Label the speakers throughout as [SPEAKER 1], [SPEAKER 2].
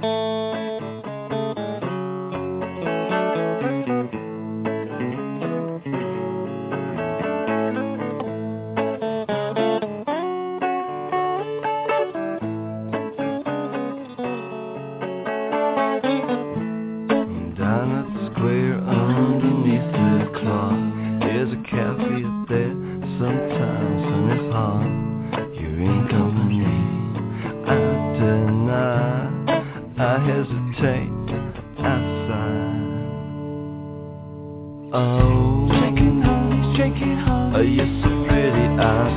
[SPEAKER 1] Down Oh. Shake it hard, shake it hard. Oh, you're so pretty, I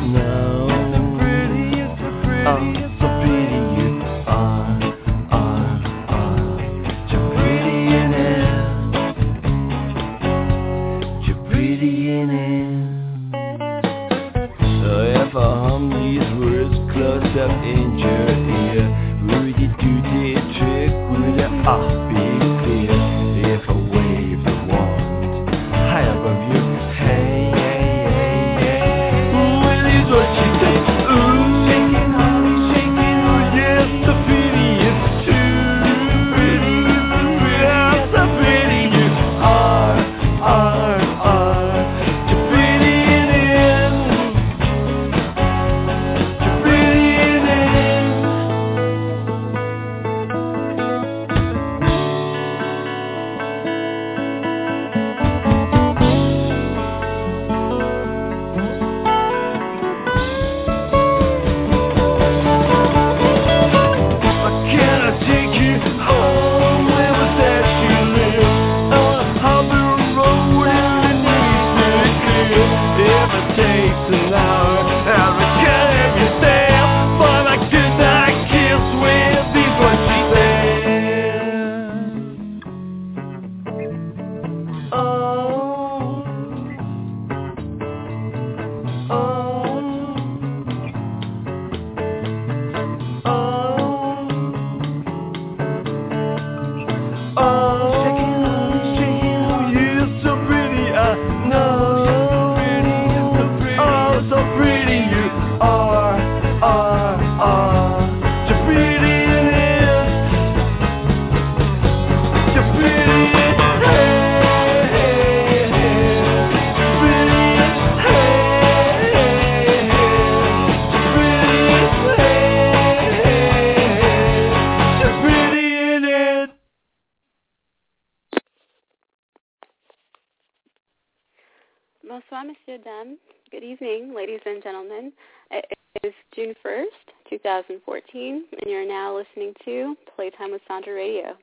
[SPEAKER 2] Bonsoir, Monsieur, Dame. Good evening, ladies and gentlemen. It is June 1st, 2014, and you're now listening to Playtime with Sandra Radio.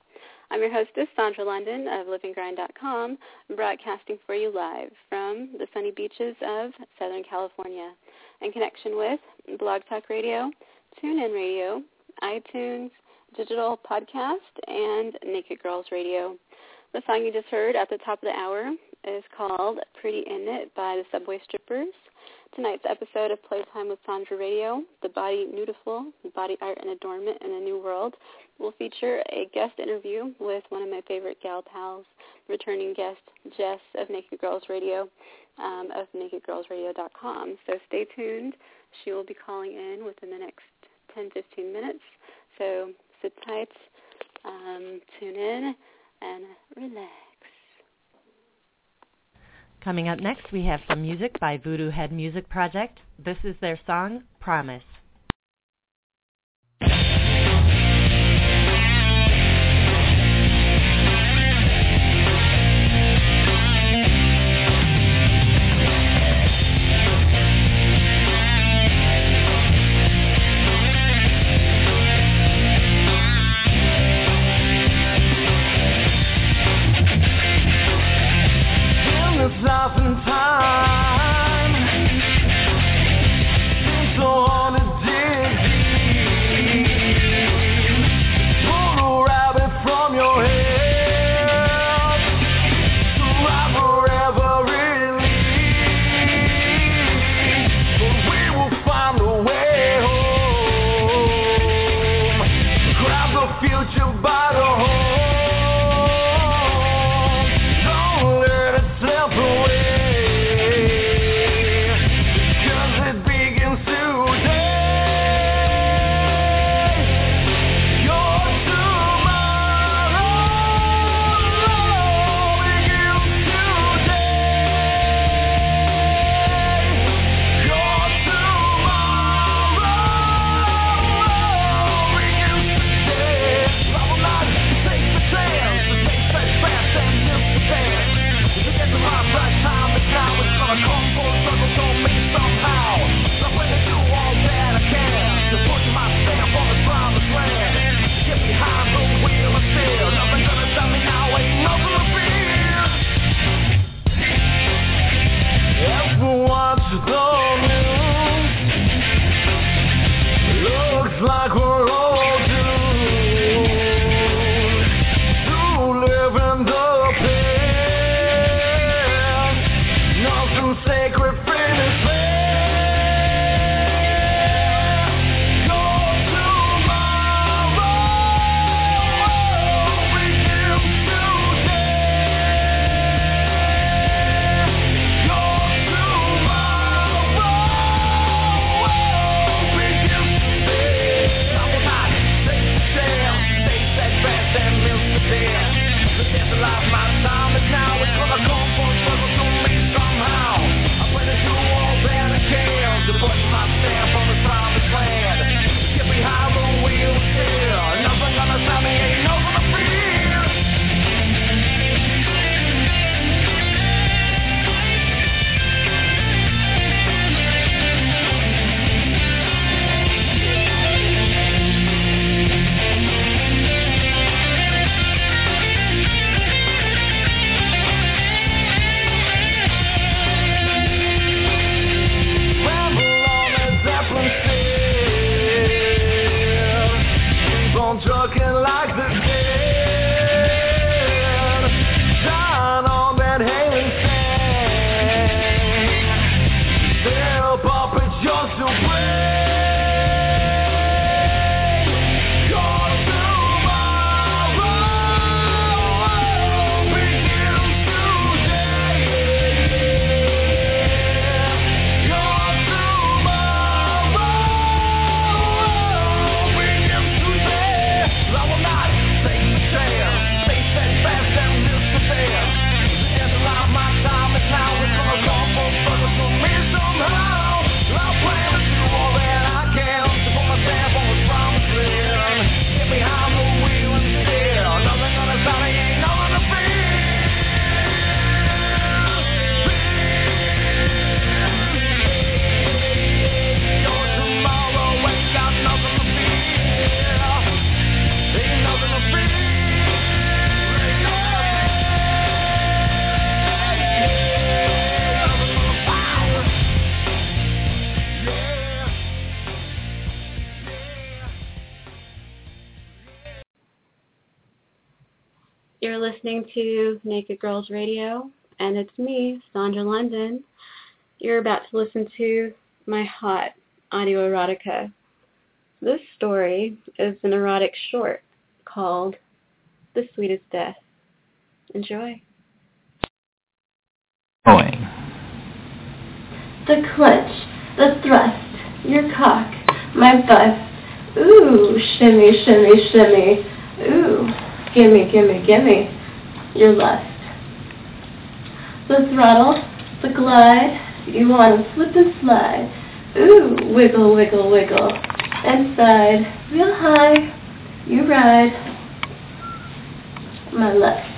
[SPEAKER 2] I'm your hostess, Sandra London of LiveAndGrind.com, broadcasting for you live from the sunny beaches of Southern California in connection with Blog Talk Radio, TuneIn Radio, iTunes, Digital Podcast, and Naked Girls Radio. The song you just heard at the top of the hour is called Pretty In It by the Subway Strippers. Tonight's episode of Playtime with Sandra Radio, The Body Nudiful, Body Art and Adornment in a New World, will feature a guest interview with one of my favorite gal pals, returning guest Jess of Naked Girls Radio um, of nakedgirlsradio.com. So stay tuned. She will be calling in within the next 10-15 minutes. So sit tight, um, tune in, and relax.
[SPEAKER 3] Coming up next, we have some music by Voodoo Head Music Project. This is their song, Promise.
[SPEAKER 2] Listening to Naked Girls Radio, and it's me, Sandra London. You're about to listen to my hot audio erotica. This story is an erotic short called The Sweetest Death. Enjoy.
[SPEAKER 4] Going.
[SPEAKER 5] The clutch, the thrust, your cock, my bust. Ooh, shimmy, shimmy, shimmy. Ooh, gimme, gimme, gimme your lust. The throttle, the glide, you want to slip and slide. Ooh, wiggle, wiggle, wiggle. Inside, real high, you ride. My lust.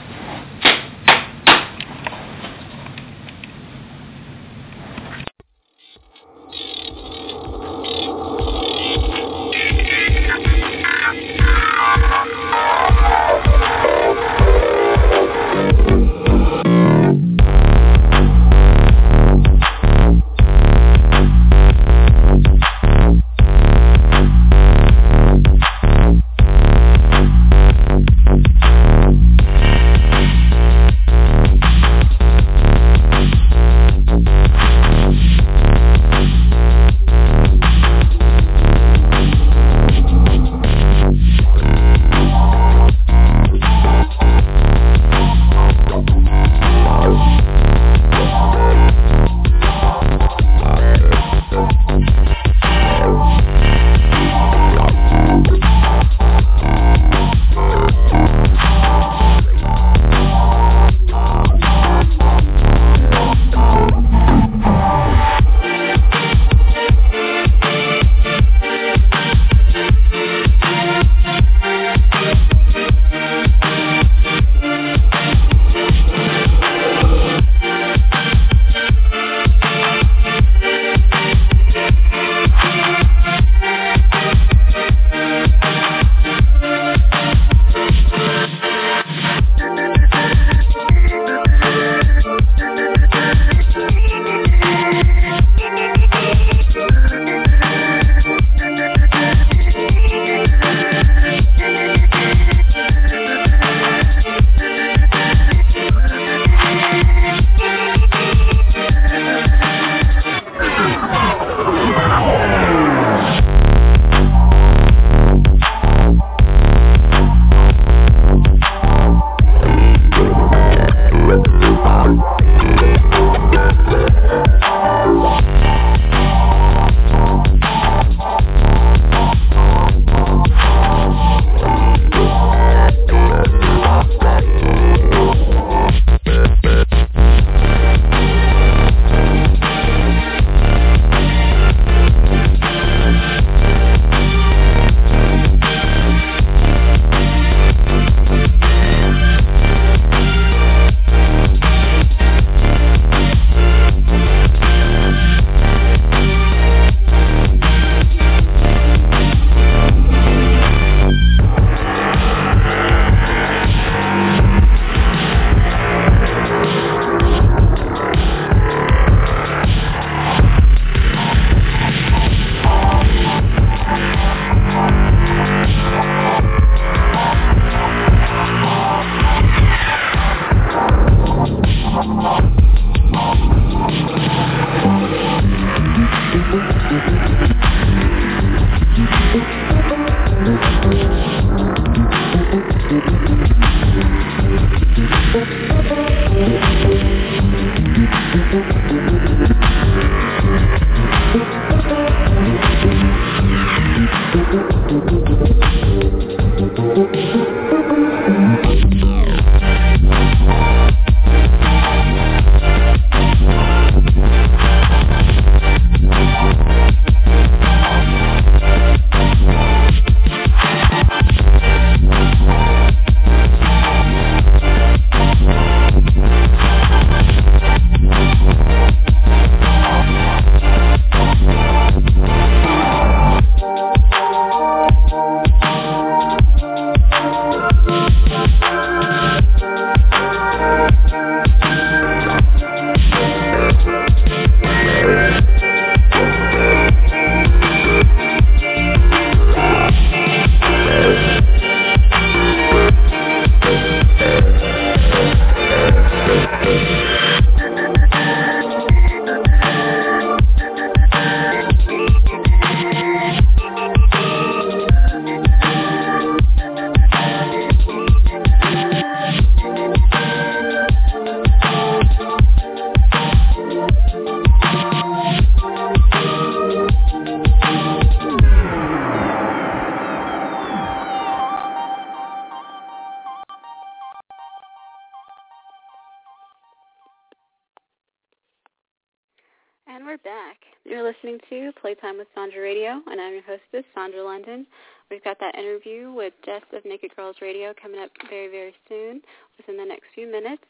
[SPEAKER 2] your hostess, Sandra London. We've got that interview with Jess of Naked Girls Radio coming up very, very soon, within the next few minutes.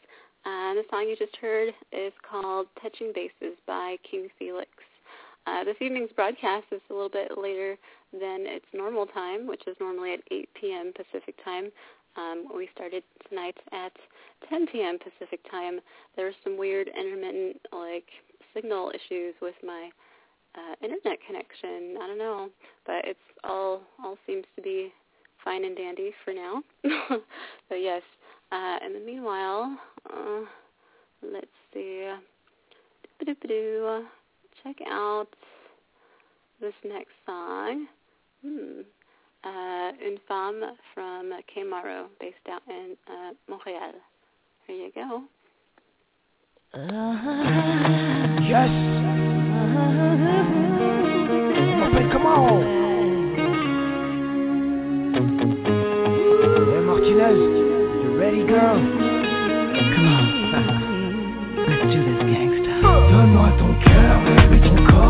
[SPEAKER 2] Uh, the song you just heard is called Touching Bases by King Felix. Uh, this evening's broadcast is a little bit later than its normal time, which is normally at 8 p.m. Pacific time. Um, we started tonight at 10 p.m. Pacific time. There were some weird intermittent like signal issues with my uh, internet connection. I don't know, but it's all all seems to be fine and dandy for now. but yes, uh, in the meanwhile, uh, let's see. Check out this next song. Hmm. Uh, Une femme from Kamaro, based out in uh, Montreal. Here you go.
[SPEAKER 6] Uh-huh. Yes. Come on Martinez, ready girl? Come on, let's do this gangsta Donne-moi ton cœur, ton corps.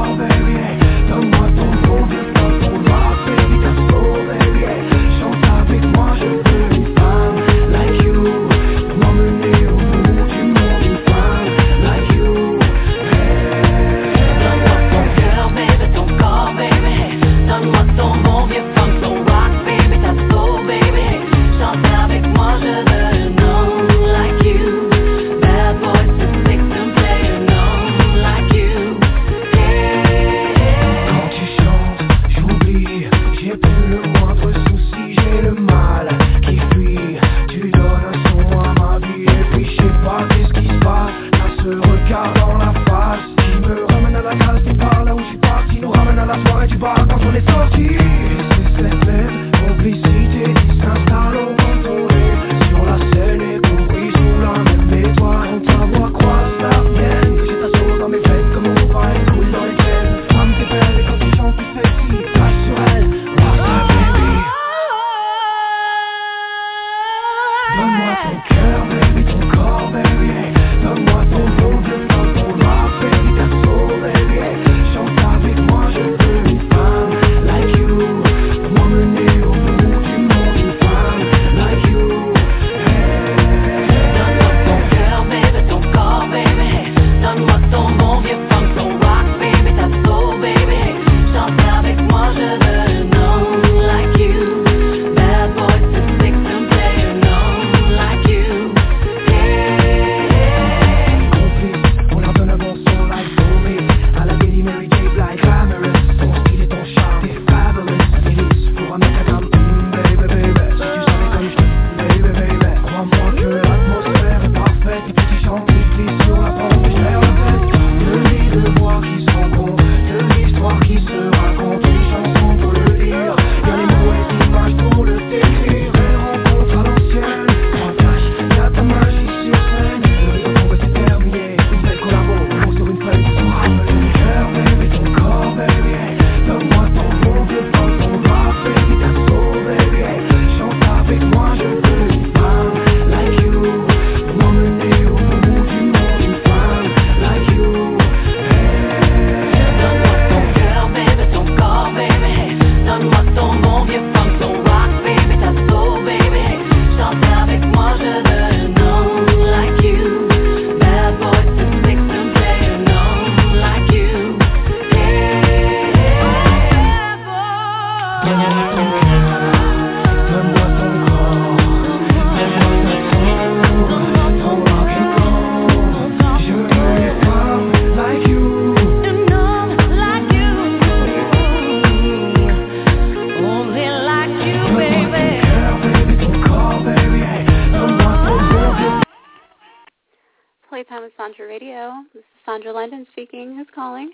[SPEAKER 2] Daytime with Sandra Radio. This is Sandra London speaking. Who's calling?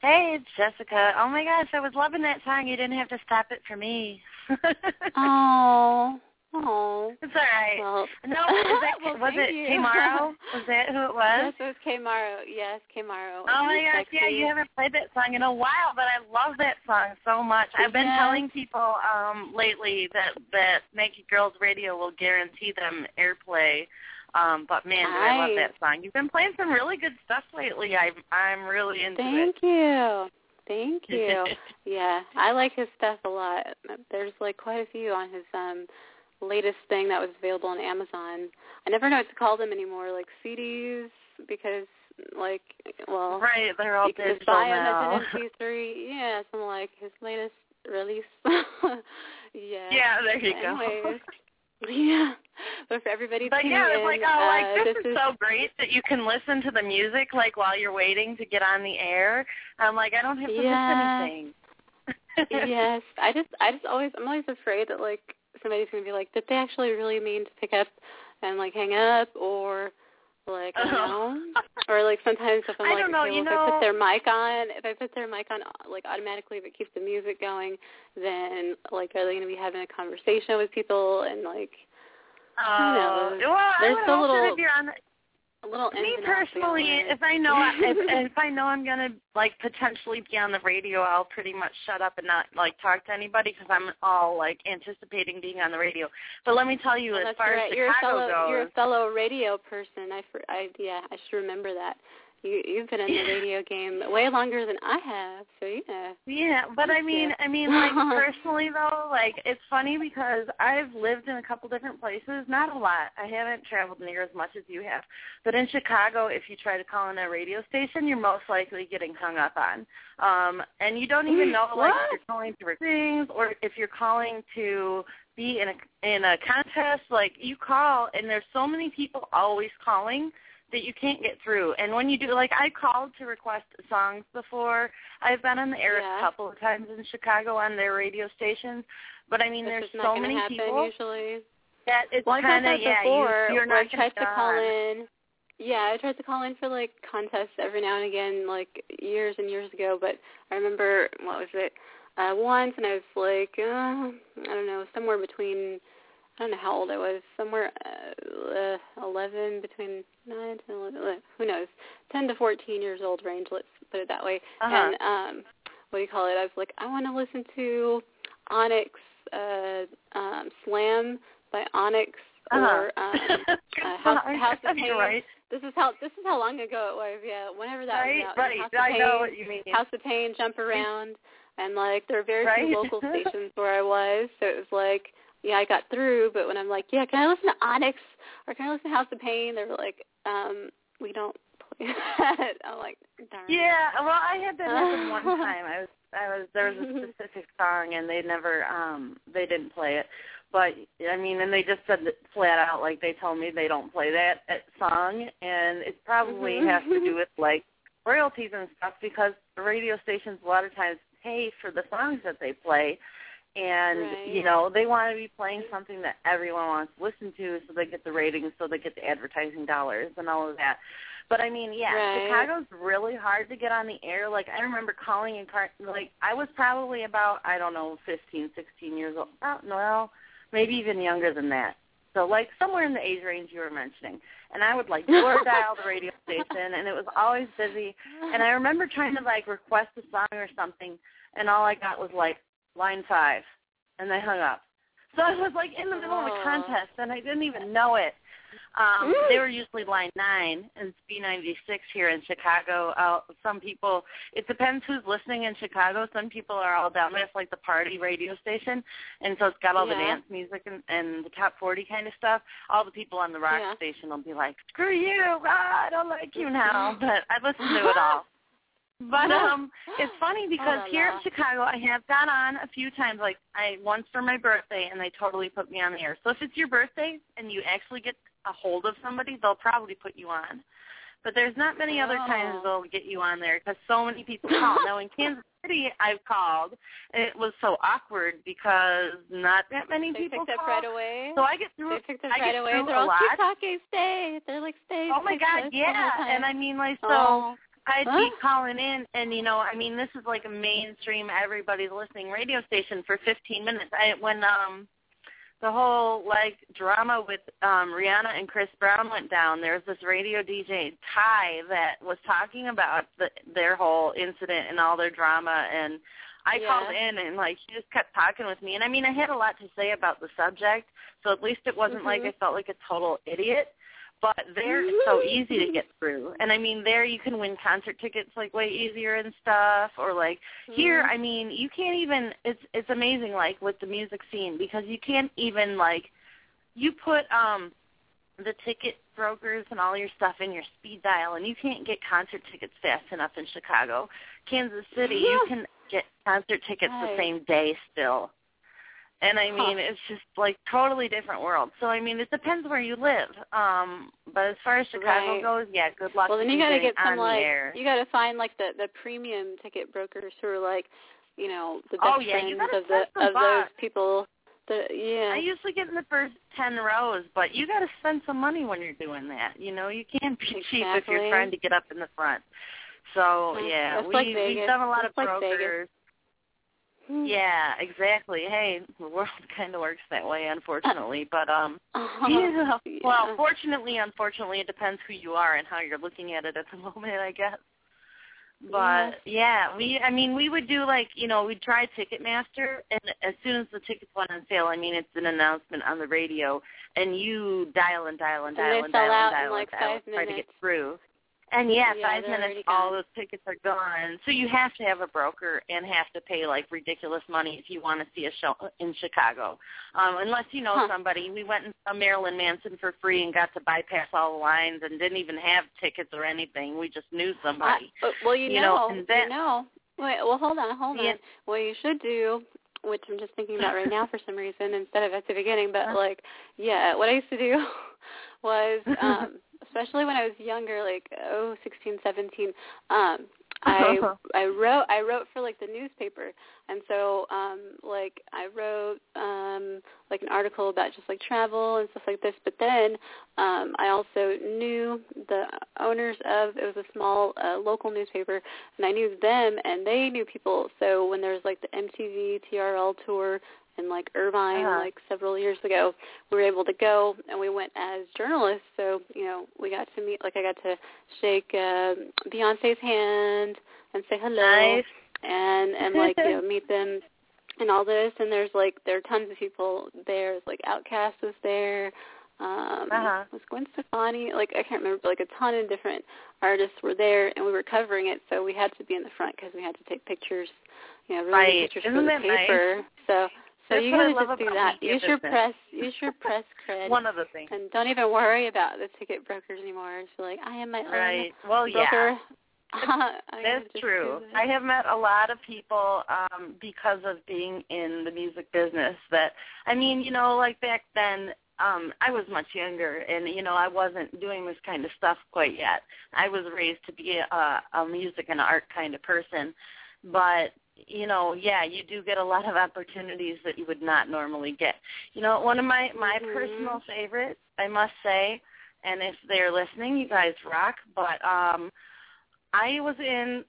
[SPEAKER 7] Hey, it's Jessica. Oh my gosh, I was loving that song. You didn't have to stop it for me.
[SPEAKER 2] oh, oh.
[SPEAKER 7] It's all right.
[SPEAKER 2] Well,
[SPEAKER 7] no, that,
[SPEAKER 2] well,
[SPEAKER 7] was it
[SPEAKER 2] you.
[SPEAKER 7] Kamaro? Was that who it was?
[SPEAKER 2] Yes, it was Kamaro. Yes, Kamaro.
[SPEAKER 7] Oh my gosh,
[SPEAKER 2] sexy.
[SPEAKER 7] yeah, you haven't played that song in a while, but I love that song so much. I've been
[SPEAKER 2] yes.
[SPEAKER 7] telling people um lately that that Naked Girls Radio will guarantee them airplay um, but man, I love that song. You've been playing some really good stuff lately. I'm I'm really into
[SPEAKER 2] Thank
[SPEAKER 7] it.
[SPEAKER 2] Thank you. Thank you. yeah, I like his stuff a lot. There's like quite a few on his um latest thing that was available on Amazon. I never know what to call them anymore, like CDs because like well
[SPEAKER 7] Right, they're all
[SPEAKER 2] you can just buy
[SPEAKER 7] now.
[SPEAKER 2] them as an MP3. Yeah, something like his latest release. yeah.
[SPEAKER 7] Yeah, there you go.
[SPEAKER 2] Yeah. But for everybody
[SPEAKER 7] But yeah, it's
[SPEAKER 2] in,
[SPEAKER 7] like oh,
[SPEAKER 2] uh,
[SPEAKER 7] like this,
[SPEAKER 2] this
[SPEAKER 7] is so great that you can listen to the music like while you're waiting to get on the air. I'm like, I don't have to
[SPEAKER 2] Yeah.
[SPEAKER 7] miss anything.
[SPEAKER 2] yes, I just, I just always, I'm always afraid that like somebody's gonna be like, did they actually really mean to pick up and like hang up, or like I don't know, or like sometimes if I'm
[SPEAKER 7] I
[SPEAKER 2] like,
[SPEAKER 7] know,
[SPEAKER 2] okay,
[SPEAKER 7] you
[SPEAKER 2] well, if I put their mic on, if I put their mic on, like automatically, if it keeps the music going, then like are they gonna be having a conversation with people? And like
[SPEAKER 7] Oh,
[SPEAKER 2] knows?
[SPEAKER 7] well, I
[SPEAKER 2] There's
[SPEAKER 7] would
[SPEAKER 2] still
[SPEAKER 7] also
[SPEAKER 2] little-
[SPEAKER 7] if you're on the,
[SPEAKER 2] a little
[SPEAKER 7] me
[SPEAKER 2] ins and outs
[SPEAKER 7] personally, if I know if, if I know I'm gonna like potentially be on the radio, I'll pretty much shut up and not like talk to anybody because I'm all like anticipating being on the radio. But let me tell you,
[SPEAKER 2] Well,
[SPEAKER 7] as far
[SPEAKER 2] right.
[SPEAKER 7] as
[SPEAKER 2] you're a
[SPEAKER 7] Chicago
[SPEAKER 2] fellow,
[SPEAKER 7] goes,
[SPEAKER 2] you're a fellow radio person. I, I, yeah, I should remember that. You, you've been in the radio game way longer than I have. So yeah.
[SPEAKER 7] Yeah, but I mean. I mean, like personally though, like it's funny because I've lived in a couple different places. Not a lot. I haven't traveled near as much as you have. But in Chicago, if you try to call in a radio station, you're most likely getting hung up on. Um, and you don't even know like if you're calling to things or if you're calling to be in a in a contest. Like you call, and there's so many people always calling that you can't get through. And when you do, like I called to request songs before. I've been on the air
[SPEAKER 2] Yeah.
[SPEAKER 7] a couple of times in Chicago on their radio stations. But I mean,
[SPEAKER 2] Which
[SPEAKER 7] there's
[SPEAKER 2] not
[SPEAKER 7] so many
[SPEAKER 2] happen
[SPEAKER 7] people
[SPEAKER 2] usually.
[SPEAKER 7] that it's
[SPEAKER 2] Well,
[SPEAKER 7] kind of
[SPEAKER 2] that
[SPEAKER 7] yeah.
[SPEAKER 2] before.
[SPEAKER 7] you, you're
[SPEAKER 2] where
[SPEAKER 7] not
[SPEAKER 2] I tried
[SPEAKER 7] gonna
[SPEAKER 2] to call in. Yeah, I tried to call in for like contests every now and again, like years and years ago. But I remember what was it? Uh, once, and I was like, uh, I don't know, somewhere between. I don't know how old I was. Somewhere uh, uh, 11, between 9 and 11, uh, who knows, 10 to 14 years old range. Let's put it that way.
[SPEAKER 7] Uh-huh.
[SPEAKER 2] And um, what do you call it? I was like, I want to listen to Onyx uh, um, Slam by Onyx or um, uh, House, House of Pain.
[SPEAKER 7] right,
[SPEAKER 2] This is how this is how long ago it was. Yeah, whenever that
[SPEAKER 7] right,
[SPEAKER 2] was out.
[SPEAKER 7] right.
[SPEAKER 2] House of
[SPEAKER 7] I
[SPEAKER 2] Pain,
[SPEAKER 7] know what you mean.
[SPEAKER 2] House of Pain, Jump Around, and like there were very
[SPEAKER 7] Right.
[SPEAKER 2] few local stations where I was, so it was like, yeah, I got through. But when I'm like, yeah, can I listen to Onyx or can I listen to House of Pain? They're like, um, we don't play that. I'm like, darn.
[SPEAKER 7] Yeah, well, I had that happen one time. I was, I was, there was a specific song, and they never, um, they didn't play it. But I mean, and they just said that flat out, like they told me they don't play that song, and it probably
[SPEAKER 2] Mhm.
[SPEAKER 7] has to do with like royalties and stuff because the radio stations a lot of times pay for the songs that they play. And
[SPEAKER 2] Right.
[SPEAKER 7] you know they want to be playing something that everyone wants to listen to, so they get the ratings, so they get the advertising dollars, and all of that. But I mean, yeah,
[SPEAKER 2] Right.
[SPEAKER 7] Chicago's really hard to get on the air. Like I remember calling and car- like I was probably about I don't know, fifteen, sixteen years old. Oh, no, maybe even younger than that. So like somewhere in the age range you were mentioning. And I would like door dial the radio station, and it was always busy. And I remember trying to like request a song or something, and all I got was like line five, and they hung up. So I was like in the middle of a contest, and I didn't even know it. Um,
[SPEAKER 2] Mm.
[SPEAKER 7] they were usually line nine, and it's B96 here in Chicago. Uh, some people, it depends who's listening in Chicago. Some people are all down there. It's like the party radio station, and so it's got all the dance music and, and the top 40 kind of stuff. All the people on the rock
[SPEAKER 2] Yeah.
[SPEAKER 7] station will be like, "Screw you! Ah, I don't like you now." But I listen to it all. But um, it's funny because
[SPEAKER 2] Oh,
[SPEAKER 7] here in Chicago, I have got on a few times. Like I once for my birthday, and they totally put me on the air. So if it's your birthday and you actually get a hold of somebody, they'll probably put you on. But there's not many other times
[SPEAKER 2] Oh.
[SPEAKER 7] they'll get you on there because so many people call. now in Kansas City, I've called, and it was so awkward because not that many
[SPEAKER 2] They
[SPEAKER 7] people
[SPEAKER 2] picked up
[SPEAKER 7] call.
[SPEAKER 2] right away.
[SPEAKER 7] So I get through.
[SPEAKER 2] they picked up
[SPEAKER 7] I
[SPEAKER 2] right
[SPEAKER 7] get
[SPEAKER 2] away.
[SPEAKER 7] through
[SPEAKER 2] They're
[SPEAKER 7] a
[SPEAKER 2] all keep talking, stay. They're like stay.
[SPEAKER 7] Oh my God, yeah. And I mean, like so.
[SPEAKER 2] Oh.
[SPEAKER 7] I'd be calling in, and you know, I mean, this is like a mainstream, everybody's listening radio station for 15 minutes. I when um the whole like drama with um Rihanna and Chris Brown went down. There was this radio DJ Ty that was talking about the, their whole incident and all their drama, and I
[SPEAKER 2] Yeah.
[SPEAKER 7] called in and like he just kept talking with me, and I mean, I had a lot to say about the subject, so at least it wasn't like
[SPEAKER 2] Mhm.
[SPEAKER 7] I felt like a total idiot. But there it's so easy to get through. And I mean there you can win concert tickets like way easier and stuff or like here I mean you can't even it's it's amazing like with the music scene because you can't even like you put um the ticket brokers and all your stuff in your speed dial and you can't get concert tickets fast enough in Chicago. Kansas City you can get concert tickets the same day still. And I mean, it's just like totally different world. So I mean, it depends where you live. Um, but as far as Chicago
[SPEAKER 2] Right.
[SPEAKER 7] goes, yeah, good luck.
[SPEAKER 2] Well, then you got to get some like
[SPEAKER 7] there.
[SPEAKER 2] you got to find like the the premium ticket brokers who are like, you know, the best
[SPEAKER 7] Oh, yeah,
[SPEAKER 2] friends of the of those people. The yeah.
[SPEAKER 7] I usually get in the first ten rows, but you got to spend some money when you're doing that. You know, you can't be cheap if you're trying to get up in the front. So yeah,
[SPEAKER 2] that's
[SPEAKER 7] we
[SPEAKER 2] like
[SPEAKER 7] we've done a lot of
[SPEAKER 2] like
[SPEAKER 7] brokers.
[SPEAKER 2] Hmm.
[SPEAKER 7] Yeah, exactly. Hey, the world kind of works that way, unfortunately. But um,
[SPEAKER 2] Uh-huh.
[SPEAKER 7] yeah. Well, fortunately, unfortunately, it depends who you are and how you're looking at it at the moment, I guess. But yeah, we I mean we would do like, you know, we'd try Ticketmaster and as soon as the tickets went on sale, I mean it's an announcement on the radio and you dial and dial and
[SPEAKER 2] And
[SPEAKER 7] dial and dial
[SPEAKER 2] out
[SPEAKER 7] and
[SPEAKER 2] in,
[SPEAKER 7] dial
[SPEAKER 2] like,
[SPEAKER 7] and dial
[SPEAKER 2] five
[SPEAKER 7] and try to get through. And yeah,
[SPEAKER 2] Yeah,
[SPEAKER 7] five minutes, all those tickets are gone. So you have to have a broker and have to pay like ridiculous money if you want to see a show in Chicago. Um, unless you know
[SPEAKER 2] Huh.
[SPEAKER 7] somebody. We went and saw Marilyn Manson for free and got to bypass all the lines and didn't even have tickets or anything. We just knew somebody.
[SPEAKER 2] Uh, well, you,
[SPEAKER 7] You
[SPEAKER 2] know,
[SPEAKER 7] know, that-
[SPEAKER 2] you know. Wait, well, hold on, hold
[SPEAKER 7] Yeah.
[SPEAKER 2] on. What you should do, which I'm just thinking about right now for some reason, instead of at the beginning, but like, yeah, what I used to do was, um, especially when I was younger, like oh, sixteen, seventeen, um, I I wrote I wrote for like the newspaper, and so um, like I wrote um, like an article about just like travel and stuff like this. But then um, I also knew the owners of it was a small uh, local newspaper, and I knew them, and they knew people. So when there was like the MTV TRL tour in like Irvine
[SPEAKER 7] Uh-huh.
[SPEAKER 2] like several years ago, we were able to go, and we went as journalists. So you know we got to meet like I got to shake um, Beyonce's hand and say hello
[SPEAKER 7] Nice.
[SPEAKER 2] and and like you know meet them and all this and there's like there are tons of people there It's like OutKast was there um
[SPEAKER 7] Uh-huh.
[SPEAKER 2] was Gwen Stefani like I can't remember but like a ton of different artists were there and we were covering it so we had to be in the front because we had to take pictures you know really
[SPEAKER 7] Right.
[SPEAKER 2] pictures
[SPEAKER 7] Isn't
[SPEAKER 2] for the
[SPEAKER 7] that nice?
[SPEAKER 2] so so
[SPEAKER 7] That's
[SPEAKER 2] you gotta just do that use your
[SPEAKER 7] business.
[SPEAKER 2] press use your press cred
[SPEAKER 7] One of the things.
[SPEAKER 2] and don't even worry about the ticket brokers anymore be like I am my
[SPEAKER 7] Right.
[SPEAKER 2] own
[SPEAKER 7] Well, yeah.
[SPEAKER 2] broker I'm
[SPEAKER 7] That's true. I have met a lot of people um because of being in the music business that I mean, you know, like back then um I was much younger and you know, I wasn't doing this kind of stuff quite yet. I was raised to be a a music and art kind of person. But you know, yeah, you do get a lot of opportunities that you would not normally get. You know, one of my my
[SPEAKER 2] Mhm.
[SPEAKER 7] personal favorites, I must say, and if they're listening, you guys rock, but um I was in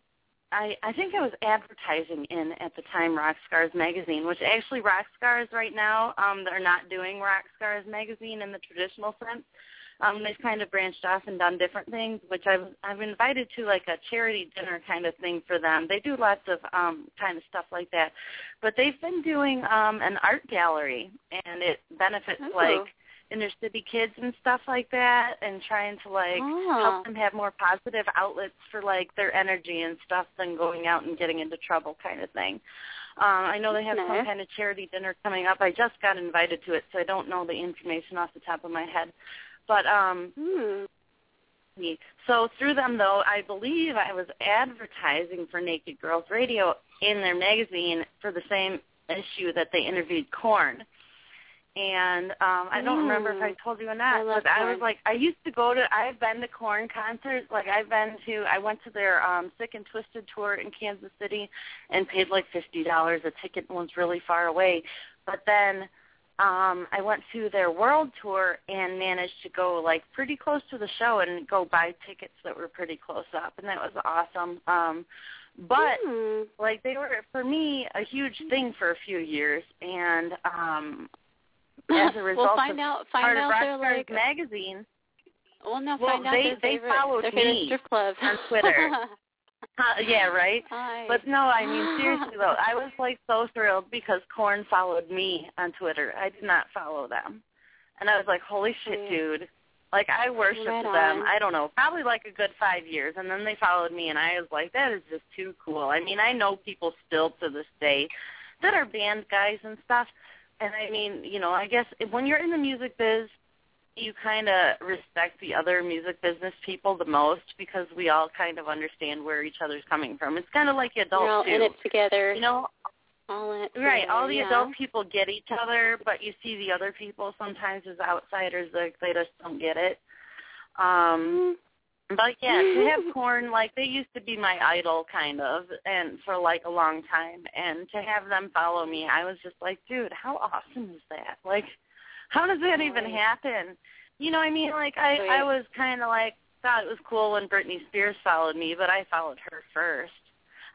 [SPEAKER 7] I I think I was advertising in at the time Rock Scars magazine, which actually Rock Scars right now um they're not doing Rock Scars magazine in the traditional sense. Um they've kind of branched off and done different things, which I've I've invited to like a charity dinner kind of thing for them. They do lots of um kind of stuff like that. But they've been doing um an art gallery and it benefits
[SPEAKER 2] Ooh.
[SPEAKER 7] like inner city kids and stuff like that and trying to like
[SPEAKER 2] Oh.
[SPEAKER 7] help them have more positive outlets for like their energy and stuff than going out and getting into trouble kind of thing. Um, I know they have
[SPEAKER 2] Nice.
[SPEAKER 7] some kind of charity dinner coming up. I just got invited to it, so I don't know the information off the top of my head. But um
[SPEAKER 2] Hmm.
[SPEAKER 7] So through them though, I believe I was advertising for Naked Girls Radio in their magazine for the same issue that they interviewed Korn. And um I don't remember if I
[SPEAKER 2] Mm.
[SPEAKER 7] told you or
[SPEAKER 2] I
[SPEAKER 7] not,
[SPEAKER 2] love
[SPEAKER 7] but I was like I used to go to I've been to Korn concerts. Like I've been to I went to their um Sick and Twisted tour in Kansas City and paid like fifty dollars a ticket and was really far away. But then um I went to their world tour and managed to go like pretty close to the show and go buy tickets that were pretty close up and that was awesome. Um but
[SPEAKER 2] Hmm.
[SPEAKER 7] like they were for me a huge thing for a few years and um as a result
[SPEAKER 2] well, find
[SPEAKER 7] of
[SPEAKER 2] out, find
[SPEAKER 7] part
[SPEAKER 2] out
[SPEAKER 7] of Rockstar's
[SPEAKER 2] like.
[SPEAKER 7] magazine
[SPEAKER 2] well, no,
[SPEAKER 7] well,
[SPEAKER 2] find out
[SPEAKER 7] they-
[SPEAKER 2] their
[SPEAKER 7] they
[SPEAKER 2] favorite,
[SPEAKER 7] followed
[SPEAKER 2] their
[SPEAKER 7] me
[SPEAKER 2] strip clubs
[SPEAKER 7] on Twitter. uh, yeah right?
[SPEAKER 2] Hi.
[SPEAKER 7] but no i mean seriously though i was like so thrilled because Korn followed me on twitter. I did not follow them. And i was like holy shit dude. Like I worshipped
[SPEAKER 2] Right
[SPEAKER 7] them. I don't know, probably like a good five years, and then they followed me, and I was like, that is just too cool. I mean, I know people still to this day that are band guys and stuff, and I mean, you know, I guess when you're in the music biz, you kind of respect the other music business people the most because we all kind of understand where each other's coming from. It's kind of like adults
[SPEAKER 2] You're all
[SPEAKER 7] too.
[SPEAKER 2] in it together.
[SPEAKER 7] You know,
[SPEAKER 2] all in it
[SPEAKER 7] Right. All the
[SPEAKER 2] yeah.
[SPEAKER 7] adult people get each other, but you see the other people sometimes as outsiders, like they just don't get it. Um but yeah, to have Korn like they used to be my idol kind of and for like a long time and to have them follow me, I was just like, dude, how awesome is that? Like how does that even happen? You know, I mean like I I was kind of like thought it was cool when Britney Spears followed me, but I followed her first.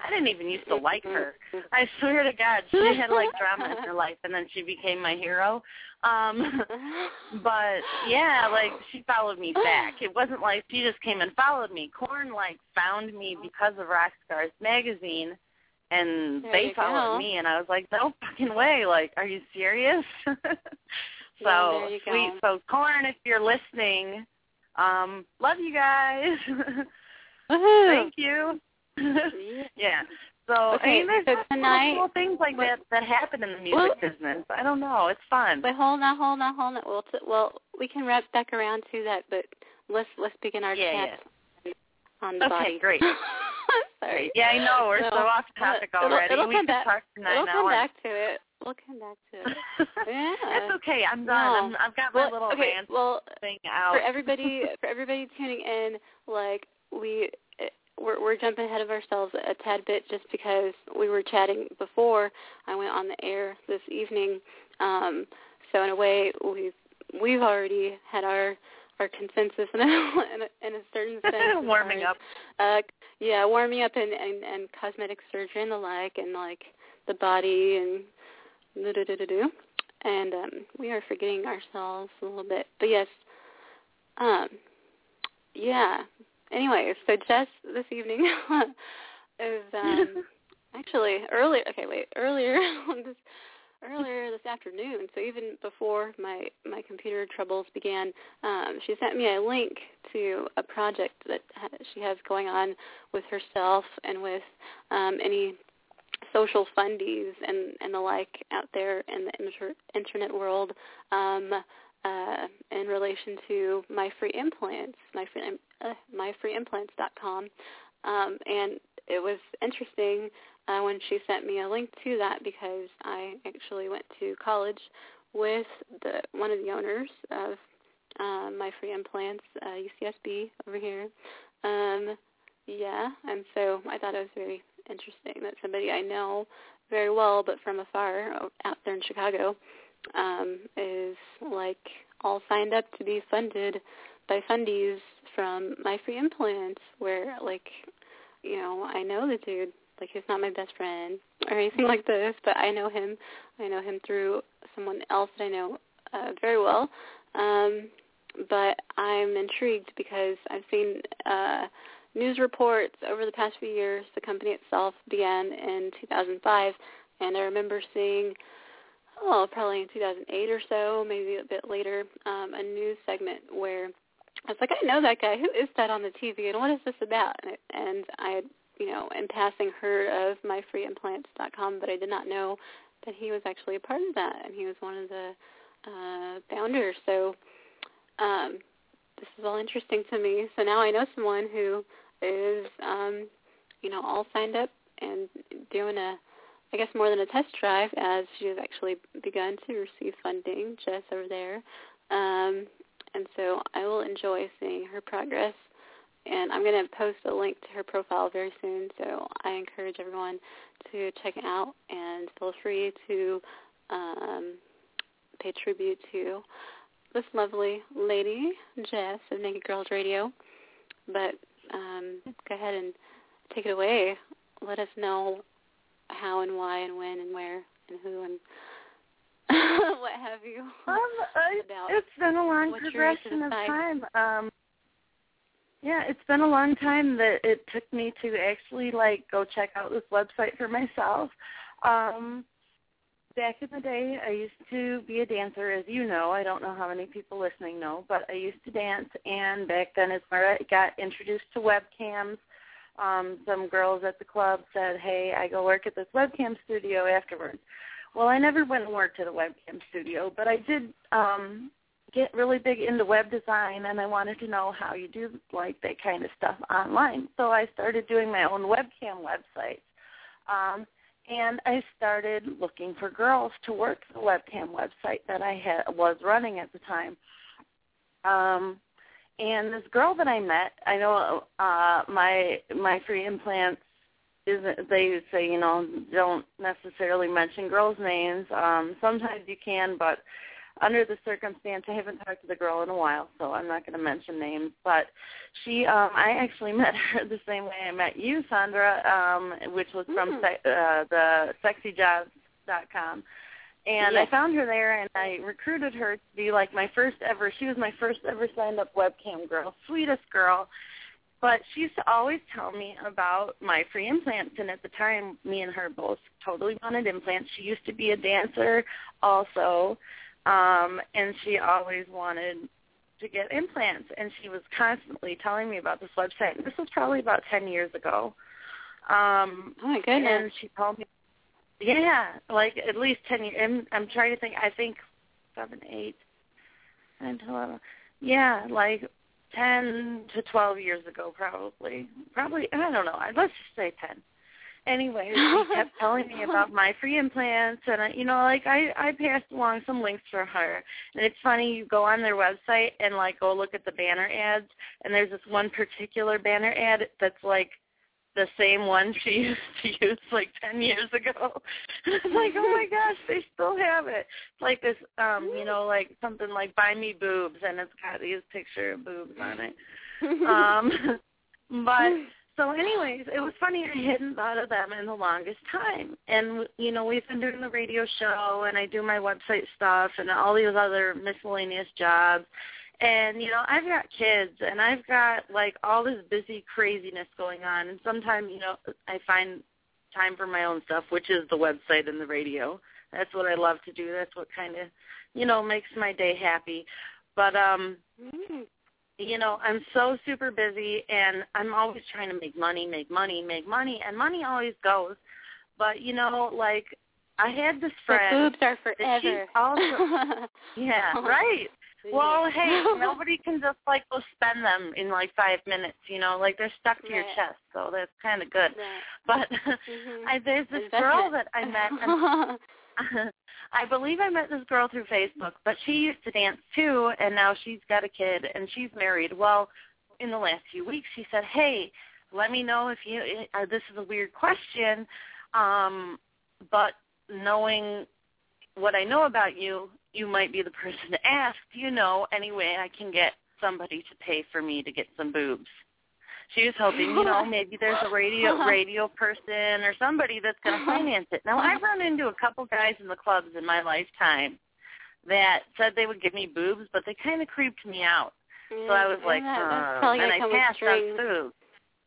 [SPEAKER 7] I didn't even used to like her. I swear to God, she had like drama in her life, and then she became my hero. Um, but yeah, like she followed me back. It wasn't like she just came and followed me. Korn like found me because of Rockstars magazine, and
[SPEAKER 2] There
[SPEAKER 7] they followed
[SPEAKER 2] go.
[SPEAKER 7] me, and I was like, no fucking way! Like, are you serious? so
[SPEAKER 2] Yeah,
[SPEAKER 7] sweet. So Korn, if you're listening, um, love you guys. Thank you.
[SPEAKER 2] Yeah.
[SPEAKER 7] yeah. So
[SPEAKER 2] Okay,
[SPEAKER 7] I mean, there's
[SPEAKER 2] so tonight-
[SPEAKER 7] cool things like that that happen in the music
[SPEAKER 2] Well-
[SPEAKER 7] business. I don't know. It's fun.
[SPEAKER 2] But hold on, hold on, hold on. Well, t- well, we can wrap back around to that, but let's let's begin our
[SPEAKER 7] Yeah,
[SPEAKER 2] chat on the
[SPEAKER 7] Okay,
[SPEAKER 2] body.
[SPEAKER 7] great.
[SPEAKER 2] Sorry.
[SPEAKER 7] yeah, I know we're
[SPEAKER 2] No,
[SPEAKER 7] so off topic
[SPEAKER 2] it'll-
[SPEAKER 7] already.
[SPEAKER 2] it'll
[SPEAKER 7] we
[SPEAKER 2] come back.
[SPEAKER 7] talk for nine
[SPEAKER 2] We'll come
[SPEAKER 7] hours.
[SPEAKER 2] back to it. We'll come back to it. Yeah.
[SPEAKER 7] That's okay. I'm
[SPEAKER 2] No.
[SPEAKER 7] done. I'm, I've got my
[SPEAKER 2] Well,
[SPEAKER 7] little
[SPEAKER 2] okay,
[SPEAKER 7] rant
[SPEAKER 2] well,
[SPEAKER 7] thing out.
[SPEAKER 2] for everybody for everybody tuning in, like we eh, we're we're jumping ahead of ourselves a tad bit just because we were chatting before I went on the air this evening. Um, so in a way, we've we've already had our our consensus in a, in a, in a certain sense.
[SPEAKER 7] Warming up.
[SPEAKER 2] Uh, yeah, warming up and, and and cosmetic surgery and the like, and like the body and And um, we are forgetting ourselves a little bit, but yes, um, yeah. Anyway, so Jess this evening is um, actually earlier. Okay, wait, earlier this earlier this afternoon. So even before my my computer troubles began, um, she sent me a link to a project that ha- she has going on with herself and with um, any social fundies and and the like out there in the inter- internet world. Um, uh, in relation to my free implants, my free, uh, myfreeimplants.com, um, and it was interesting uh, when she sent me a link to that because I actually went to college with the one of the owners of um, my free implants, uh, UCSB over here. Um, yeah, and so I thought it was very interesting that somebody I know very well, but from afar, out there in Chicago, um, is like all signed up to be funded by fundies from my free implants where like you know, I know the dude. Like he's not my best friend or anything like this, but I know him. I know him through someone else that I know uh, very well. Um, but I'm intrigued because I've seen uh, news reports over the past few years. The company itself began in 2005, and I remember seeing oh, probably in 2008 or so, maybe a bit later, um, a news segment where I was like, I know that guy. Who is that on the TV, and what is this about? And, it, and I you know, in passing heard of myfreeimplants.com, but I did not know that he was actually a part of that, and he was one of the uh, founders. So um, this is all interesting to me. So now I know someone who is, um, you know, all signed up and doing a I guess more than a test drive as she has actually begun to receive funding just over there. Um, and so I will enjoy seeing her progress. And I'm going to post a link to her profile very soon, so I encourage everyone to check it out and feel free to um, pay tribute to this lovely lady, Jess of Naked Girls Radio. But um, go ahead and take it away. Let us know how and why and when and where and who and what have you.
[SPEAKER 7] Um, I, it's been a long progression of time. Um, yeah, it's been a long time that it took me to actually like go check out this website for myself. Um, back in the day, I used to be a dancer, as you know. I don't know how many people listening know, but I used to dance, and back then is where I got introduced to webcams. Um, some girls at the club said, "Hey, I go work at this webcam studio afterwards." Well, I never went and worked at a webcam studio, but I did um, get really big into web design, and I wanted to know how you do like that kind of stuff online. So I started doing my own webcam websites. Um, and I started looking for girls to work the webcam website that I had was running at the time. Um, and this girl that I met, I know uh, my my free implants isn't. They say you know don't necessarily mention girls' names. Um, sometimes you can, but under the circumstance, I haven't talked to the girl in a while, so I'm not going to mention names. But she, um, I actually met her the same way I met you, Sandra, um, which was from
[SPEAKER 2] Mm.
[SPEAKER 7] se- uh, the SexyJobs.com. And
[SPEAKER 2] Yes.
[SPEAKER 7] I found her there, and I recruited her to be like my first ever. She was my first ever signed up webcam girl, sweetest girl. But she used to always tell me about my free implants, and at the time, me and her both totally wanted implants. She used to be a dancer, also, um, and she always wanted to get implants. And she was constantly telling me about this website. And This was probably about ten years ago. Um,
[SPEAKER 2] Oh my goodness.
[SPEAKER 7] and she told me, yeah, like at least ten years. I'm, I'm trying to think. I think seven, eight, ten, eleven. Yeah, like ten to twelve years ago, probably. Probably I don't know. Let's just say ten. Anyway, she kept telling me about my free implants, and I, you know, like I I passed along some links for her. And it's funny, you go on their website and like go look at the banner ads, and there's this one particular banner ad that's like the same one she used to use like ten years ago. I'm like, oh my gosh, they still have it. It's like this, um, you know, like something like "Buy Me Boobs," and it's got these picture of boobs on it. Um, but so, anyways, it was funny. I hadn't thought of them in the longest time, and you know, we've been doing the radio show, and I do my website stuff, and all these other miscellaneous jobs. And you know, I've got kids, and I've got like all this busy craziness going on, and sometimes you know, I find time for my own stuff, which is the website and the radio. That's what I love to do. That's what kind of, you know, makes my day happy. But um
[SPEAKER 2] Mm.
[SPEAKER 7] You know, I'm so super busy and I'm always trying to make money, make money, make money, and money always goes. But you know, like I had this friend.
[SPEAKER 2] The boobs are forever.
[SPEAKER 7] also yeah, right. Well, hey, nobody can just like go spend them in like five minutes, you know, like they're stuck to your chest, so that's kind of good.
[SPEAKER 2] Right.
[SPEAKER 7] But
[SPEAKER 2] Mhm.
[SPEAKER 7] I, there's this girl that I met, and I believe I met this girl through Facebook, but she used to dance too, and now she's got a kid and she's married. Well, in the last few weeks, she said, "Hey, let me know if you. Uh, this is a weird question, um, but knowing what I know about you, you might be the person to ask. Do you know any way I can get somebody to pay for me to get some boobs?" She was hoping, you know, maybe there's a radio radio person or somebody that's going to finance it. Now, I've run into a couple guys in the clubs in my lifetime that said they would give me boobs, but they kind of creeped me out. So I was
[SPEAKER 2] Mm,
[SPEAKER 7] like, uh,
[SPEAKER 2] probably
[SPEAKER 7] and I passed on boobs.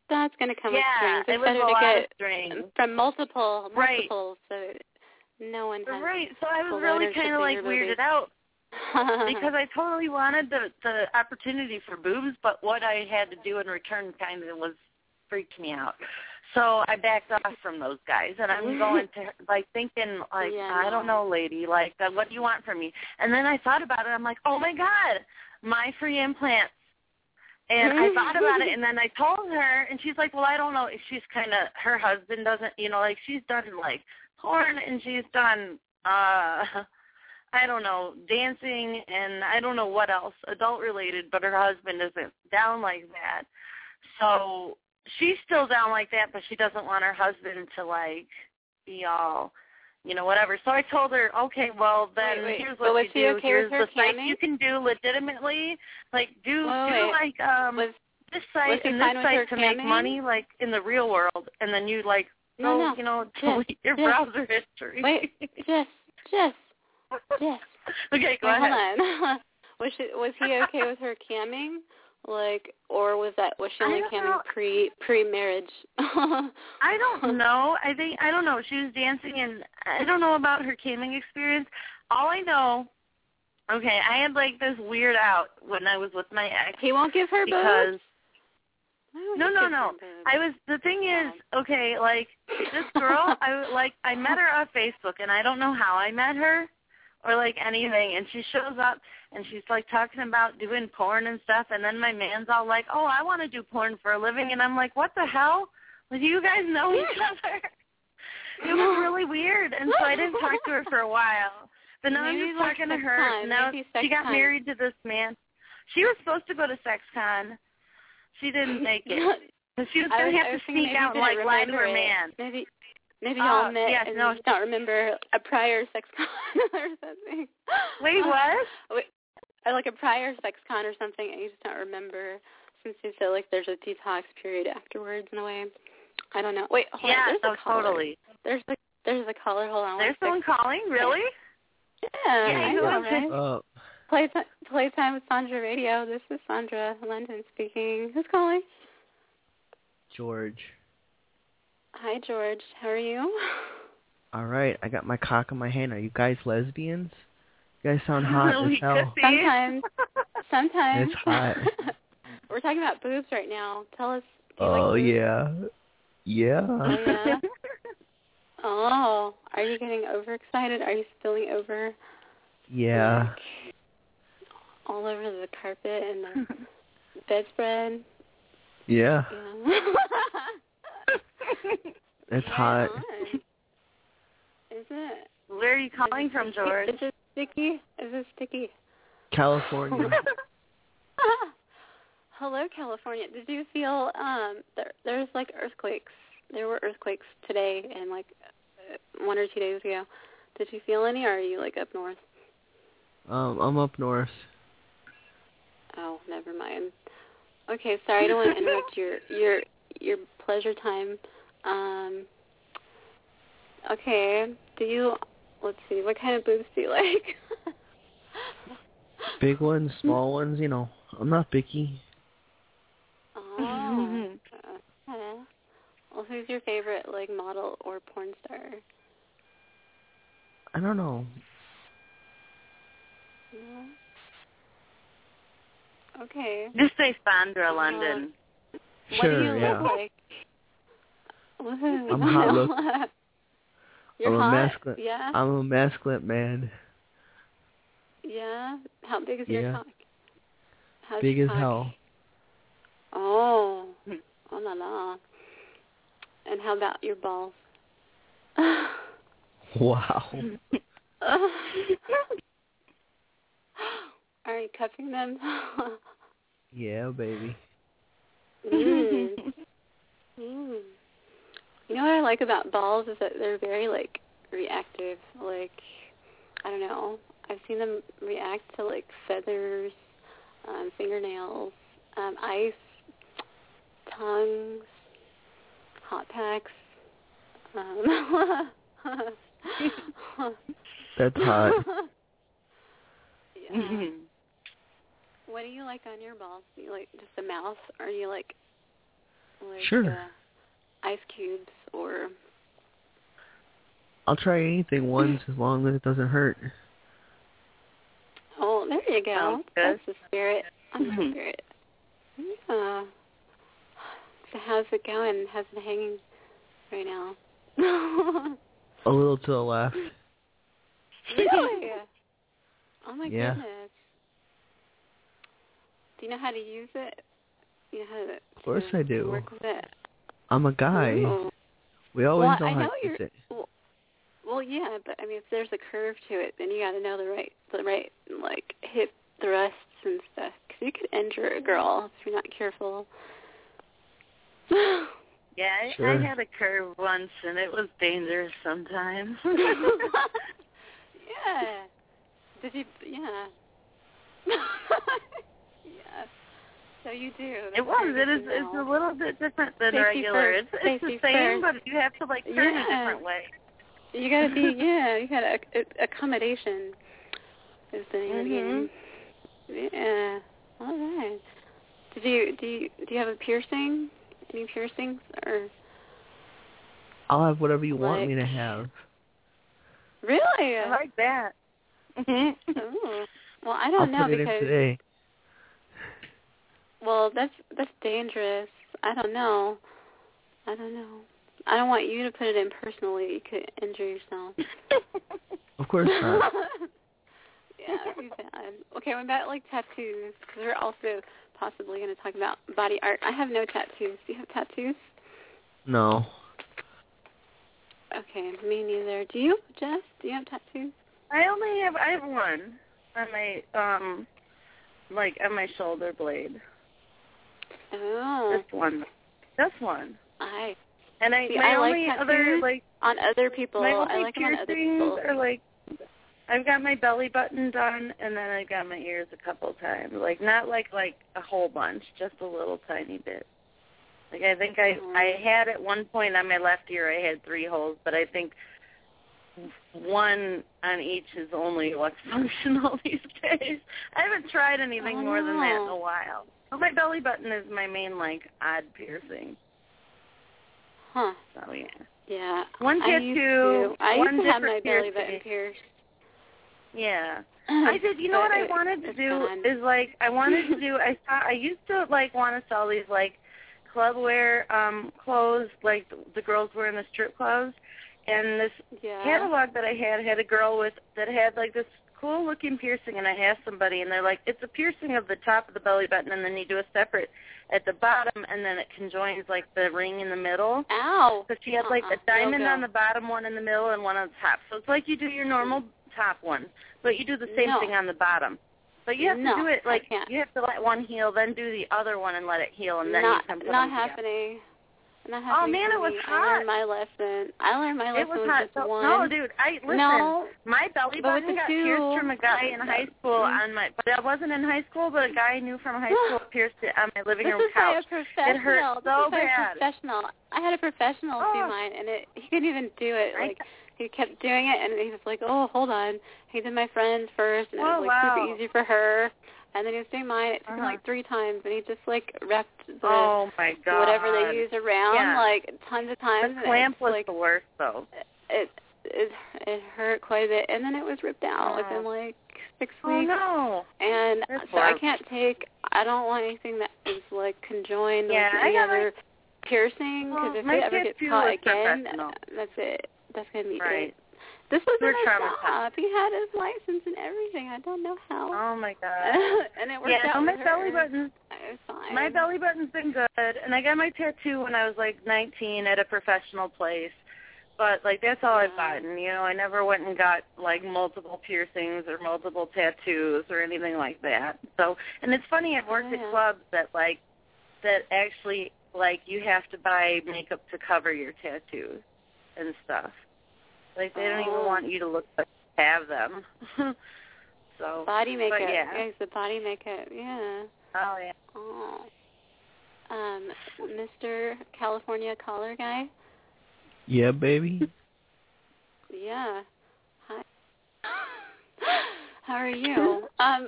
[SPEAKER 2] That's gonna come
[SPEAKER 7] yeah,
[SPEAKER 2] with strings.
[SPEAKER 7] it
[SPEAKER 2] It's
[SPEAKER 7] was
[SPEAKER 2] better
[SPEAKER 7] a
[SPEAKER 2] to
[SPEAKER 7] lot
[SPEAKER 2] get
[SPEAKER 7] of strings.
[SPEAKER 2] from multiple
[SPEAKER 7] Right.
[SPEAKER 2] so no one
[SPEAKER 7] Right, so I was really kind of like weirded out because I totally wanted the the opportunity for boobs, but what I had to do in return kind of was freaked me out. So I backed off from those guys, and I'm going to like thinking like
[SPEAKER 2] Yeah,
[SPEAKER 7] I don't
[SPEAKER 2] no.
[SPEAKER 7] know, lady, like uh, what do you want from me? And then I thought about it. I'm like, oh my god, my free implants. And I thought about it, and then I told her, and she's like, "Well, I don't know if she's kind of her husband doesn't, you know, like she's done like porn and she's done, uh I don't know, dancing and I don't know what else, adult related, but her husband isn't down like that. So she's still down like that, but she doesn't want her husband to like be all, you know, whatever. So I told her, okay, well then
[SPEAKER 2] Wait, wait,
[SPEAKER 7] here's what
[SPEAKER 2] was
[SPEAKER 7] you do.
[SPEAKER 2] okay
[SPEAKER 7] here's the site you can do legitimately, like do
[SPEAKER 2] Wait,
[SPEAKER 7] do like um
[SPEAKER 2] was
[SPEAKER 7] this site and this site to make
[SPEAKER 2] camming?
[SPEAKER 7] money like in the real world, and then you like
[SPEAKER 2] No,
[SPEAKER 7] go,
[SPEAKER 2] no.
[SPEAKER 7] you know, delete your
[SPEAKER 2] yes.
[SPEAKER 7] browser history.
[SPEAKER 2] Wait, Jess, Jess, Jess.
[SPEAKER 7] okay, go
[SPEAKER 2] Wait,
[SPEAKER 7] ahead.
[SPEAKER 2] hold on. was she was he okay with her camming, Like, or was that was she only camming
[SPEAKER 7] know.
[SPEAKER 2] pre pre marriage?
[SPEAKER 7] I don't know. I think I don't know. She was dancing, and I don't know about her camming experience. All I know, okay, I had like this weird out when I was with my ex
[SPEAKER 2] He won't give her
[SPEAKER 7] because
[SPEAKER 2] boobs.
[SPEAKER 7] No, no, no. I was the thing is okay, like this girl, I like I met her on Facebook, and I don't know how I met her or like anything, and she shows up and she's like talking about doing porn and stuff, and then my man's all like, "Oh, I want to do porn for a living," and I'm like, "What the hell? Do you guys know each other?" It was really weird, and so I didn't talk to her for a while. But now
[SPEAKER 2] Maybe
[SPEAKER 7] I'm just talking to her.
[SPEAKER 2] con,
[SPEAKER 7] Now
[SPEAKER 2] maybe
[SPEAKER 7] she got married to this man. She was supposed to go to SexCon. She didn't make it. She was gonna
[SPEAKER 2] was-
[SPEAKER 7] have to sneak out and like lie to her
[SPEAKER 2] it.
[SPEAKER 7] man.
[SPEAKER 2] Maybe maybe y'all uh, met
[SPEAKER 7] yes,
[SPEAKER 2] and
[SPEAKER 7] no.
[SPEAKER 2] you don't remember a prior sex con or something.
[SPEAKER 7] Wait, uh, what?
[SPEAKER 2] Wait, uh, like a prior sex con or something, and you just don't remember since you said like there's a detox period afterwards in a way. I don't know. Wait, hold
[SPEAKER 7] yeah,
[SPEAKER 2] on. There's
[SPEAKER 7] no,
[SPEAKER 2] a caller.
[SPEAKER 7] totally.
[SPEAKER 2] There's a there's a caller. Hold on.
[SPEAKER 7] There's someone
[SPEAKER 2] sec.
[SPEAKER 7] calling, really?
[SPEAKER 2] Yeah,
[SPEAKER 7] Yeah,
[SPEAKER 2] I
[SPEAKER 7] who
[SPEAKER 2] know,
[SPEAKER 7] it?
[SPEAKER 2] right?
[SPEAKER 6] Uh,
[SPEAKER 2] Playtime, Playtime with Sandra Radio. This is Sandra London speaking. Who's calling?
[SPEAKER 6] George.
[SPEAKER 2] Hi, George. How are you?
[SPEAKER 6] All right, I got my cock in my hand. Are you guys lesbians? You guys sound hot as hell.
[SPEAKER 2] Sometimes. Sometimes.
[SPEAKER 6] It's hot.
[SPEAKER 2] We're talking about boobs right now. Tell us.
[SPEAKER 6] Oh
[SPEAKER 2] like
[SPEAKER 6] yeah, yeah.
[SPEAKER 2] Oh, yeah. Oh, are you getting overexcited? Are you spilling over
[SPEAKER 6] Yeah.
[SPEAKER 2] all over the carpet and the bedspread?
[SPEAKER 6] Yeah.
[SPEAKER 2] Yeah.
[SPEAKER 6] It's
[SPEAKER 2] Right
[SPEAKER 6] hot.
[SPEAKER 2] on. Is it?
[SPEAKER 7] Where are you calling from, George?
[SPEAKER 2] Is it sticky? Is it sticky?
[SPEAKER 6] California.
[SPEAKER 2] Hello, California. Did you feel um there? There's like earthquakes. There were earthquakes today and like uh, one or two days ago. Did you feel any, or are you like up north?
[SPEAKER 6] Um, I'm up north.
[SPEAKER 2] Oh, never mind. Okay, sorry. I don't want to interrupt your your your pleasure time. Um. Okay. Do you? Let's see. What kind of boobs do you like?
[SPEAKER 6] Big ones, small ones, you know. I'm not picky.
[SPEAKER 2] oh. Okay. Well, who's your favorite like model or porn star?
[SPEAKER 6] I don't know.
[SPEAKER 2] No. Okay.
[SPEAKER 7] Just say Sandra London.
[SPEAKER 2] What do you
[SPEAKER 6] Sure, yeah.
[SPEAKER 2] look like? Woohoo.
[SPEAKER 6] I'm hot look.
[SPEAKER 2] You're
[SPEAKER 6] I'm
[SPEAKER 2] hot.
[SPEAKER 6] a masculine.
[SPEAKER 2] Yeah.
[SPEAKER 6] I'm a masculine man.
[SPEAKER 2] yeah. How big is
[SPEAKER 6] Yeah.
[SPEAKER 2] your cock? How's
[SPEAKER 6] Big
[SPEAKER 2] your
[SPEAKER 6] as
[SPEAKER 2] cock?
[SPEAKER 6] hell.
[SPEAKER 2] Oh. Oh la la. And how about your balls?
[SPEAKER 6] Wow.
[SPEAKER 2] Are you cupping them?
[SPEAKER 6] Yeah, baby.
[SPEAKER 2] mm. Mm. You know what I like about balls is that they're very like reactive. Like I don't know. I've seen them react to like feathers, um, fingernails, um, ice, tongues, hot packs. Um,
[SPEAKER 6] That's hot.
[SPEAKER 2] yeah. What do you like on your balls? Do you like just the mouth, or do you like like
[SPEAKER 6] Sure.
[SPEAKER 2] uh, ice cubes, or
[SPEAKER 6] I'll try anything once as long as it doesn't hurt.
[SPEAKER 2] oh, there you go. That's the spirit. That's the
[SPEAKER 7] Mhm.
[SPEAKER 2] spirit. Yeah. So how's it going? How's it hanging right now?
[SPEAKER 6] A little to the left.
[SPEAKER 2] really? Oh my
[SPEAKER 6] Yeah.
[SPEAKER 2] goodness. Do you know how to use it? You know how to,
[SPEAKER 6] Of course
[SPEAKER 2] to
[SPEAKER 6] I do.
[SPEAKER 2] work with it?
[SPEAKER 6] I'm a guy.
[SPEAKER 2] Ooh.
[SPEAKER 6] We always
[SPEAKER 2] Well,
[SPEAKER 6] know
[SPEAKER 2] I
[SPEAKER 6] how
[SPEAKER 2] know
[SPEAKER 6] to use
[SPEAKER 2] you're-
[SPEAKER 6] it.
[SPEAKER 2] Well, well, yeah, but I mean, if there's a curve to it, then you got to know the right, the right, like hip thrusts and stuff. Because you could injure a girl if you're not careful.
[SPEAKER 7] Yeah, I,
[SPEAKER 6] Sure.
[SPEAKER 7] I had a curve once, and it was dangerous sometimes.
[SPEAKER 2] yeah. Did you? Yeah. yeah. So you do. That's
[SPEAKER 7] It was. It is.
[SPEAKER 2] good
[SPEAKER 7] It's a little bit different than
[SPEAKER 2] Safety
[SPEAKER 7] regular.
[SPEAKER 2] first,
[SPEAKER 7] It's, it's the same,
[SPEAKER 2] first.
[SPEAKER 7] but you have to like turn
[SPEAKER 2] Yeah.
[SPEAKER 7] a different way.
[SPEAKER 2] You gotta be, yeah, you gotta accommodation is the name of the game.
[SPEAKER 7] Mhm.
[SPEAKER 2] Yeah. All right. Did Do you do you do you have a piercing? Any piercings or
[SPEAKER 8] I'll have whatever you want me to have.
[SPEAKER 2] really?
[SPEAKER 7] I like that. Mhm.
[SPEAKER 2] Well, I
[SPEAKER 8] I'll
[SPEAKER 2] don't know
[SPEAKER 8] put it in
[SPEAKER 2] because
[SPEAKER 8] today.
[SPEAKER 2] Well, that's that's dangerous. I don't know. I don't know. I don't want you to put it in personally. You could injure yourself.
[SPEAKER 8] Of course not.
[SPEAKER 2] yeah, that'd be bad. Okay, what about like tattoos? Because we're also possibly going to talk about body art. I have no tattoos. Do you have tattoos?
[SPEAKER 8] No.
[SPEAKER 2] Okay, me neither. Do you, Jess? Do you have tattoos?
[SPEAKER 7] I only have I have one on my um like on my shoulder blade.
[SPEAKER 2] Oh,
[SPEAKER 7] Just one. Just one.
[SPEAKER 2] I
[SPEAKER 7] And I
[SPEAKER 2] See,
[SPEAKER 7] my
[SPEAKER 2] I
[SPEAKER 7] only
[SPEAKER 2] tattoos.
[SPEAKER 7] other like
[SPEAKER 2] on other people.
[SPEAKER 7] my
[SPEAKER 2] I
[SPEAKER 7] only
[SPEAKER 2] like them on other
[SPEAKER 7] piercings
[SPEAKER 2] people.
[SPEAKER 7] are like I've got my belly button done and then I've got my ears a couple times. Like not like like a whole bunch, just a little tiny bit. Like I think I
[SPEAKER 2] Mhm.
[SPEAKER 7] I had at one point on my left ear I had three holes, but I think one on each is only what's functional these days. I haven't tried anything
[SPEAKER 2] Oh,
[SPEAKER 7] more than that in a while. But my belly button is my main like odd piercing.
[SPEAKER 2] Huh?
[SPEAKER 7] So yeah.
[SPEAKER 2] Yeah.
[SPEAKER 7] One
[SPEAKER 2] I used
[SPEAKER 7] tattoo,
[SPEAKER 2] to, I
[SPEAKER 7] one
[SPEAKER 2] used to have my
[SPEAKER 7] different
[SPEAKER 2] belly button
[SPEAKER 7] piercing.
[SPEAKER 2] pierced.
[SPEAKER 7] Yeah. I did. You know what I wanted to do
[SPEAKER 2] gone.
[SPEAKER 7] is like I wanted to do. I saw. I used to like want to sell these like club wear um clothes, like the, the girls wear in the strip clubs. And this
[SPEAKER 2] Yeah.
[SPEAKER 7] catalog that I had had a girl with that had like this cool looking piercing, and I asked somebody, and they're like, it's a piercing of the top of the belly button, and then you do a separate at the bottom, and then it conjoins like the ring in the middle.
[SPEAKER 2] Ow.
[SPEAKER 7] So she had like
[SPEAKER 2] Uh-uh,
[SPEAKER 7] a diamond
[SPEAKER 2] no
[SPEAKER 7] on the bottom, one in the middle, and one on the top. So it's like you do your normal top one, but you do the same
[SPEAKER 2] No.
[SPEAKER 7] thing on the bottom. But you have
[SPEAKER 2] No,
[SPEAKER 7] to do it like you have to let one heal, then do the other one and let it heal, and then
[SPEAKER 2] not
[SPEAKER 7] you can put
[SPEAKER 2] not
[SPEAKER 7] them together.
[SPEAKER 2] Not
[SPEAKER 7] Oh, man, it was
[SPEAKER 2] me. I
[SPEAKER 7] hot.
[SPEAKER 2] learned my lesson. I learned my lesson
[SPEAKER 7] It was
[SPEAKER 2] with
[SPEAKER 7] hot.
[SPEAKER 2] just
[SPEAKER 7] So,
[SPEAKER 2] one.
[SPEAKER 7] no, dude, I listen.
[SPEAKER 2] No.
[SPEAKER 7] My belly button got
[SPEAKER 2] two-
[SPEAKER 7] pierced from a guy in high school on my. But I wasn't in high school, but a guy I knew from high school pierced it on my living
[SPEAKER 2] This
[SPEAKER 7] room
[SPEAKER 2] is by a
[SPEAKER 7] couch.
[SPEAKER 2] professional.
[SPEAKER 7] It hurt
[SPEAKER 2] this
[SPEAKER 7] so
[SPEAKER 2] is by a
[SPEAKER 7] bad.
[SPEAKER 2] professional. I had a professional do
[SPEAKER 7] Oh.
[SPEAKER 2] mine, and it he couldn't even do it. Like he kept doing it, and he was like, "Oh, hold on." He did my friend first, and it
[SPEAKER 7] Oh,
[SPEAKER 2] was like
[SPEAKER 7] wow.
[SPEAKER 2] super easy for her. And then he was doing mine. It took
[SPEAKER 7] Uh-huh.
[SPEAKER 2] like three times, and he just like wrapped the
[SPEAKER 7] oh my god.
[SPEAKER 2] whatever they use around
[SPEAKER 7] Yeah.
[SPEAKER 2] like tons of times.
[SPEAKER 7] The clamp was
[SPEAKER 2] like
[SPEAKER 7] the worst though.
[SPEAKER 2] it it it hurt quite a bit, and then it was ripped out
[SPEAKER 7] Oh.
[SPEAKER 2] within like six weeks.
[SPEAKER 7] Oh no.
[SPEAKER 2] And
[SPEAKER 7] That's
[SPEAKER 2] so I can't take. I don't want anything that is like conjoined
[SPEAKER 7] Yeah,
[SPEAKER 2] with any other piercing
[SPEAKER 7] Well,
[SPEAKER 2] because if it ever gets caught again, that's it. That's gonna be
[SPEAKER 7] Right.
[SPEAKER 2] it. This was
[SPEAKER 7] We're
[SPEAKER 2] in a shop. He had his license and everything. I don't know how.
[SPEAKER 7] Oh my god.
[SPEAKER 2] and it worked
[SPEAKER 7] yeah,
[SPEAKER 2] out
[SPEAKER 7] no, my belly button
[SPEAKER 2] It was fine.
[SPEAKER 7] my belly button's been good and I got my tattoo when I was like nineteen at a professional place. But like that's all I've gotten, you know, I never went and got like multiple piercings or multiple tattoos or anything like that. So and it's funny I've worked
[SPEAKER 2] Yeah.
[SPEAKER 7] at clubs that like that actually like you have to buy makeup to cover your tattoos and stuff. Like they don't even
[SPEAKER 2] Oh.
[SPEAKER 7] want you to look like you have them. so
[SPEAKER 2] Body makeup.
[SPEAKER 7] yeah.
[SPEAKER 2] Guys, the body makeup. Yeah.
[SPEAKER 7] Oh yeah.
[SPEAKER 2] Oh. Um, Mr. California collar guy.
[SPEAKER 8] Yeah, baby.
[SPEAKER 2] Yeah. Hi. How are you? um,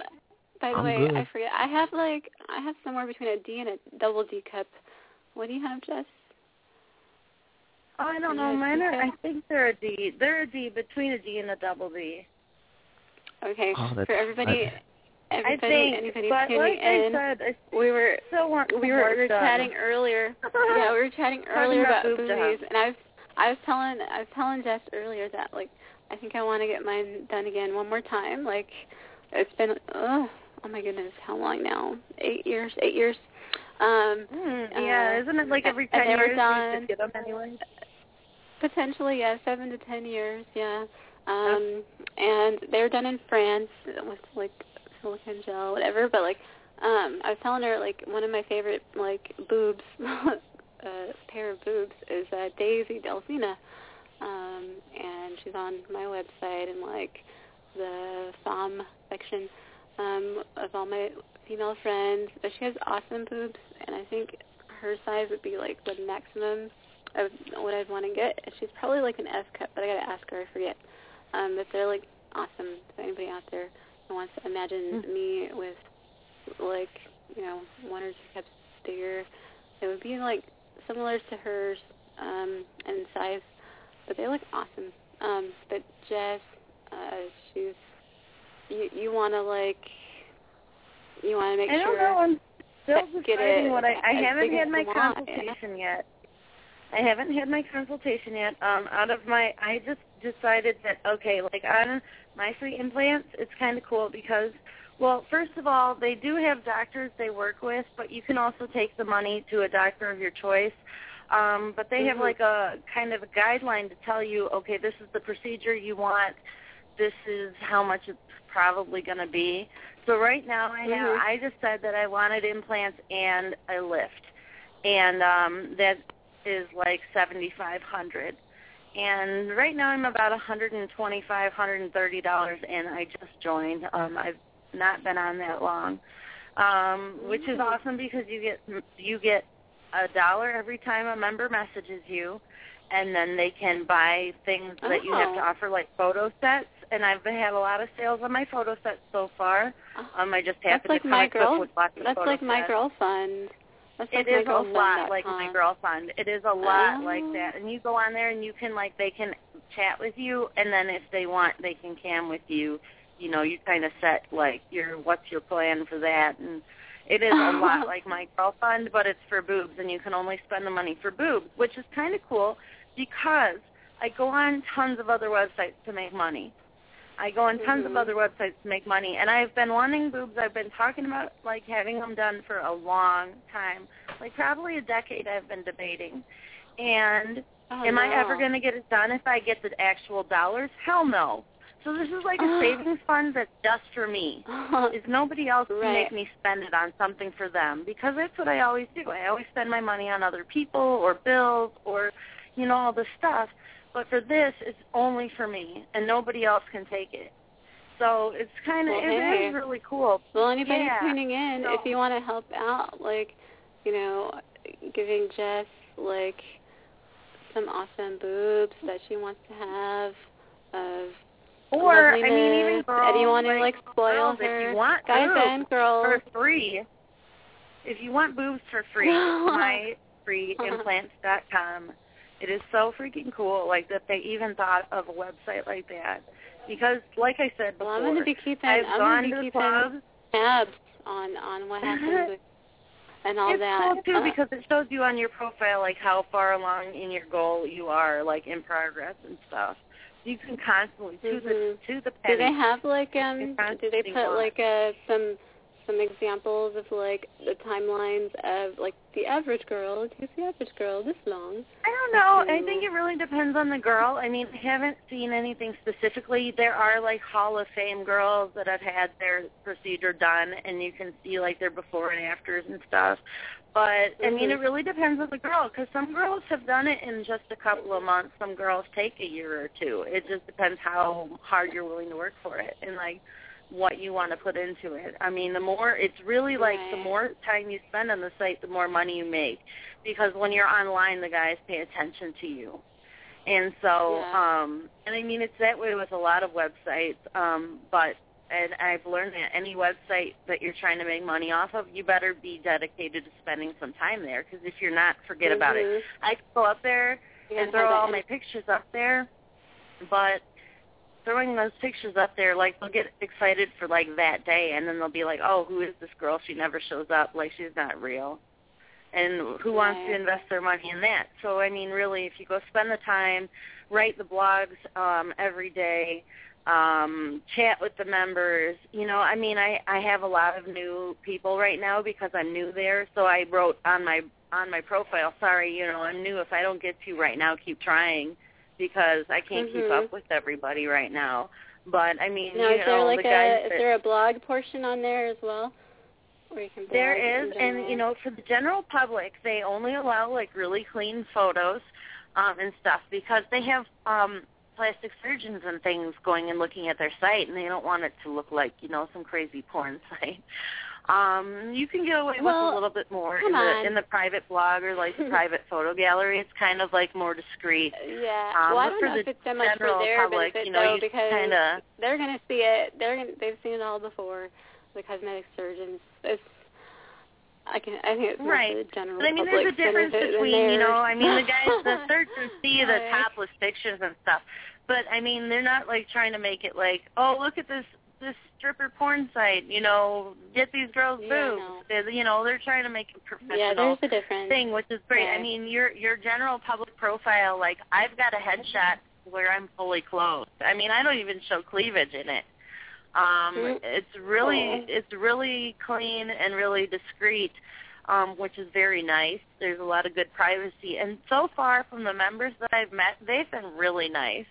[SPEAKER 2] by the
[SPEAKER 8] I'm
[SPEAKER 2] way,
[SPEAKER 8] good.
[SPEAKER 2] I forget. I have like I have somewhere between a D and a double D cup. What do you have, Jess?
[SPEAKER 7] Oh, I don't know. Mine are. I think they're a D. They're a D between a D and a double D.
[SPEAKER 2] Okay.
[SPEAKER 8] Oh,
[SPEAKER 2] For everybody,
[SPEAKER 8] fun.
[SPEAKER 2] everybody,
[SPEAKER 7] I think.
[SPEAKER 2] anybody
[SPEAKER 7] but
[SPEAKER 2] tuning
[SPEAKER 7] like
[SPEAKER 2] in,
[SPEAKER 7] I said, I
[SPEAKER 2] we were
[SPEAKER 7] still want
[SPEAKER 2] we were,
[SPEAKER 7] work
[SPEAKER 2] we were
[SPEAKER 7] done.
[SPEAKER 2] chatting earlier. yeah, we were chatting earlier
[SPEAKER 7] about
[SPEAKER 2] about,
[SPEAKER 7] boob
[SPEAKER 2] boobies, and I was I was telling I was telling Jess earlier that like I think I want to get mine done again one more time. Like it's been oh oh my goodness, how long now? Eight years, eight years. Um,
[SPEAKER 7] Mm, yeah,
[SPEAKER 2] uh,
[SPEAKER 7] isn't it like every
[SPEAKER 2] and
[SPEAKER 7] ten
[SPEAKER 2] they were
[SPEAKER 7] years you
[SPEAKER 2] done.
[SPEAKER 7] should get them anyway?
[SPEAKER 2] Potentially yeah, seven to ten years, yeah. Um, and they're done in France with like silicone gel, whatever. But like, um, I was telling her like one of my favorite like boobs, uh, pair of boobs is uh, Daisy Delphina, um, and she's on my website and like the femme section um, of all my female friends. But she has awesome boobs, and I think her size would be like the maximum of what I'd want to get. She's probably like an S cup, but I gotta ask her. I forget. Um, but they're like awesome. If anybody out there who wants to imagine me with like you know, one or two cups bigger. It would be like similar to hers um, in size, but they look awesome. Um, but Jess, uh, she's you. You want to like you want to make sure
[SPEAKER 7] I don't know. I'm still deciding what I. I haven't had my consultation yet. I haven't had my consultation yet. Um, out of my, I just decided that okay, like on my free implants, it's kind of cool because, well, first of all, they do have doctors they work with, but you can also take the money to a doctor of your choice. Um, but they have
[SPEAKER 2] Mhm.
[SPEAKER 7] like a kind of a guideline to tell you, okay, this is the procedure you want. This is how much it's probably going to be. So right now, I have,
[SPEAKER 2] Mhm.
[SPEAKER 7] I just said that I wanted implants and a lift, and um, that is like seventy five hundred. And right now I'm about a hundred and twenty five, hundred and thirty dollars, and I just joined. Um, I've not been on that long, um, which is
[SPEAKER 2] Mm.
[SPEAKER 7] awesome because you get you get a dollar every time a member messages you, and then they can buy things that you have to
[SPEAKER 2] Oh.
[SPEAKER 7] offer, like photo sets. And I've had a lot of sales on my photo sets so far. Um, I just
[SPEAKER 2] That's
[SPEAKER 7] happened
[SPEAKER 2] like
[SPEAKER 7] to come
[SPEAKER 2] my girl.
[SPEAKER 7] with lots of
[SPEAKER 2] That's like my
[SPEAKER 7] sets.
[SPEAKER 2] girl fund. That's
[SPEAKER 7] It
[SPEAKER 2] my
[SPEAKER 7] is a lot like my
[SPEAKER 2] com.
[SPEAKER 7] girl fund. It is a lot
[SPEAKER 2] Oh.
[SPEAKER 7] like that. And you go on there and you can like they can chat with you and then if they want they can cam with you. You know, you kind of set like your what's your plan for that and it is a lot like my girl fund, but it's for boobs and you can only spend the money for boobs, which is kind of cool because I go on tons of other websites to make money. I go on tons of
[SPEAKER 2] Mhm.
[SPEAKER 7] other websites to make money, and I've been wanting boobs. I've been talking about like having them done for a long time, like probably a decade. I've been debating, and
[SPEAKER 2] Oh,
[SPEAKER 7] am I ever going to get it done if I get the actual dollars? Hell no. So this is like a savings fund that's just for me. Is nobody else
[SPEAKER 2] Right.
[SPEAKER 7] make me spend it on something for them because that's what I always do. I always spend my money on other people or bills or you know all this stuff. But for this, it's only for me, and nobody else can take it. So it's kind of
[SPEAKER 2] Well,
[SPEAKER 7] it
[SPEAKER 2] hey.
[SPEAKER 7] is really cool.
[SPEAKER 2] Well, anybody
[SPEAKER 7] Yeah.
[SPEAKER 2] tuning in,
[SPEAKER 7] So-
[SPEAKER 2] if you want to help out, like, you know, giving Jess like some awesome boobs that she wants to have, of
[SPEAKER 7] Or I mean, even girls,
[SPEAKER 2] and you want to
[SPEAKER 7] like,
[SPEAKER 2] like spoil her,
[SPEAKER 7] if you want
[SPEAKER 2] guys
[SPEAKER 7] boobs
[SPEAKER 2] and girls.
[SPEAKER 7] for free. If you want boobs for free, myfreeimplants.com. It is so freaking cool, like that they even thought of a website like that. Because, like I said before,
[SPEAKER 2] Well, I'm going to be keeping
[SPEAKER 7] I've
[SPEAKER 2] I'm
[SPEAKER 7] gone
[SPEAKER 2] going to be keeping tabs on on what happens with, and all
[SPEAKER 7] it's
[SPEAKER 2] that.
[SPEAKER 7] cool too
[SPEAKER 2] Uh,
[SPEAKER 7] because it shows you on your profile like how far along in your goal you are, like in progress and stuff. You can constantly to the
[SPEAKER 2] Mhm.
[SPEAKER 7] to the
[SPEAKER 2] do they have like um? Do they put
[SPEAKER 7] on.
[SPEAKER 2] like uh some some examples of like the timelines of like the average girl? Who's the average girl this long?
[SPEAKER 7] I don't know. I think it really depends on the girl. I mean, I haven't seen anything specifically. There are like Hall of Fame girls that have had their procedure done, and you can see like their before and afters and stuff. But I mean, it mm-hmm. really depends on the girl because some girls have done it in just a couple of months. Some girls take a year or two. It just depends how hard you're willing to work for it and like what you want to put into it. I mean, the more it's really like the more time you spend on the site, the more money you make because when you're online, the guys pay attention to you. And so,
[SPEAKER 2] Yeah.
[SPEAKER 7] um, and I mean, it's that way with a lot of websites. Um, but and I've learned that any website that you're trying to make money off of, you better be dedicated to spending some time there. Because if you're not, forget about it.
[SPEAKER 2] Mhm.
[SPEAKER 7] I could go up there
[SPEAKER 2] You
[SPEAKER 7] and throw all my pictures up there, but throwing those pictures up there, like they'll get excited for like that day, and then they'll be like, "Oh, who is this girl? She never shows up. Like she's not real." And who wants to invest their money in that? So I mean, really, if you go spend the time, write the blogs um, every day, um, chat with the members. You know, I mean, I I have a lot of new people right now because I'm new there. So I wrote on my on my profile, sorry, you know, I'm new. If I don't get to you right now, keep trying because I can't keep
[SPEAKER 2] Mhm.
[SPEAKER 7] up with everybody right now. But I mean,
[SPEAKER 2] Now,
[SPEAKER 7] you
[SPEAKER 2] is there
[SPEAKER 7] know,
[SPEAKER 2] like
[SPEAKER 7] the
[SPEAKER 2] a is
[SPEAKER 7] that,
[SPEAKER 2] there a blog portion on there as well, where you can blog
[SPEAKER 7] there and you know, for the general public, they only allow like really clean photos um, and stuff because they have um, plastic surgeons and things going and looking at their site, and they don't want it to look like you know some crazy porn site. Um, you can get away with a little bit more in the
[SPEAKER 2] on.
[SPEAKER 7] in the private blog or like the private photo gallery. It's kind of like more discreet.
[SPEAKER 2] Yeah.
[SPEAKER 7] Um,
[SPEAKER 2] well, I don't
[SPEAKER 7] for
[SPEAKER 2] know
[SPEAKER 7] the
[SPEAKER 2] if it's so much for their
[SPEAKER 7] public,
[SPEAKER 2] benefit
[SPEAKER 7] you know,
[SPEAKER 2] though, because
[SPEAKER 7] kinda-
[SPEAKER 2] they're going to see it. They're gonna, they've seen it all before. The cosmetic surgeons. It's I can. I think it's
[SPEAKER 7] Right.
[SPEAKER 2] the general
[SPEAKER 7] But I mean, there's a difference
[SPEAKER 2] than it- than
[SPEAKER 7] between, you know, I mean, the guys that search and see the
[SPEAKER 2] Like-
[SPEAKER 7] topless pictures and stuff. But I mean, they're not like trying to make it like, oh, look at this this stripper porn site, you know, get these girls
[SPEAKER 2] Yeah,
[SPEAKER 7] boobs.
[SPEAKER 2] no.
[SPEAKER 7] You know, they're trying to make it professional
[SPEAKER 2] Yeah, there's a difference.
[SPEAKER 7] thing, which is great. I mean, your your general public profile, like I've got a headshot where I'm fully clothed. I mean, I don't even show cleavage in it. Um,
[SPEAKER 2] Mhm.
[SPEAKER 7] it's really it's really clean and really discreet, um, which is very nice. There's a lot of good privacy, and so far from the members that I've met, they've been really nice.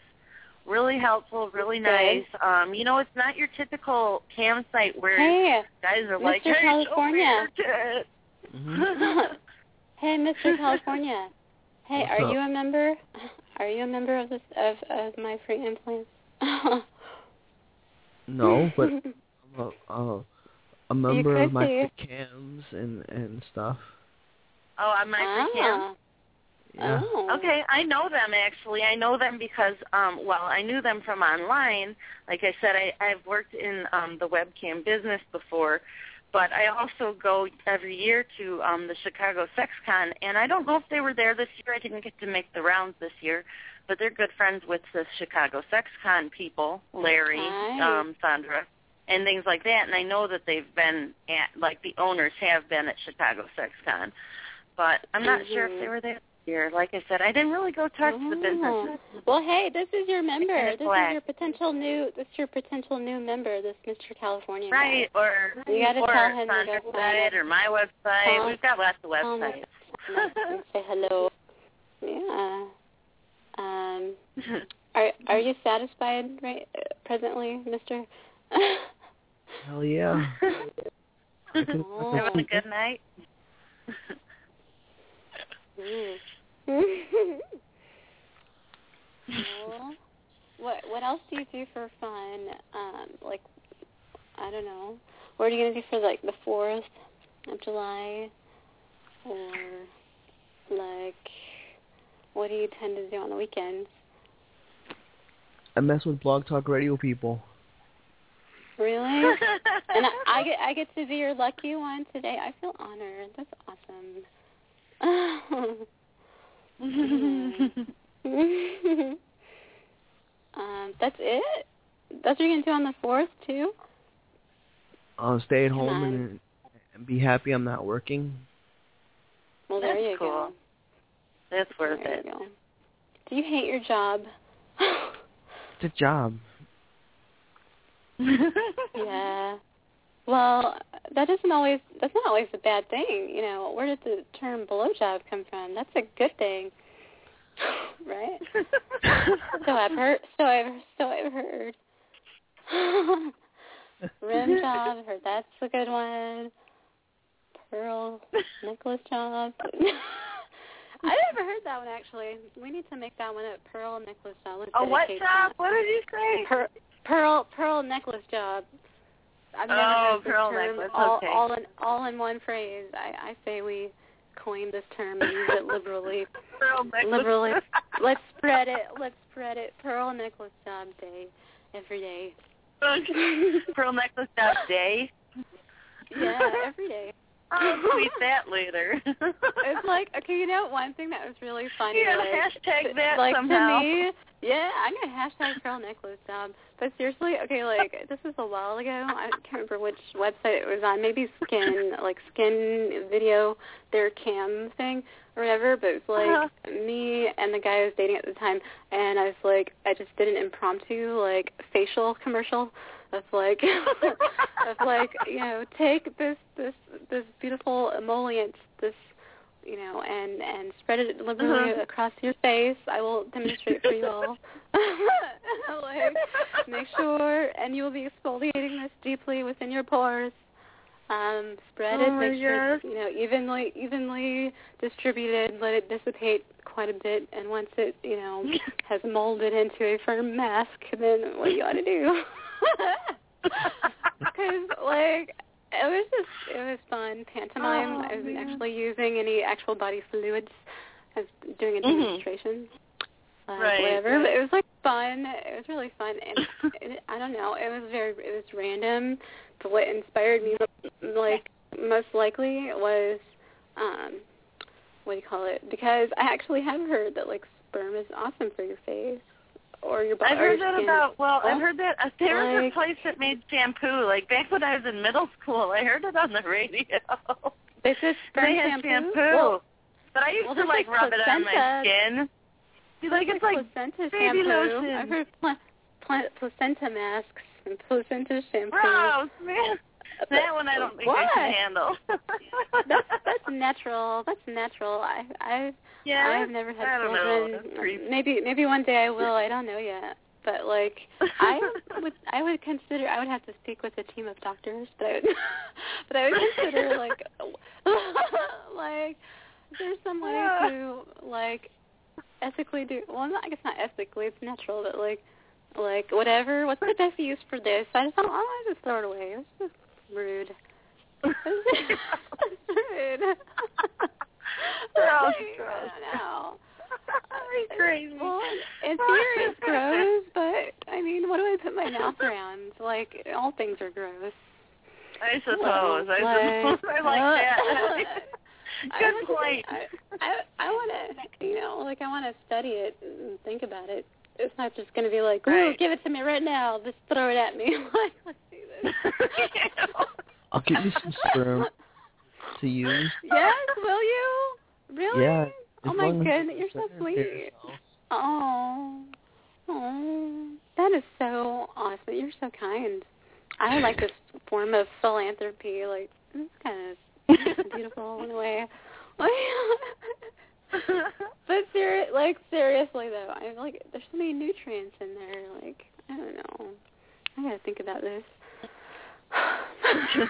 [SPEAKER 7] Really helpful, really
[SPEAKER 2] Good.
[SPEAKER 7] nice. Um, you know, it's not your typical campsite where
[SPEAKER 2] Hey,
[SPEAKER 7] guys are like,
[SPEAKER 2] Mr.
[SPEAKER 7] "Hey,
[SPEAKER 2] California."
[SPEAKER 7] show me your tits."
[SPEAKER 8] Mhm.
[SPEAKER 2] hey, Mr. California. Hey,
[SPEAKER 8] What's
[SPEAKER 2] are
[SPEAKER 8] up?
[SPEAKER 2] you a member? Are you a member of this of of my free implants?
[SPEAKER 8] No, but I'm a, uh, a member of my
[SPEAKER 2] be.
[SPEAKER 8] cams and and stuff.
[SPEAKER 7] Oh, on my free cam.
[SPEAKER 2] Ah.
[SPEAKER 8] Yeah.
[SPEAKER 2] Oh.
[SPEAKER 7] Okay, I know them actually. I know them because um well, I knew them from online. Like I said, I I've worked in um the webcam business before, but I also go every year to um the Chicago Sex Con and I don't know if they were there this year. I didn't get to make the rounds this year, but they're good friends with the Chicago Sex Con people, Larry,
[SPEAKER 2] Nice.
[SPEAKER 7] um Sandra, and things like that. And I know that they've been at like the owners have been at Chicago Sex Con. But I'm not sure if
[SPEAKER 2] Mhm.
[SPEAKER 7] they were there this year. Like I said, I didn't really go talk to the
[SPEAKER 2] Oh.
[SPEAKER 7] business.
[SPEAKER 2] Well, hey, this is your member.
[SPEAKER 7] kinda
[SPEAKER 2] This is your potential new. This is your potential new member. This Mr. California. guy.
[SPEAKER 7] Right, or
[SPEAKER 2] You gotta
[SPEAKER 7] or
[SPEAKER 2] tell him to
[SPEAKER 7] Sandra's
[SPEAKER 2] go sign
[SPEAKER 7] or my website.
[SPEAKER 2] Call-
[SPEAKER 7] We've got lots of
[SPEAKER 2] call me.
[SPEAKER 7] websites.
[SPEAKER 2] say hello. Yeah. Um. Are Are you satisfied right uh, presently, Mister?
[SPEAKER 8] Hell yeah. I can,
[SPEAKER 2] Oh.
[SPEAKER 8] I
[SPEAKER 7] Having a good night.
[SPEAKER 2] Mm. Well, what What else do you do for fun? Um, like, I don't know. What are you gonna do for like the fourth of July, or like, what do you tend to do on the weekends?
[SPEAKER 8] I mess with Blog Talk Radio people.
[SPEAKER 2] Really? and I, I get I get to be your lucky one today. I feel honored. That's awesome. um, that's it. That's what you're gonna do on the fourth too.
[SPEAKER 8] I'll stay at home and, and be happy I'm not working.
[SPEAKER 2] Well, there
[SPEAKER 7] That's
[SPEAKER 2] you
[SPEAKER 7] cool.
[SPEAKER 2] go.
[SPEAKER 7] That's worth
[SPEAKER 2] there
[SPEAKER 7] it.
[SPEAKER 2] you. Do you hate your job?
[SPEAKER 8] It's a job.
[SPEAKER 2] yeah. Well, that doesn't always. That's not always a bad thing. You know, where did the term blowjob come from? That's a good thing, right? so I've heard. So I've so I've heard. Rim job. I've heard that's a good one. Pearl necklace job. I never heard that one actually. We need to make that one a pearl necklace job. Let's
[SPEAKER 7] A what job?
[SPEAKER 2] that.
[SPEAKER 7] What did you say?
[SPEAKER 2] Per- pearl pearl necklace job. I've never
[SPEAKER 7] Oh,
[SPEAKER 2] heard this
[SPEAKER 7] pearl
[SPEAKER 2] term
[SPEAKER 7] necklace,
[SPEAKER 2] all,
[SPEAKER 7] okay.
[SPEAKER 2] all in all in one phrase. I, I say we coin this term and use it liberally.
[SPEAKER 7] Pearl necklace.
[SPEAKER 2] Liberally. Let's spread it. Let's spread it. Pearl necklace job day every day.
[SPEAKER 7] Pearl necklace job day.
[SPEAKER 2] Yeah, every day.
[SPEAKER 7] I'll tweet that later.
[SPEAKER 2] It's like okay, you know one thing that was really funny.
[SPEAKER 7] Yeah,
[SPEAKER 2] like,
[SPEAKER 7] hashtag that
[SPEAKER 2] like
[SPEAKER 7] somehow.
[SPEAKER 2] to me, yeah, I'm gonna hashtag pearl necklace job. But seriously, okay, like this was a while ago. I can't remember which website it was on. Maybe Skin, like Skin Video, their cam thing or whatever. But it was like
[SPEAKER 7] Uh-huh.
[SPEAKER 2] me and the guy I was dating at the time, and I was like, I just did an impromptu like facial commercial. That's like, of like, you know, take this this this beautiful emollient, this you know, and and spread it liberally
[SPEAKER 7] Uh-huh.
[SPEAKER 2] across your face. I will demonstrate for you all. like, make sure, and you will be exfoliating this deeply within your pores. Um, spread
[SPEAKER 7] Oh
[SPEAKER 2] it,
[SPEAKER 7] my
[SPEAKER 2] make sure it's, you know evenly evenly distributed. Let it dissipate quite a bit, and once it you know has molded into a firm mask, then what do you ought to do? Because like it was just it was fun pantomime.
[SPEAKER 7] Oh,
[SPEAKER 2] I wasn't
[SPEAKER 7] man.
[SPEAKER 2] actually using any actual body fluids. I was doing a demonstration. Uh,
[SPEAKER 7] Right,
[SPEAKER 2] whatever, but it was like fun. It was really fun, and it, I don't know. It was very, it was random. But what inspired me, like most likely was um what do you call it? Because I actually have heard that like sperm is awesome for your face or your body.
[SPEAKER 7] I've heard that about. Well, I've heard that uh, there was a place that made shampoo. Like back when I was in middle school, I heard it on the radio.
[SPEAKER 2] They said sperm
[SPEAKER 7] they had
[SPEAKER 2] shampoo.
[SPEAKER 7] shampoo.
[SPEAKER 2] Well,
[SPEAKER 7] but I used
[SPEAKER 2] well,
[SPEAKER 7] to like
[SPEAKER 2] like,
[SPEAKER 7] rub it on my
[SPEAKER 2] placenta.
[SPEAKER 7] skin. See, like it's like
[SPEAKER 2] placenta
[SPEAKER 7] baby
[SPEAKER 2] shampoo.
[SPEAKER 7] lotion.
[SPEAKER 2] I've heard pla- pla- placenta masks and placenta shampoo.
[SPEAKER 7] gross, man. That one I don't think
[SPEAKER 2] what?
[SPEAKER 7] I can handle.
[SPEAKER 2] that's that's natural. That's natural. I I
[SPEAKER 7] yeah,
[SPEAKER 2] I've never had
[SPEAKER 7] don't know.
[SPEAKER 2] Maybe maybe one day I will. I don't know yet. But like I would I would consider I would have to speak with a team of doctors, but I would but I would consider like like there's some way to like ethically do well not I guess not ethically, it's natural, but like like whatever, what's the best use for this? I just don't I just throw it away. It's just rude. rude.
[SPEAKER 7] Gross,
[SPEAKER 2] Like,
[SPEAKER 7] gross.
[SPEAKER 2] I don't know.
[SPEAKER 7] That's crazy.
[SPEAKER 2] Well, it's here, it's gross, but I mean, what do I put my mouth around? Like, all things are gross.
[SPEAKER 7] I suppose. I
[SPEAKER 2] Like,
[SPEAKER 7] suppose. I like that.
[SPEAKER 2] I
[SPEAKER 7] Good
[SPEAKER 2] want to-
[SPEAKER 7] point.
[SPEAKER 2] I I, I want to, you know, like I want to study it and think about it. It's not just going to be like, "Ooh,
[SPEAKER 7] Right.
[SPEAKER 2] give it to me right now. Just throw it at me." like, let's do this.
[SPEAKER 8] I'll give you some sperm to use.
[SPEAKER 2] yes, will you? Really?
[SPEAKER 8] Yeah.
[SPEAKER 2] Oh my goodness,
[SPEAKER 8] you
[SPEAKER 2] you're so sweet. Oh, oh, that is so awesome. You're so kind. I like this form of philanthropy. Like, it's kind of beautiful in a way. but seri- like seriously though, I'm like there's so many nutrients in there. Like, I don't know. I gotta think about this.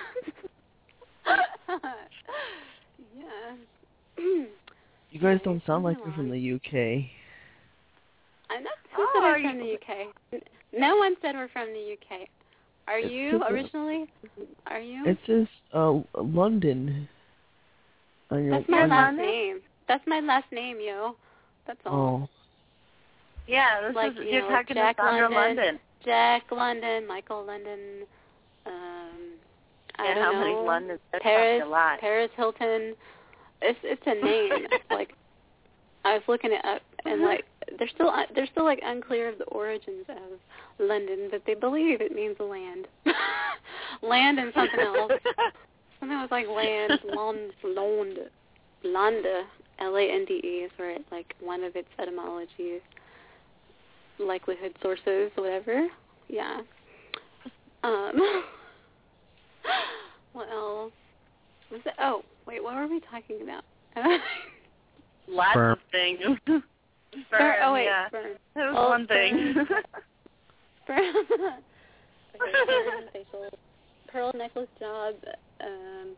[SPEAKER 2] yeah.
[SPEAKER 8] You guys don't sound like you're from the UK.
[SPEAKER 2] I'm not who
[SPEAKER 7] Oh,
[SPEAKER 2] said
[SPEAKER 7] are
[SPEAKER 2] we're from
[SPEAKER 7] you-
[SPEAKER 2] the UK. No one said we're from the UK. Are
[SPEAKER 8] It's
[SPEAKER 2] you
[SPEAKER 8] just a-
[SPEAKER 2] originally? Are you?
[SPEAKER 8] It says uh, London. On your,
[SPEAKER 2] That's my
[SPEAKER 8] on
[SPEAKER 2] last
[SPEAKER 8] your-
[SPEAKER 2] name. That's my last name, yo. That's all.
[SPEAKER 8] Oh,
[SPEAKER 7] yeah, this
[SPEAKER 2] Like,
[SPEAKER 7] is
[SPEAKER 2] you
[SPEAKER 7] you're
[SPEAKER 2] know,
[SPEAKER 7] talking
[SPEAKER 2] Jack
[SPEAKER 7] to Sandra
[SPEAKER 2] London.
[SPEAKER 7] London.
[SPEAKER 2] Jack London, Michael London. Um, I
[SPEAKER 7] Yeah,
[SPEAKER 2] don't
[SPEAKER 7] how
[SPEAKER 2] know.
[SPEAKER 7] many Londons?
[SPEAKER 2] Paris,
[SPEAKER 7] probably a lot.
[SPEAKER 2] Paris Hilton. It's it's a name. Like I was looking it up, and like they're still they're still like unclear of the origins of London, but they believe it means land, land and something else. Something was like land, land, land, landa, L-A-N-D-E is where it's like one of its etymology, likelihood sources, whatever. Yeah. Um. what else? Was it? Oh, wait. What were we talking about?
[SPEAKER 7] Lots
[SPEAKER 8] Sperm.
[SPEAKER 7] of things.
[SPEAKER 2] Sperm.
[SPEAKER 7] Sperm,
[SPEAKER 2] Oh wait,
[SPEAKER 7] yeah.
[SPEAKER 2] sperm.
[SPEAKER 7] That was one thing.
[SPEAKER 2] Sperm. okay, sperm, facial, pearl necklace job. Um.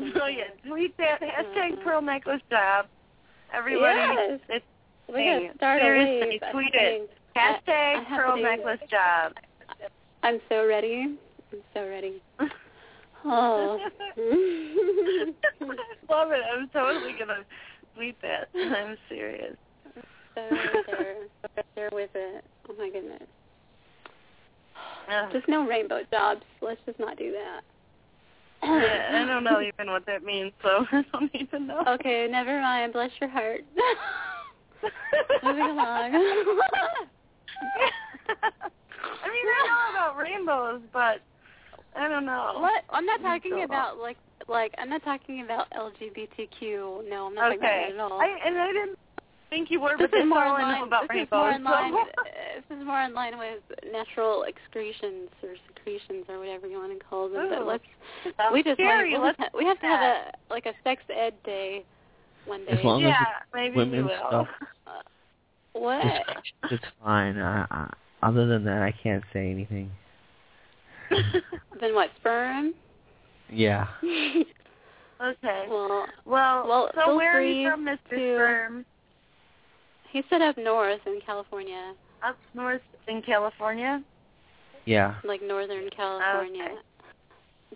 [SPEAKER 7] Yeah, tweet that hashtag
[SPEAKER 2] Uh,
[SPEAKER 7] pearl necklace job. Everybody,
[SPEAKER 2] Yes.
[SPEAKER 7] it's
[SPEAKER 2] We
[SPEAKER 7] Hey,
[SPEAKER 2] gotta start
[SPEAKER 7] seriously. Tweet it. hashtag
[SPEAKER 2] I
[SPEAKER 7] pearl
[SPEAKER 2] to-
[SPEAKER 7] necklace job.
[SPEAKER 2] I'm so ready. I'm so ready. Oh.
[SPEAKER 7] Love it. I'm totally gonna tweet that. I'm serious.
[SPEAKER 2] so there, there with it. Oh my goodness. Just no rainbow jobs. Let's just not do that.
[SPEAKER 7] Yeah, I don't know even what that means, so I don't even know.
[SPEAKER 2] Okay, never mind. Bless your heart. Moving along.
[SPEAKER 7] I mean, I know about rainbows, but I don't know.
[SPEAKER 2] what? I'm not talking
[SPEAKER 7] So-
[SPEAKER 2] about like like I'm not talking about LGBTQ. No, I'm not talking about
[SPEAKER 7] Okay.
[SPEAKER 2] that at all.
[SPEAKER 7] I, and I didn't think you were,
[SPEAKER 2] this
[SPEAKER 7] but that's
[SPEAKER 2] is more in line.
[SPEAKER 7] about
[SPEAKER 2] this is more in line. With, uh, this is more in line with natural excretions or secretions or whatever you want to call them. But
[SPEAKER 7] Ooh,
[SPEAKER 2] let's we just
[SPEAKER 7] scary.
[SPEAKER 2] want,
[SPEAKER 7] Let's
[SPEAKER 2] we have to have a like a sex ed day one day.
[SPEAKER 8] As long as
[SPEAKER 7] yeah,
[SPEAKER 8] it's
[SPEAKER 7] maybe you
[SPEAKER 8] women's
[SPEAKER 7] will.
[SPEAKER 8] stuff.
[SPEAKER 2] what?
[SPEAKER 8] It's, it's fine. I, I, other than that, I can't say anything.
[SPEAKER 2] then what? Sperm?
[SPEAKER 8] Yeah.
[SPEAKER 7] okay.
[SPEAKER 2] well,
[SPEAKER 7] Well,
[SPEAKER 2] well,
[SPEAKER 7] so where are you from, Mr.
[SPEAKER 2] to-
[SPEAKER 7] Sperm?
[SPEAKER 2] He said up north in California,
[SPEAKER 7] Up north in California?
[SPEAKER 8] Yeah.
[SPEAKER 2] like northern California.
[SPEAKER 7] Okay.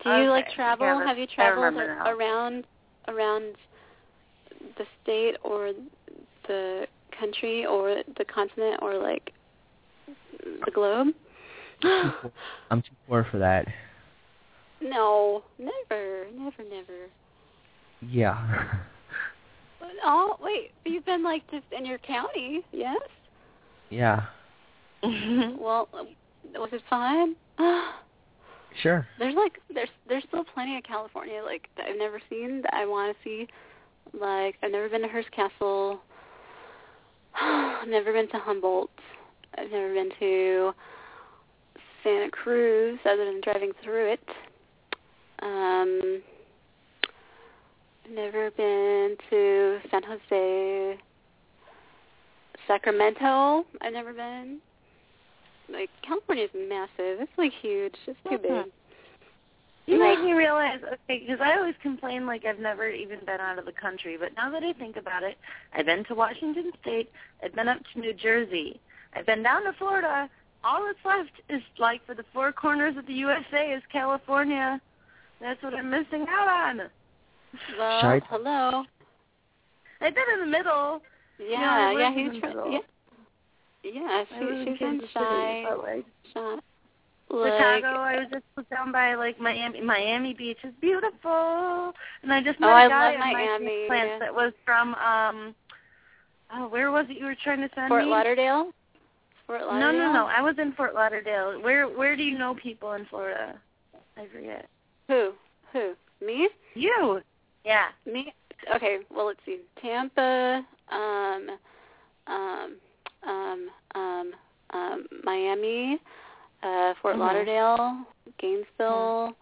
[SPEAKER 2] Do you like travel?
[SPEAKER 7] Yeah,
[SPEAKER 2] Have you traveled around around the state or the country or the continent or like the globe?
[SPEAKER 8] I'm too poor for that.
[SPEAKER 2] No, never, never, never.
[SPEAKER 8] Yeah.
[SPEAKER 2] Oh, wait, you've been like just in your county, yes?
[SPEAKER 8] yeah.
[SPEAKER 2] well, was it fun?
[SPEAKER 8] Sure.
[SPEAKER 2] there's like there's there's still plenty of California like that I've never seen that I want to see. Like I've never been to Hearst Castle. I've never been to Humboldt. I've never been to Santa Cruz other than driving through it. Um I've never been to San Jose. Sacramento, I've never been. Like California's massive. It's like huge. It's too big.
[SPEAKER 7] You make me realize, okay, because I always complain like I've never even been out of the country, but now that I think about it, I've been to Washington State, I've been up to New Jersey, I've been down to Florida. All that's left is like for the four corners of the USA is California. That's what I'm missing out on.
[SPEAKER 2] Well,
[SPEAKER 8] Shite.
[SPEAKER 2] hello.
[SPEAKER 7] I've been in the middle.
[SPEAKER 2] Yeah,
[SPEAKER 7] I
[SPEAKER 2] yeah,
[SPEAKER 7] lived in
[SPEAKER 2] he's
[SPEAKER 7] the middle.
[SPEAKER 2] yeah. Yeah,
[SPEAKER 7] I live
[SPEAKER 2] she
[SPEAKER 7] in
[SPEAKER 2] she's been shy.
[SPEAKER 7] City, but like
[SPEAKER 2] shy. Like,
[SPEAKER 7] Chicago, I was just put down by like Miami. Miami Beach is beautiful, and I just met
[SPEAKER 2] Oh,
[SPEAKER 7] a
[SPEAKER 2] I
[SPEAKER 7] guy
[SPEAKER 2] love
[SPEAKER 7] on my
[SPEAKER 2] Miami.
[SPEAKER 7] plants that was from um. Oh, where was it you were trying to send
[SPEAKER 2] Fort
[SPEAKER 7] me?
[SPEAKER 2] Lauderdale. Fort Lauderdale.
[SPEAKER 7] No, no, no. I was in Fort Lauderdale. Where Where do you know people in Florida? I forget.
[SPEAKER 2] Who? Who? Me?
[SPEAKER 7] You. Yeah.
[SPEAKER 2] Me? Okay. Well, let's see. Tampa. Um. Um. Um. Um. Um. Miami. Uh. Fort
[SPEAKER 7] Mhm.
[SPEAKER 2] Lauderdale. Gainesville.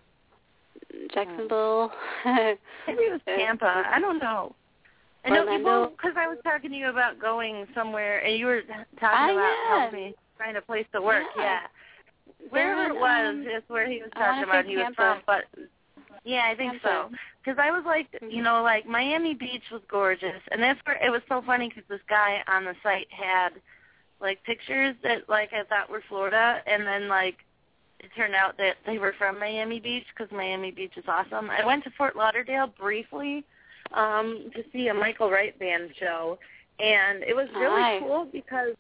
[SPEAKER 2] Jacksonville.
[SPEAKER 7] Maybe it was Tampa. I don't know. I know
[SPEAKER 2] Orlando.
[SPEAKER 7] because I was talking to you about going somewhere, and you were talking about helping me find a place to work.
[SPEAKER 2] Yeah.
[SPEAKER 7] Yeah. Wherever it was
[SPEAKER 2] um,
[SPEAKER 7] is where he was talking about he was from, but yeah, I think so. Because I was like, you know, like Miami Beach was gorgeous, and that's where it was so funny because this guy on the site had like pictures that like I thought were Florida, and then like it turned out that they were from Miami Beach because Miami Beach is awesome. I went to Fort Lauderdale briefly um to see a Michael Wright band show, and it was really
[SPEAKER 2] Nice.
[SPEAKER 7] cool because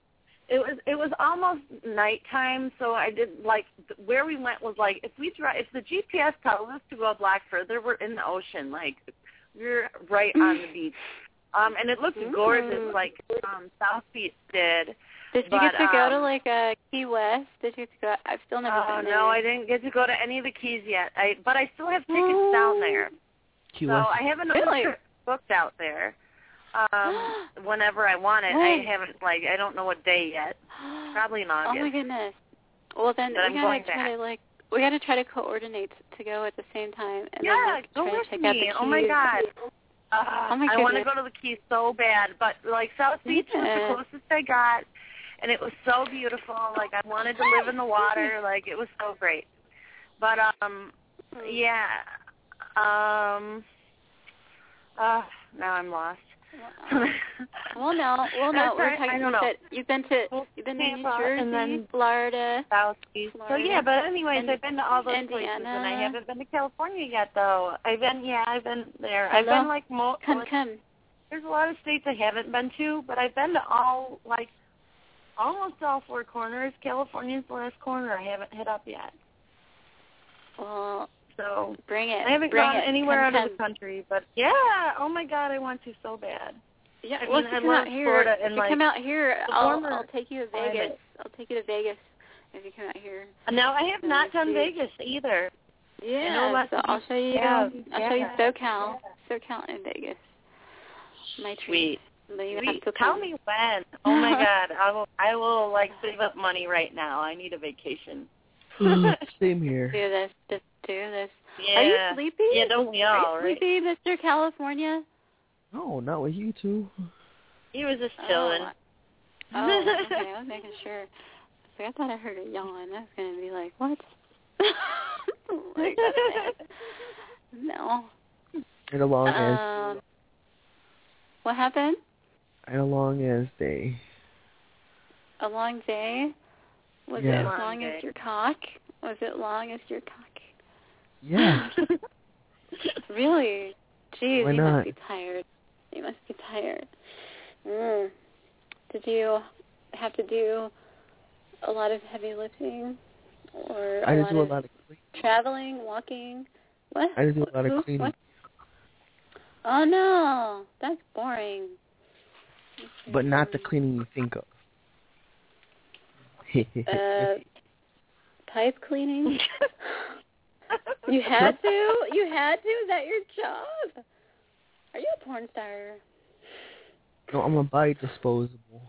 [SPEAKER 7] it was it was almost nighttime, so I did like where we went was like if we drive if the GPS tells us to go a block further, we're in the ocean, like we're right on the beach. Um, and it looked gorgeous,
[SPEAKER 2] Mm.
[SPEAKER 7] like um, South Beach did.
[SPEAKER 2] Did you
[SPEAKER 7] But,
[SPEAKER 2] get to go to
[SPEAKER 7] um,
[SPEAKER 2] like uh, Key West? Did you get to go? I've still never
[SPEAKER 7] Oh
[SPEAKER 2] been there.
[SPEAKER 7] no, I didn't get to go to any of the keys yet. I but I still have tickets down there.
[SPEAKER 8] Key
[SPEAKER 7] so
[SPEAKER 8] West.
[SPEAKER 7] I have an
[SPEAKER 2] Really?
[SPEAKER 7] trip booked out there. Um, whenever I want it. I haven't like I don't know what day yet. Probably in
[SPEAKER 2] Oh my goodness. Well then
[SPEAKER 7] But
[SPEAKER 2] we
[SPEAKER 7] I'm
[SPEAKER 2] gotta try
[SPEAKER 7] back.
[SPEAKER 2] to like we gotta try to coordinate to go at the same time and
[SPEAKER 7] yeah,
[SPEAKER 2] then like
[SPEAKER 7] go
[SPEAKER 2] try
[SPEAKER 7] with
[SPEAKER 2] to check
[SPEAKER 7] me.
[SPEAKER 2] out the
[SPEAKER 7] oh my god. Uh,
[SPEAKER 2] Oh my goodness.
[SPEAKER 7] I want to go to the Keys so bad, but like South Beach was the closest I got, and it was so beautiful. Like I wanted to live in the water. Like it was so great. But um, yeah. Um. Uh, now I'm lost.
[SPEAKER 2] Well no, well no, we're talking
[SPEAKER 7] I don't know.
[SPEAKER 2] you've been to you've been to New
[SPEAKER 7] Tampa,
[SPEAKER 2] Jersey,
[SPEAKER 7] and then
[SPEAKER 2] Florida,
[SPEAKER 7] South Beach. So yeah, but anyways,
[SPEAKER 2] and
[SPEAKER 7] I've been to all those places, and I haven't been to California yet, though. I've been, yeah, I've been there. I've been like mo-
[SPEAKER 2] come come.
[SPEAKER 7] there's a lot of states I haven't been to, but I've been to all like almost all four corners. California's the last corner I haven't hit up yet.
[SPEAKER 2] Well
[SPEAKER 7] So
[SPEAKER 2] bring it.
[SPEAKER 7] I haven't
[SPEAKER 2] bring
[SPEAKER 7] gone
[SPEAKER 2] it.
[SPEAKER 7] anywhere
[SPEAKER 2] come,
[SPEAKER 7] out
[SPEAKER 2] come.
[SPEAKER 7] of the country, but yeah, oh my god, I want to so bad.
[SPEAKER 2] Yeah,
[SPEAKER 7] I
[SPEAKER 2] well,
[SPEAKER 7] mean,
[SPEAKER 2] if you
[SPEAKER 7] I
[SPEAKER 2] come out here,
[SPEAKER 7] Florida
[SPEAKER 2] if you
[SPEAKER 7] like,
[SPEAKER 2] come out here, I'll I'll take you to
[SPEAKER 7] climate.
[SPEAKER 2] Vegas. I'll take you to Vegas if you come out here.
[SPEAKER 7] No, I have
[SPEAKER 2] Let
[SPEAKER 7] not done
[SPEAKER 2] see.
[SPEAKER 7] Vegas either.
[SPEAKER 2] Yeah,
[SPEAKER 7] know lots
[SPEAKER 2] so
[SPEAKER 7] of
[SPEAKER 2] I'll show you.
[SPEAKER 7] yeah,
[SPEAKER 2] I'll show you
[SPEAKER 7] yeah.
[SPEAKER 2] SoCal, SoCal in Vegas. My treat.
[SPEAKER 7] Sweet.
[SPEAKER 2] But you
[SPEAKER 7] Sweet.
[SPEAKER 2] have
[SPEAKER 7] Tell me when. Oh my god, I will. I will like save up money right now. I need a vacation.
[SPEAKER 8] Same here.
[SPEAKER 2] Do this. Just do this.
[SPEAKER 7] Yeah.
[SPEAKER 2] Are you sleepy?
[SPEAKER 7] Yeah, don't we
[SPEAKER 2] Are
[SPEAKER 7] all,
[SPEAKER 2] you
[SPEAKER 7] right?
[SPEAKER 2] sleepy, Mr. California?
[SPEAKER 8] No, not with you two.
[SPEAKER 7] He was just chilling.
[SPEAKER 2] Oh, oh okay. I was making sure. So I thought I heard a yawn. I was gonna be like, what? like, no.
[SPEAKER 8] I a long ass
[SPEAKER 2] Um, what happened?
[SPEAKER 8] I a long ass day.
[SPEAKER 2] A long day? Was
[SPEAKER 8] Yeah.
[SPEAKER 2] it as
[SPEAKER 7] Long
[SPEAKER 2] long
[SPEAKER 7] day.
[SPEAKER 2] as your cock? Was it long as your cock?
[SPEAKER 8] Yeah.
[SPEAKER 2] Really? Jeez,
[SPEAKER 8] Why
[SPEAKER 2] you
[SPEAKER 8] not?
[SPEAKER 2] must be tired. You must be tired. Mm. Did you have to do a lot of heavy lifting, or
[SPEAKER 8] I do a lot of
[SPEAKER 2] traveling, walking? What?
[SPEAKER 8] I just do a lot of cleaning.
[SPEAKER 2] What? Oh no, that's boring.
[SPEAKER 8] But not the cleaning you think of.
[SPEAKER 2] Uh, pipe cleaning. you had to. You had to. Is that your job? Are you a porn star?
[SPEAKER 8] no, I'm a body disposable.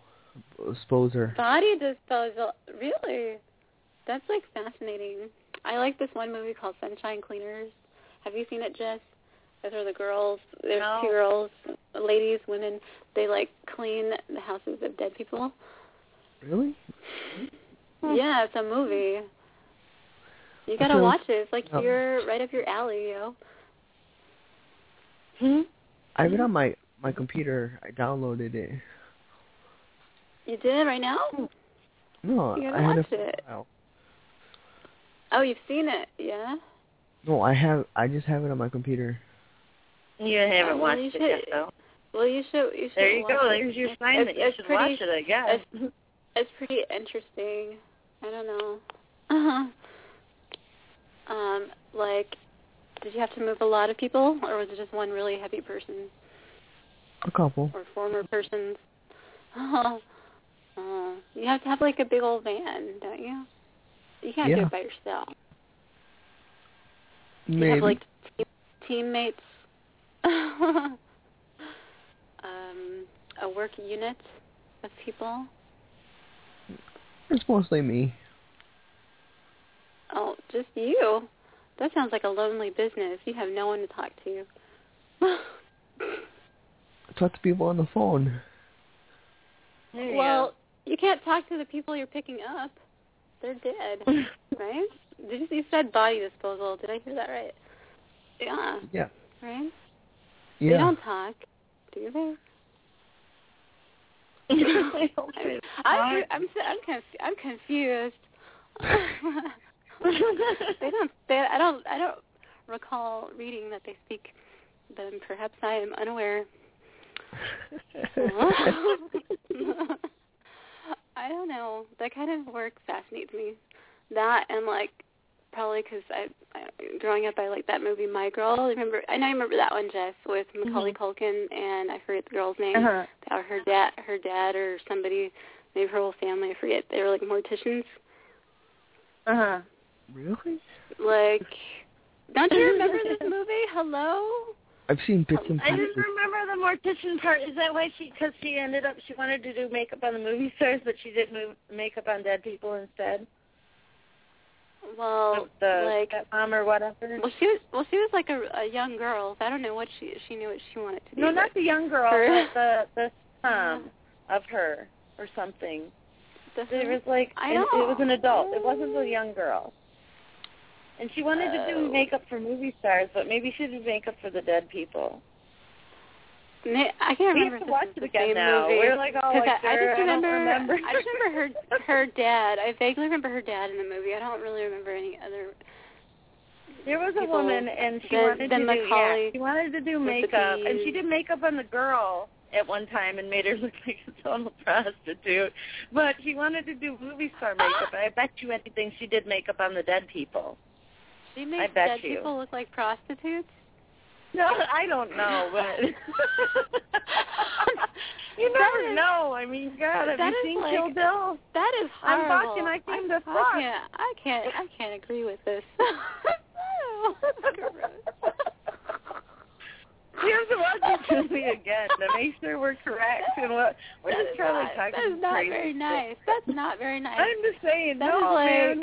[SPEAKER 8] Disposer.
[SPEAKER 2] Body disposal. Really? That's like fascinating. I like this one movie called Sunshine Cleaners. Have you seen it, Jess? Those are the girls. There's
[SPEAKER 7] No.
[SPEAKER 2] two girls, ladies, women. They like clean the houses of dead people.
[SPEAKER 8] Really?
[SPEAKER 2] Yeah, it's a movie. You gotta
[SPEAKER 8] feel-
[SPEAKER 2] watch it. It's like
[SPEAKER 8] Oh.
[SPEAKER 2] you're right up your alley, yo.
[SPEAKER 7] Hmm?
[SPEAKER 8] I have it on my my computer. I downloaded it.
[SPEAKER 2] You did it right now?
[SPEAKER 8] No,
[SPEAKER 2] You gotta
[SPEAKER 8] I had
[SPEAKER 2] watch
[SPEAKER 8] it. for while.
[SPEAKER 2] Oh, you've seen it, yeah?
[SPEAKER 8] No, I have. I just have it on my computer.
[SPEAKER 7] You haven't
[SPEAKER 2] Oh, well,
[SPEAKER 7] watched
[SPEAKER 2] you
[SPEAKER 7] it yet, though.
[SPEAKER 2] Well, you should. You should.
[SPEAKER 7] There you
[SPEAKER 2] watch
[SPEAKER 7] go.
[SPEAKER 2] It.
[SPEAKER 7] There's your
[SPEAKER 2] It's-
[SPEAKER 7] sign
[SPEAKER 2] it's,
[SPEAKER 7] that you should
[SPEAKER 2] pretty,
[SPEAKER 7] watch it, I guess.
[SPEAKER 2] It's, it's pretty interesting. I don't know. Uh huh. Um, like, did you have to move a lot of people, or was it just one really heavy person,
[SPEAKER 8] A couple.
[SPEAKER 2] or former persons? Uh, uh, you have to have like a big old van, don't you? You can't do it by yourself. You
[SPEAKER 8] Maybe.
[SPEAKER 2] have like te- teammates. um, a work unit of people.
[SPEAKER 8] It's mostly me.
[SPEAKER 2] Oh, just you. That sounds like a lonely business. You have no one to talk to.
[SPEAKER 8] I talk to people on the phone.
[SPEAKER 7] There you
[SPEAKER 2] well, you can't talk to the people you're picking up. They're dead, right? Did you, you said body disposal? Did I hear that right? Yeah,
[SPEAKER 8] Yeah.
[SPEAKER 2] right. They don't talk, do they?
[SPEAKER 7] go.
[SPEAKER 2] I'm I'm I'm conf- I'm confused. they don't. They, I don't. I don't recall reading that they speak them. Perhaps I am unaware. I don't know. That kind of work fascinates me. That and like probably because I, I growing up I like that movie My Girl. Remember? I know you remember that one, Jess, with Macaulay Culkin and I forget the girl's name.
[SPEAKER 7] uh-huh.
[SPEAKER 2] Or her dad, her dad, or somebody, maybe her whole family. I forget. They were like morticians.
[SPEAKER 7] Uh-huh.
[SPEAKER 8] Really?
[SPEAKER 2] Like, don't you remember this movie? Hello.
[SPEAKER 8] I've seen bits and pieces.
[SPEAKER 7] I
[SPEAKER 8] pieces.
[SPEAKER 7] just remember the mortician part. Is that why she? Because she ended up, she wanted to do makeup on the movie stars, but she did move, makeup on dead people instead.
[SPEAKER 2] Well,
[SPEAKER 7] the
[SPEAKER 2] like,
[SPEAKER 7] mom or whatever.
[SPEAKER 2] well, she was, well, she was like a, a young girl. So I don't know what she, she knew what she wanted to do.
[SPEAKER 7] No, not the young girl,
[SPEAKER 2] Her-
[SPEAKER 7] but the the son of her or something.
[SPEAKER 2] the,
[SPEAKER 7] It was like
[SPEAKER 2] I
[SPEAKER 7] and
[SPEAKER 2] know.
[SPEAKER 7] it was an adult. It wasn't the young girl. And she wanted to
[SPEAKER 2] Oh.
[SPEAKER 7] do makeup for movie stars, but maybe she did makeup for the dead people.
[SPEAKER 2] I can't remember.
[SPEAKER 7] We
[SPEAKER 2] remember.
[SPEAKER 7] have to watch it
[SPEAKER 2] the
[SPEAKER 7] again
[SPEAKER 2] same
[SPEAKER 7] now.
[SPEAKER 2] Movie.
[SPEAKER 7] We're like all
[SPEAKER 2] 'Cause
[SPEAKER 7] like,
[SPEAKER 2] I, I
[SPEAKER 7] "Sure,
[SPEAKER 2] just
[SPEAKER 7] I don't
[SPEAKER 2] remember.
[SPEAKER 7] remember."
[SPEAKER 2] I just remember her her dad. I vaguely remember her dad in the movie. I don't really remember any other.
[SPEAKER 7] There was a
[SPEAKER 2] people-
[SPEAKER 7] woman, and she
[SPEAKER 2] the-
[SPEAKER 7] wanted
[SPEAKER 2] the
[SPEAKER 7] to do yeah, she wanted to do makeup, and she did makeup on the girl at one time and made her look like a total prostitute. But she wanted to do movie star makeup. and I bet you anything she did makeup on the dead people.
[SPEAKER 2] She makes
[SPEAKER 7] bet
[SPEAKER 2] dead
[SPEAKER 7] you.
[SPEAKER 2] people look like prostitutes.
[SPEAKER 7] No, I don't know, but you never
[SPEAKER 2] is-
[SPEAKER 7] know. I mean, God, have you seen
[SPEAKER 2] like-
[SPEAKER 7] Kill Bill?
[SPEAKER 2] That is
[SPEAKER 7] I'm
[SPEAKER 2] horrible.
[SPEAKER 7] fucking- I came to
[SPEAKER 2] I
[SPEAKER 7] fuck.
[SPEAKER 2] can't. I can't. I can't agree with this. No, gross.
[SPEAKER 7] You have to watch the movie again to make sure we're correct and what we're
[SPEAKER 2] That
[SPEAKER 7] just
[SPEAKER 2] is
[SPEAKER 7] probably
[SPEAKER 2] not,
[SPEAKER 7] talking
[SPEAKER 2] that is not very nice. That's not very nice.
[SPEAKER 7] I'm just saying,
[SPEAKER 2] That
[SPEAKER 7] no,
[SPEAKER 2] like,
[SPEAKER 7] man,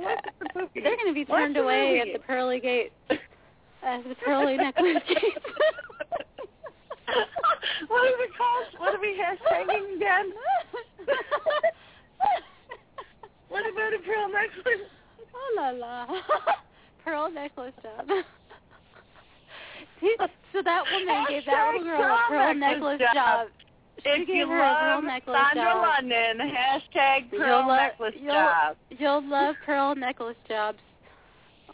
[SPEAKER 7] the.
[SPEAKER 2] They're going to be turned
[SPEAKER 7] the
[SPEAKER 2] away
[SPEAKER 7] movie.
[SPEAKER 2] at the pearly gate, at uh, the pearly necklace gate.
[SPEAKER 7] what is it called? What are we hashtagging again? What about a pearl necklace?
[SPEAKER 2] oh la la, pearl necklace job. So that woman gave that little girl a pearl necklace
[SPEAKER 7] necklace
[SPEAKER 2] job.
[SPEAKER 7] job.
[SPEAKER 2] She
[SPEAKER 7] If you
[SPEAKER 2] her a pearl
[SPEAKER 7] love Sandra
[SPEAKER 2] job.
[SPEAKER 7] London, hashtag
[SPEAKER 2] You'll
[SPEAKER 7] pearl
[SPEAKER 2] lo-
[SPEAKER 7] necklace
[SPEAKER 2] you'll-
[SPEAKER 7] job.
[SPEAKER 2] You'll love pearl necklace jobs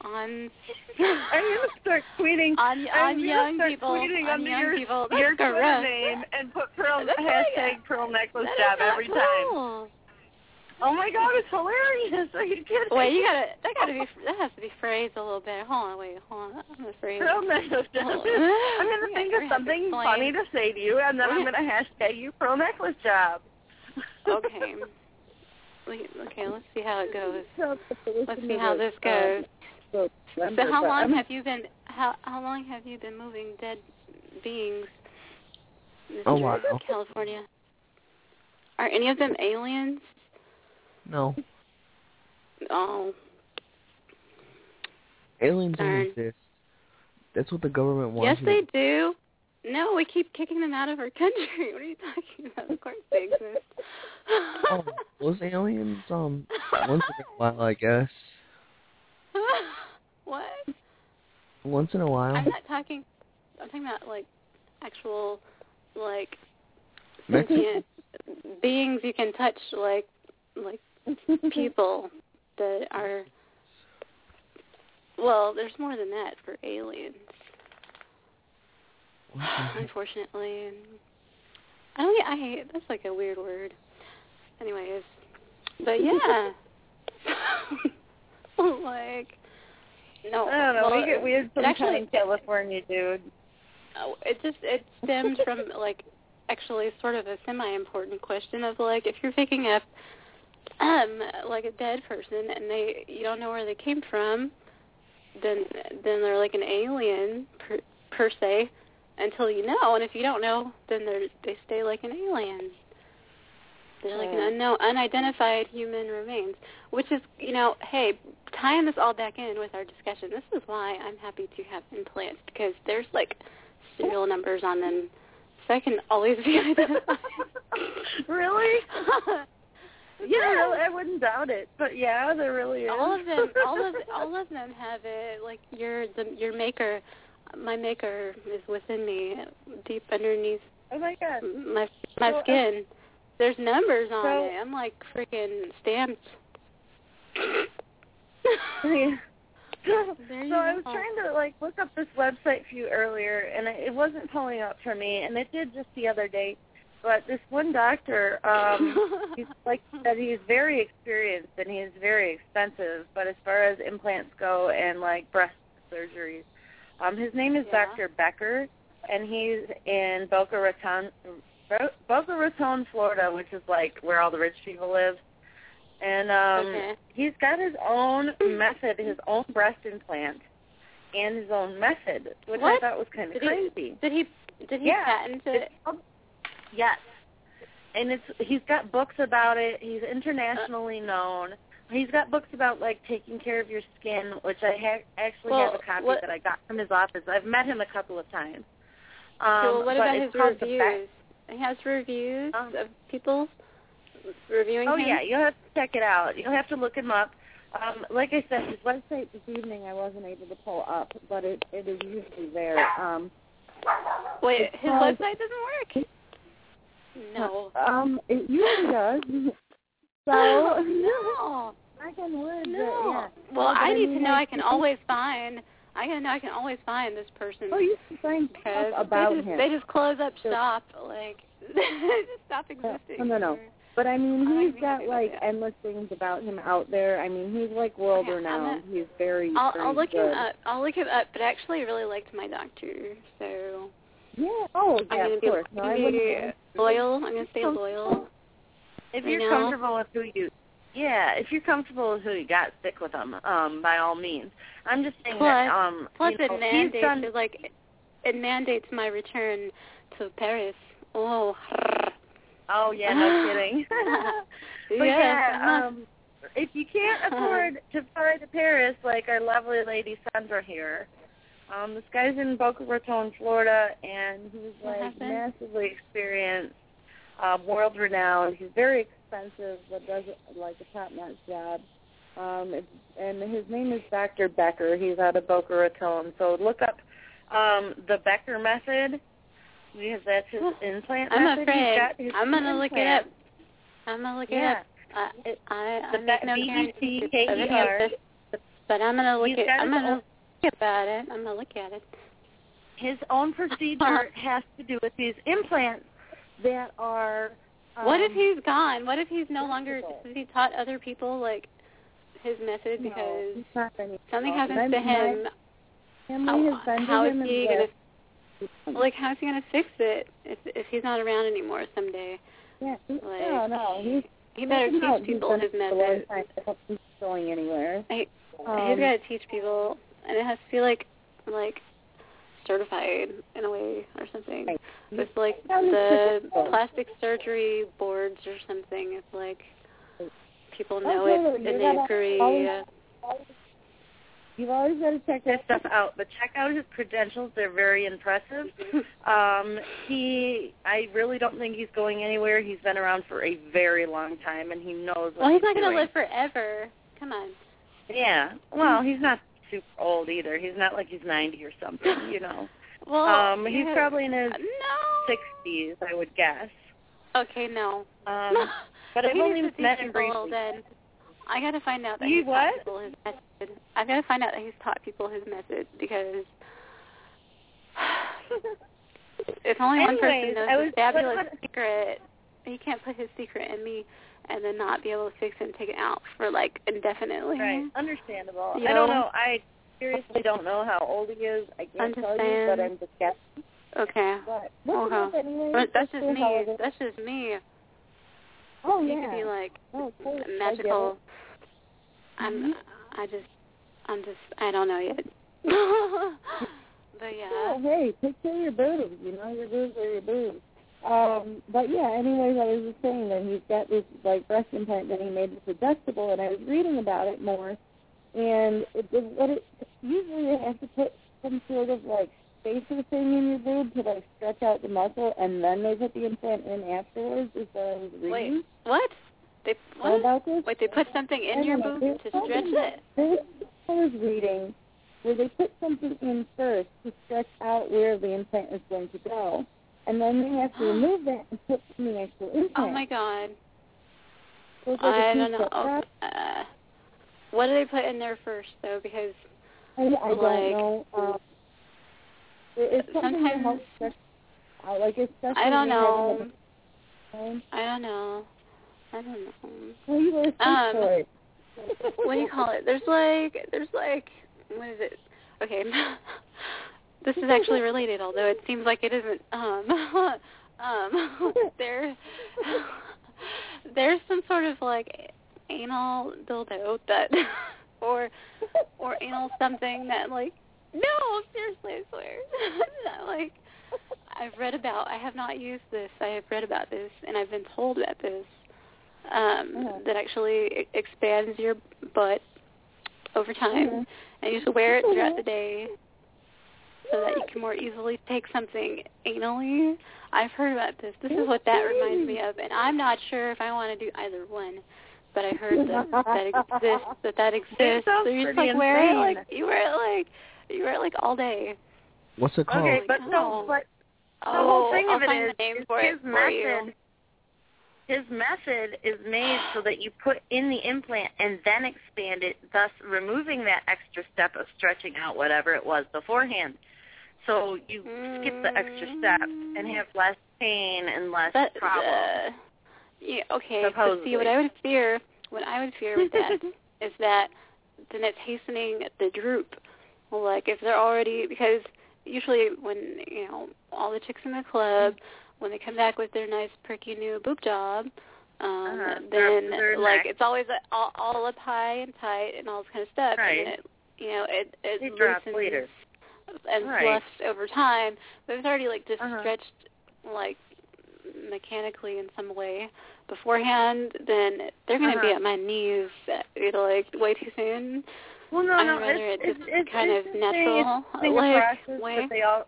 [SPEAKER 2] on
[SPEAKER 7] I'm gonna start tweeting.
[SPEAKER 2] on on young
[SPEAKER 7] start
[SPEAKER 2] people.
[SPEAKER 7] tweeting
[SPEAKER 2] on
[SPEAKER 7] under
[SPEAKER 2] young
[SPEAKER 7] your,
[SPEAKER 2] people.
[SPEAKER 7] your Twitter name and put pearl hashtag pearl necklace
[SPEAKER 2] That
[SPEAKER 7] job every time.
[SPEAKER 2] Cool.
[SPEAKER 7] Oh my god, it's hilarious. Are you kidding?
[SPEAKER 2] Wait, you gotta that gotta be that has to be phrased a little bit. Hold on, wait, hold on. I'm afraid.
[SPEAKER 7] No, no, no. I'm gonna think of something funny to say to you, and then I'm gonna hashtag you pro necklace job.
[SPEAKER 2] Okay. Okay, let's see how it goes. Let's see how this goes. So how long have you been how how long have you been moving dead beings?
[SPEAKER 8] Oh, wow.
[SPEAKER 2] California. Are any of them aliens?
[SPEAKER 8] No.
[SPEAKER 2] Oh.
[SPEAKER 8] Aliens don't exist. That's what the government wants. Yes,
[SPEAKER 2] they do. No, we keep kicking them out of our country. What are you talking about? Of course they exist.
[SPEAKER 8] Oh, those aliens, um, once in a while, I guess.
[SPEAKER 2] what?
[SPEAKER 8] Once in a while.
[SPEAKER 2] I'm not talking. I'm talking about like actual, like
[SPEAKER 8] Mexican-
[SPEAKER 2] beings you can touch, like like people that are. Well, there's more than that for aliens. Mm-hmm. Unfortunately, I don't. I hate. That's like a weird word. Anyways, but yeah, like no.
[SPEAKER 7] I don't know.
[SPEAKER 2] well,
[SPEAKER 7] we get weird sometimes
[SPEAKER 2] actually,
[SPEAKER 7] in California, dude.
[SPEAKER 2] Oh, it just it stemmed from like actually sort of a semi-important question of like if you're picking up um like a dead person and they you don't know where they came from, then then they're like an alien per, per se until you know, and if you don't know, then they they stay like an alien. They're like an unknown, unidentified human remains, which is, you know, hey, tying this all back in with our discussion, this is why I'm happy to have implants because there's like serial numbers on them, so I can always be identified.
[SPEAKER 7] really?
[SPEAKER 2] Yeah.
[SPEAKER 7] I wouldn't doubt it. But yeah, there really is.
[SPEAKER 2] all of them, all of all of them have it. Like your the your maker, my maker is within me, deep underneath
[SPEAKER 7] Oh my god.
[SPEAKER 2] my my
[SPEAKER 7] So, uh,
[SPEAKER 2] skin. There's numbers on
[SPEAKER 7] so-
[SPEAKER 2] it. I'm like freaking stamped.
[SPEAKER 7] Yeah. So I was trying to like look up this website for you earlier, and it it wasn't pulling up for me, and it did just the other day. But this one doctor, um, he's like that he's very experienced and he's very expensive. But as far as implants go and like breast surgeries, um, his name is
[SPEAKER 2] Yeah.
[SPEAKER 7] Dr. Becker, and he's in Boca Raton, Bo- Boca Raton, Florida, which is like where all the rich people live. And um
[SPEAKER 2] Okay.
[SPEAKER 7] he's got his own method, his own breast implant, and his own method, which I thought was kind of
[SPEAKER 2] Did he-
[SPEAKER 7] crazy.
[SPEAKER 2] Did he did he
[SPEAKER 7] Yeah.
[SPEAKER 2] patent it?
[SPEAKER 7] Yes, and it's he's got books about it. He's internationally known. He's got books about like taking care of your skin, which I ha- actually
[SPEAKER 2] Well,
[SPEAKER 7] have a copy
[SPEAKER 2] what-
[SPEAKER 7] that I got from his office. I've met him a couple of times. Um,
[SPEAKER 2] so what about his reviews? He has reviews
[SPEAKER 7] Um,
[SPEAKER 2] of people reviewing
[SPEAKER 7] Oh
[SPEAKER 2] him.
[SPEAKER 7] yeah, you'll have to check it out. You'll have to look him up. Um, like I said, his website this evening I wasn't able to pull up, but it it is usually there. Um,
[SPEAKER 2] Wait, his
[SPEAKER 7] called-
[SPEAKER 2] website doesn't work. No.
[SPEAKER 7] Um, it usually does. So
[SPEAKER 2] no.
[SPEAKER 7] I can would.
[SPEAKER 2] No.
[SPEAKER 7] Yeah.
[SPEAKER 2] Well,
[SPEAKER 7] But
[SPEAKER 2] I need to know I can always find. I gotta know I can always find this person.
[SPEAKER 7] Oh, you can find
[SPEAKER 2] because
[SPEAKER 7] about
[SPEAKER 2] they just,
[SPEAKER 7] him.
[SPEAKER 2] They just close up shop, like they just stop existing.
[SPEAKER 7] No, no, no. But I mean,
[SPEAKER 2] I
[SPEAKER 7] he's
[SPEAKER 2] don't
[SPEAKER 7] got like endless things about him out there. I mean, he's like world
[SPEAKER 2] Okay,
[SPEAKER 7] renowned. He's very.
[SPEAKER 2] I'll,
[SPEAKER 7] very
[SPEAKER 2] I'll look
[SPEAKER 7] good.
[SPEAKER 2] him up. I'll look him up. But I actually really liked my doctor, so
[SPEAKER 7] Yeah. Oh,
[SPEAKER 2] I'm gonna
[SPEAKER 7] Of
[SPEAKER 2] be,
[SPEAKER 7] course. No,
[SPEAKER 2] I'm gonna be loyal. I'm gonna stay loyal.
[SPEAKER 7] If
[SPEAKER 2] you
[SPEAKER 7] you're
[SPEAKER 2] know?
[SPEAKER 7] comfortable with who you, yeah, if you're comfortable with who you got, stick with them. Um, by all means. I'm just saying
[SPEAKER 2] Plus,
[SPEAKER 7] that. Um,
[SPEAKER 2] plus
[SPEAKER 7] you know,
[SPEAKER 2] it
[SPEAKER 7] he's
[SPEAKER 2] mandates
[SPEAKER 7] done.
[SPEAKER 2] it, like it mandates my return to Paris. Oh.
[SPEAKER 7] Oh yeah, no kidding. but
[SPEAKER 2] Yes,
[SPEAKER 7] yeah,
[SPEAKER 2] uh-huh.
[SPEAKER 7] um, if you can't afford to fly to Paris, like our lovely lady Sandra here, um, this guy's in Boca Raton, Florida, and he's like
[SPEAKER 2] happened?
[SPEAKER 7] massively experienced, um, world renowned. He's very expensive, but does like a top notch job. Um, and his name is Dr. Becker. He's out of Boca Raton. So look up um, the Becker method because that's his implant
[SPEAKER 2] I'm
[SPEAKER 7] method. He's
[SPEAKER 2] afraid.
[SPEAKER 7] got his
[SPEAKER 2] I'm gonna look it up. I'm gonna look
[SPEAKER 7] Yeah.
[SPEAKER 2] it up. I,
[SPEAKER 7] It-
[SPEAKER 2] I,
[SPEAKER 7] the
[SPEAKER 2] I make no
[SPEAKER 7] B-
[SPEAKER 2] of any of this, but I'm gonna look
[SPEAKER 7] He's
[SPEAKER 2] at. I'm gonna about it. I'm gonna look at it.
[SPEAKER 7] his own procedure has to do with these implants that are
[SPEAKER 2] what if
[SPEAKER 7] Um,
[SPEAKER 2] he's gone? What if he's no longer? Has he taught other people like his method
[SPEAKER 7] No,
[SPEAKER 2] because
[SPEAKER 7] not
[SPEAKER 2] something happens
[SPEAKER 7] I'm-
[SPEAKER 2] to him?
[SPEAKER 7] Family
[SPEAKER 2] How,
[SPEAKER 7] has been to
[SPEAKER 2] how is he gonna? Like, how's he gonna fix it if if he's not around anymore someday?
[SPEAKER 7] Yeah, he,
[SPEAKER 2] Like,
[SPEAKER 7] no, no, he's
[SPEAKER 2] he better teach people his
[SPEAKER 7] it for a long
[SPEAKER 2] method.
[SPEAKER 7] time. I don't think he's going anywhere.
[SPEAKER 2] I,
[SPEAKER 7] Um,
[SPEAKER 2] he's got to teach people, and it has to be like like certified in a way or something.
[SPEAKER 7] Right.
[SPEAKER 2] With like the plastic surgery boards or something. It's like people know
[SPEAKER 7] Okay,
[SPEAKER 2] it and they agree.
[SPEAKER 7] always- You've always got to check that stuff out, but check out his credentials. They're very impressive. Um, he, I really don't think he's going anywhere. He's been around for a very long time, and he knows what
[SPEAKER 2] well, he's not gonna live forever. Come on.
[SPEAKER 7] Yeah. Well, he's not super old either. He's not like he's 90 or something, you know.
[SPEAKER 2] Well,
[SPEAKER 7] um, he's
[SPEAKER 2] yeah.
[SPEAKER 7] probably in his
[SPEAKER 2] no.
[SPEAKER 7] 60s, I would guess.
[SPEAKER 2] Okay, no.
[SPEAKER 7] Um, but I've only met him briefly.
[SPEAKER 2] then. I gotta find out that
[SPEAKER 7] You
[SPEAKER 2] he's
[SPEAKER 7] what?
[SPEAKER 2] taught people his method. I've gotta find out that he's taught people his method because if only one person knows
[SPEAKER 7] I
[SPEAKER 2] his fabulous
[SPEAKER 7] what- what-
[SPEAKER 2] secret, he can't put his secret in me and then not be able to fix it and take it out for like indefinitely.
[SPEAKER 7] Right. Understandable.
[SPEAKER 2] You
[SPEAKER 7] I don't
[SPEAKER 2] know?
[SPEAKER 7] know. I seriously don't know how old he is. I can't tell you,
[SPEAKER 2] Understand.
[SPEAKER 7] but I'm just guessing.
[SPEAKER 2] Okay.
[SPEAKER 7] But
[SPEAKER 2] Okay.
[SPEAKER 7] anyway.
[SPEAKER 2] But that's
[SPEAKER 7] Just
[SPEAKER 2] me.
[SPEAKER 7] how it is.
[SPEAKER 2] That's just me.
[SPEAKER 7] Oh
[SPEAKER 2] You
[SPEAKER 7] yeah.
[SPEAKER 2] could be like
[SPEAKER 7] oh, of course. I get
[SPEAKER 2] magical.
[SPEAKER 7] it.
[SPEAKER 2] I'm. Mm-hmm. I just. I'm just. I don't know yet. but yeah.
[SPEAKER 7] Oh, hey, take care of your boobs. You know, your boobs are your boobs. Um, but yeah, anyways, I was just saying that he's got this like breast implant that he made this adjustable, and I was reading about it more, and it, it, what it usually they have to put some sort of like spacer thing in your boob to like stretch out the muscle, and then they put the implant in afterwards. Is what I was reading.
[SPEAKER 2] Wait. What? They what?
[SPEAKER 7] about this?
[SPEAKER 2] Wait, they put something in your
[SPEAKER 7] know.
[SPEAKER 2] boob to stretch it?
[SPEAKER 7] There I was reading where they put something in first to stretch out where the implant is going to go, and then they have to remove that and put in the actual implant.
[SPEAKER 2] Oh my god.
[SPEAKER 7] Like
[SPEAKER 2] I don't know. Oh, uh, what do they put in there first though? Because
[SPEAKER 7] I, I don't know. Um, it- it's
[SPEAKER 2] sometimes-
[SPEAKER 7] helps out. Like especially
[SPEAKER 2] I don't
[SPEAKER 7] when you have
[SPEAKER 2] know.
[SPEAKER 7] it on the-
[SPEAKER 2] I don't know. I don't know.
[SPEAKER 7] Well, you were
[SPEAKER 2] Um,
[SPEAKER 7] for it.
[SPEAKER 2] what do you call it? There's like there's like what is it? Okay. this is actually related, although it seems like it isn't. Um um there there's some sort of like anal dildo that or or anal something that like no, seriously, I swear. that, like I've read about I have not used this. I have read about this and I've been told about this um,
[SPEAKER 7] Oh.
[SPEAKER 2] that actually expands your butt over time,
[SPEAKER 7] Mhm.
[SPEAKER 2] and you should wear it throughout the day so that you can more easily take something anally. I've heard about this. This is what that reminds me of, and I'm not sure if I want to do either one. But I heard that that exists. That that exists.
[SPEAKER 7] sounds
[SPEAKER 2] So you just
[SPEAKER 7] pretty
[SPEAKER 2] like wear it like you wear it like you wear it like all day.
[SPEAKER 8] What's it called?
[SPEAKER 7] Okay,
[SPEAKER 2] Oh
[SPEAKER 7] but
[SPEAKER 2] my
[SPEAKER 7] so
[SPEAKER 2] God.
[SPEAKER 7] but
[SPEAKER 2] Oh,
[SPEAKER 7] the whole thing
[SPEAKER 2] I'll
[SPEAKER 7] of it
[SPEAKER 2] find
[SPEAKER 7] is,
[SPEAKER 2] the name for
[SPEAKER 7] his
[SPEAKER 2] it for you.
[SPEAKER 7] method. His method is made so that you put in the implant and then expand it, thus removing that extra step of stretching out whatever it was beforehand. So you skip the extra steps and have less pain and less
[SPEAKER 2] But,
[SPEAKER 7] problem.
[SPEAKER 2] uh, yeah, okay. But see, what I would fear, what I would fear with that is that then it's hastening the droop. Like if they're already because usually when you know all the chicks in the club when they come back with their nice perky new boob job, um,
[SPEAKER 7] Uh-huh.
[SPEAKER 2] Then
[SPEAKER 7] they're
[SPEAKER 2] like it's always uh, all, all up high and tight and all this kind of stuff.
[SPEAKER 7] Right.
[SPEAKER 2] And it, you know, it it
[SPEAKER 7] They drop
[SPEAKER 2] loosens
[SPEAKER 7] later.
[SPEAKER 2] and
[SPEAKER 7] Right.
[SPEAKER 2] over time. But if it's already like just
[SPEAKER 7] Uh-huh.
[SPEAKER 2] stretched like mechanically in some way beforehand, then they're going to be
[SPEAKER 7] Uh-huh.
[SPEAKER 2] at my knees you know, like way too soon.
[SPEAKER 7] Well, no,
[SPEAKER 2] I'd
[SPEAKER 7] no,
[SPEAKER 2] rather
[SPEAKER 7] it's,
[SPEAKER 2] it
[SPEAKER 7] it's,
[SPEAKER 2] just
[SPEAKER 7] it's
[SPEAKER 2] kind
[SPEAKER 7] it's
[SPEAKER 2] of natural, like, way.
[SPEAKER 7] that they all.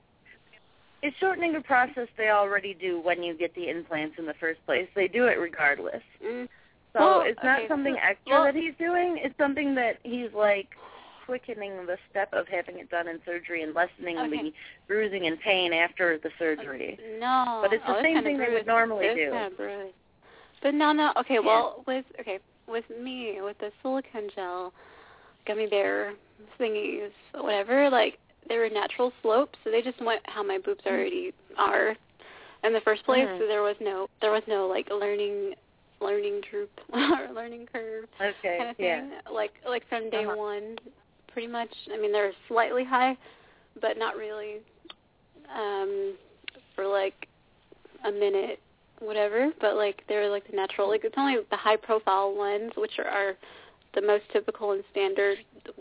[SPEAKER 7] It's shortening a process they already do when you get the implants in the first place. They do it regardless.
[SPEAKER 2] Mm.
[SPEAKER 7] So
[SPEAKER 2] Well,
[SPEAKER 7] it's not
[SPEAKER 2] okay,
[SPEAKER 7] something
[SPEAKER 2] so-
[SPEAKER 7] extra
[SPEAKER 2] well-
[SPEAKER 7] that he's doing. It's something that he's like quickening the step of having it done in surgery and lessening
[SPEAKER 2] Okay.
[SPEAKER 7] the bruising and pain after the surgery.
[SPEAKER 2] No.
[SPEAKER 7] But it's the
[SPEAKER 2] oh,
[SPEAKER 7] same thing they would normally do.
[SPEAKER 2] Kind of bruise. But no, no. Okay,
[SPEAKER 7] Yeah.
[SPEAKER 2] well, with okay, with me, with the silicone gel, gummy bear thingies, whatever, like they were natural slopes, so they just went how my boobs already are. in the first place,
[SPEAKER 7] Mhm.
[SPEAKER 2] there was no there was no like learning learning droop or learning curve
[SPEAKER 7] Okay.
[SPEAKER 2] kind of
[SPEAKER 7] yeah.
[SPEAKER 2] thing. Like like from day
[SPEAKER 7] Uh-huh.
[SPEAKER 2] one, pretty much. I mean, they're slightly high, but not really. Um, for like a minute, whatever. But like they're like the natural. Like it's only the high profile ones, which are, are the most typical and standard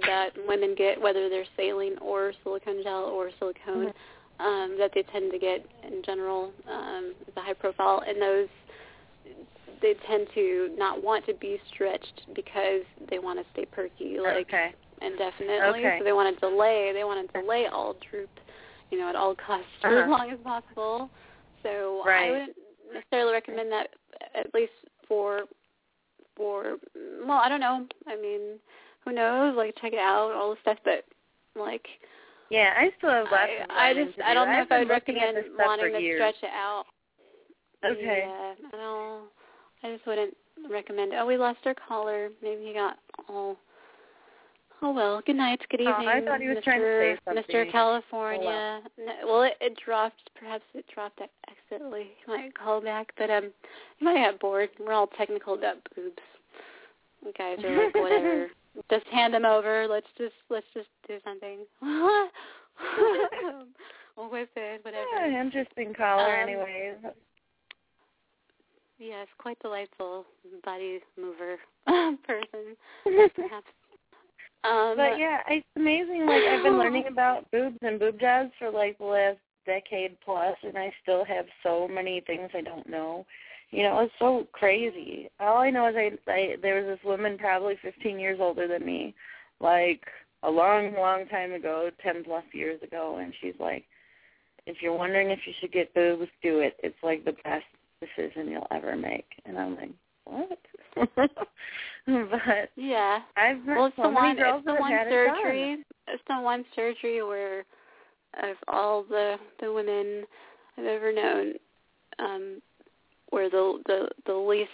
[SPEAKER 2] that women get, whether they're saline or silicone gel or silicone. Um, that they tend to get in general, um, the high profile, and those they tend to not want to be stretched because they want to stay perky like
[SPEAKER 7] okay.
[SPEAKER 2] Indefinitely.
[SPEAKER 7] Okay.
[SPEAKER 2] So they want to delay. They want to delay all droop, you know, at all costs for as
[SPEAKER 7] Uh-huh.
[SPEAKER 2] long as possible. So I wouldn't necessarily recommend that, at least for for well, I don't know. I mean, who knows? Like check it out, all the stuff, but like
[SPEAKER 7] Yeah, I still have lots
[SPEAKER 2] I,
[SPEAKER 7] of
[SPEAKER 2] I just
[SPEAKER 7] to
[SPEAKER 2] I
[SPEAKER 7] do.
[SPEAKER 2] don't know
[SPEAKER 7] I've
[SPEAKER 2] if I would recommend wanting to
[SPEAKER 7] years.
[SPEAKER 2] stretch it out.
[SPEAKER 7] Okay.
[SPEAKER 2] Yeah, I don't. I just wouldn't recommend. Oh, we lost our caller. Maybe he got all. Oh well. Good night. Good
[SPEAKER 7] Oh,
[SPEAKER 2] evening,
[SPEAKER 7] I thought he was
[SPEAKER 2] Mr.
[SPEAKER 7] trying to say something.
[SPEAKER 2] Mr. California. No, well, it, it dropped. Perhaps it dropped accidentally. He might call back, but um, he might have bored. We're all technical about boobs. You guys are like whatever. just hand them over. Let's just let's just do something. we'll whip it. Whatever.
[SPEAKER 7] Yeah, interesting caller.
[SPEAKER 2] Um,
[SPEAKER 7] anyways.
[SPEAKER 2] Yes, quite delightful body mover person, perhaps. Um,
[SPEAKER 7] but yeah, it's amazing. Like I've been learning about boobs and boob jobs for like the last decade plus, and I still have so many things I don't know. You know, it's so crazy. All I know is I, I there was this woman probably 15 years older than me, like a long, long time ago, 10 plus years ago, and she's like, if you're wondering if you should get boobs, do it. It's like the best decision you'll ever make. And I'm like, what? but
[SPEAKER 2] yeah.
[SPEAKER 7] I've
[SPEAKER 2] Well, it's
[SPEAKER 7] so
[SPEAKER 2] the one. It's the one
[SPEAKER 7] had it
[SPEAKER 2] surgery. It's the one surgery where, of all the the women I've ever known, um, where the the the least,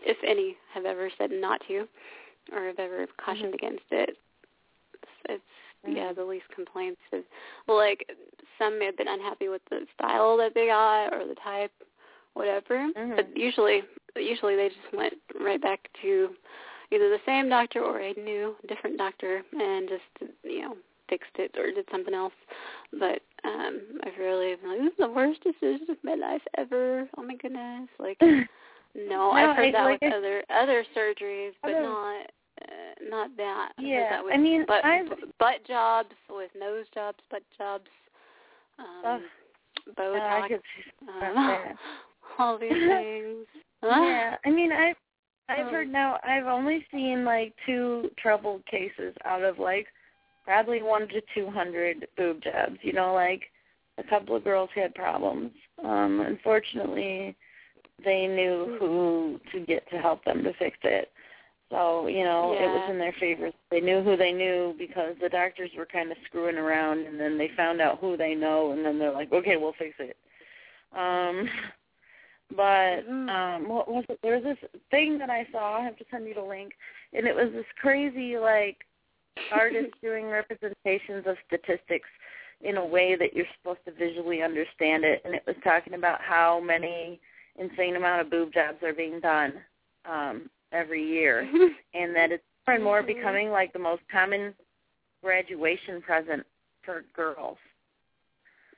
[SPEAKER 2] if any, have ever said not to, or have ever cautioned against it. It's, it's yeah, the least complaints. Of, well, like some may have been unhappy with the style that they got or the type, whatever. But usually, usually they just went right back to either the same doctor or a new, different doctor, and just you know fixed it or did something else. But um I've really been like, this is the worst decision of my life ever. Oh my goodness! Like, no, I've heard that
[SPEAKER 7] like
[SPEAKER 2] with other other surgeries, but
[SPEAKER 7] Other-
[SPEAKER 2] not uh, not that.
[SPEAKER 7] Yeah,
[SPEAKER 2] that
[SPEAKER 7] I mean,
[SPEAKER 2] butt,
[SPEAKER 7] I've-
[SPEAKER 2] butt jobs, with nose jobs, butt jobs, um,
[SPEAKER 7] Ugh.
[SPEAKER 2] Botox,
[SPEAKER 7] I could
[SPEAKER 2] um. all these things.
[SPEAKER 7] yeah, I mean, I I've
[SPEAKER 2] Um,
[SPEAKER 7] heard now. I've only seen like two troubled cases out of like probably one to two hundred boob jobs. You know, like a couple of girls had problems. Um, unfortunately, they knew who to get to help them to fix it. So you know, it was in their favor. They knew who they knew because the doctors were kind of screwing around, and then they found out who they know, and then they're like, okay, we'll fix it. Um, but um what was it there was this thing that I saw, I have to send you the link, and it was this crazy like artist doing representations of statistics in a way that you're supposed to visually understand it and it was talking about how many insane amount of boob jobs are being done um every year and that it's more and more
[SPEAKER 2] Mhm.
[SPEAKER 7] becoming like the most common graduation present for girls.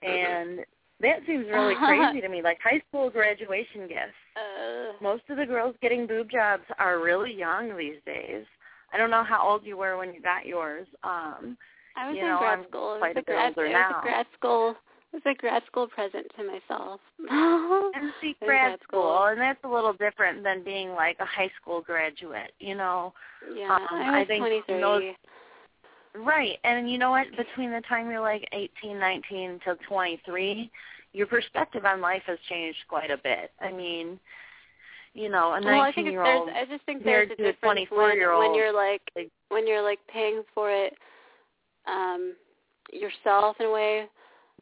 [SPEAKER 7] And that seems really crazy to me. Like high school graduation gifts.
[SPEAKER 2] Uh,
[SPEAKER 7] Most of the girls getting boob jobs are really young these days. I don't know how old you were when you got yours. Um
[SPEAKER 2] I was
[SPEAKER 7] you
[SPEAKER 2] in
[SPEAKER 7] know,
[SPEAKER 2] grad
[SPEAKER 7] I'm
[SPEAKER 2] school. It was
[SPEAKER 7] a
[SPEAKER 2] grad, it was a grad school. It was a grad school present to myself. In
[SPEAKER 7] grad
[SPEAKER 2] grad
[SPEAKER 7] school,
[SPEAKER 2] school.
[SPEAKER 7] and that's a little different than being like a high school graduate, you know.
[SPEAKER 2] Yeah,
[SPEAKER 7] Um,
[SPEAKER 2] I was
[SPEAKER 7] I think
[SPEAKER 2] 23.
[SPEAKER 7] those- Right. And you know what? Between the time you're like 18, 19 to 23, your perspective on life has changed quite a bit. I mean, you know, a
[SPEAKER 2] well, I think
[SPEAKER 7] 19 year
[SPEAKER 2] there's.
[SPEAKER 7] old
[SPEAKER 2] I just think there's a difference
[SPEAKER 7] 24
[SPEAKER 2] when, when you're like when you're like paying for it um yourself in a way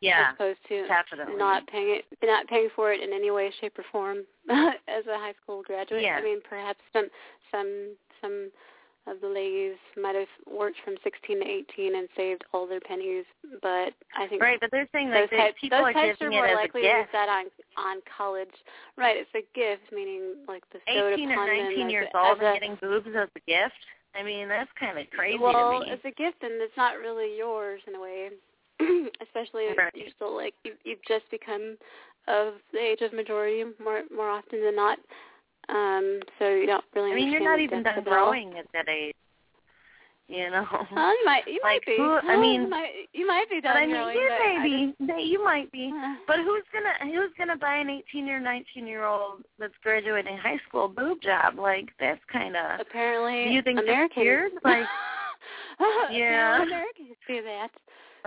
[SPEAKER 7] yeah,
[SPEAKER 2] as opposed to
[SPEAKER 7] definitely.
[SPEAKER 2] not paying it not paying for it in any way shape or form as a high school graduate
[SPEAKER 7] Yeah.
[SPEAKER 2] i mean perhaps some some some of the ladies might have worked from 16 to 18 and saved all their pennies but i think
[SPEAKER 7] Right, but they're saying
[SPEAKER 2] those types,
[SPEAKER 7] people
[SPEAKER 2] those
[SPEAKER 7] are
[SPEAKER 2] types are more
[SPEAKER 7] it
[SPEAKER 2] likely to be that on on college. Right, it's a gift, meaning like the
[SPEAKER 7] Eighteen or
[SPEAKER 2] upon
[SPEAKER 7] nineteen years
[SPEAKER 2] a,
[SPEAKER 7] old and
[SPEAKER 2] a,
[SPEAKER 7] getting boobs as a gift. I mean, that's kind of crazy
[SPEAKER 2] well,
[SPEAKER 7] to me.
[SPEAKER 2] it's a gift and it's not really yours in a way. Especially if you're still like you you've just become of the age of majority more more often than not. Um, so you don't really
[SPEAKER 7] I mean, you're not even done growing at that age. You know.
[SPEAKER 2] Well, you might you
[SPEAKER 7] Like,
[SPEAKER 2] might be.
[SPEAKER 7] who- I
[SPEAKER 2] you
[SPEAKER 7] mean-
[SPEAKER 2] might you might be
[SPEAKER 7] But
[SPEAKER 2] done
[SPEAKER 7] I mean,
[SPEAKER 2] growing,
[SPEAKER 7] you maybe, May- you might be.
[SPEAKER 2] just-
[SPEAKER 7] But who's gonna who's gonna buy an 18 or 19 year old that's graduating high school boob job? Like that's kind of.
[SPEAKER 2] apparently
[SPEAKER 7] Do you think
[SPEAKER 2] Americans
[SPEAKER 7] weird? Like,
[SPEAKER 2] yeah,
[SPEAKER 7] Yeah.
[SPEAKER 2] Americans do that.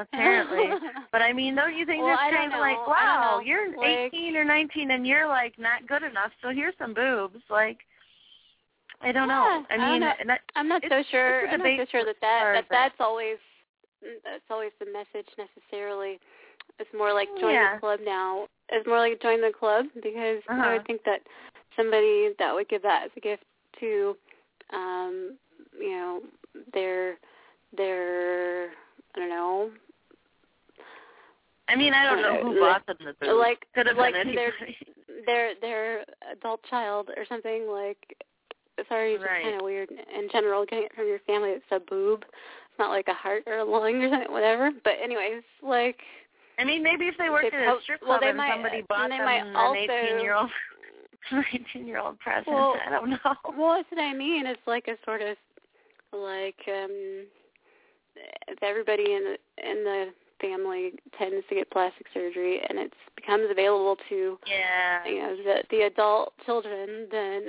[SPEAKER 7] Apparently. But I mean, don't you think
[SPEAKER 2] Well, I
[SPEAKER 7] that's kind of like,
[SPEAKER 2] know. I
[SPEAKER 7] wow, you're
[SPEAKER 2] Like-
[SPEAKER 7] 18 or 19 and you're like not good enough, so here's some boobs. Like, I don't know.
[SPEAKER 2] Yeah,
[SPEAKER 7] I
[SPEAKER 2] I
[SPEAKER 7] mean,
[SPEAKER 2] know.
[SPEAKER 7] that,
[SPEAKER 2] I'm not so sure. I'm not so sure that that, that that's always that's always the message necessarily. It's more like join
[SPEAKER 7] Yeah.
[SPEAKER 2] the club now. It's more like join the club because I
[SPEAKER 7] Uh-huh.
[SPEAKER 2] would think that somebody that would give that as a gift to, um, you know, their their I don't know,
[SPEAKER 7] I mean, I don't know who bought them the boobs.
[SPEAKER 2] like
[SPEAKER 7] Could have
[SPEAKER 2] like
[SPEAKER 7] been
[SPEAKER 2] their their their adult child or something like sorry it's
[SPEAKER 7] Right.
[SPEAKER 2] kind of weird in general getting it from your family it's a boob it's not like a heart or a lung or something whatever but anyways like
[SPEAKER 7] I mean, maybe if they worked
[SPEAKER 2] They
[SPEAKER 7] at a strip
[SPEAKER 2] well, they
[SPEAKER 7] and
[SPEAKER 2] might-
[SPEAKER 7] somebody
[SPEAKER 2] and
[SPEAKER 7] bought
[SPEAKER 2] they
[SPEAKER 7] them
[SPEAKER 2] might
[SPEAKER 7] an
[SPEAKER 2] also-
[SPEAKER 7] 18 year old, 19 year old present.
[SPEAKER 2] Well,
[SPEAKER 7] I don't know.
[SPEAKER 2] well that's what i mean it's like a sort of like um if everybody in the in the family tends to get plastic surgery and it becomes available to
[SPEAKER 7] Yeah.
[SPEAKER 2] you know the the adult children then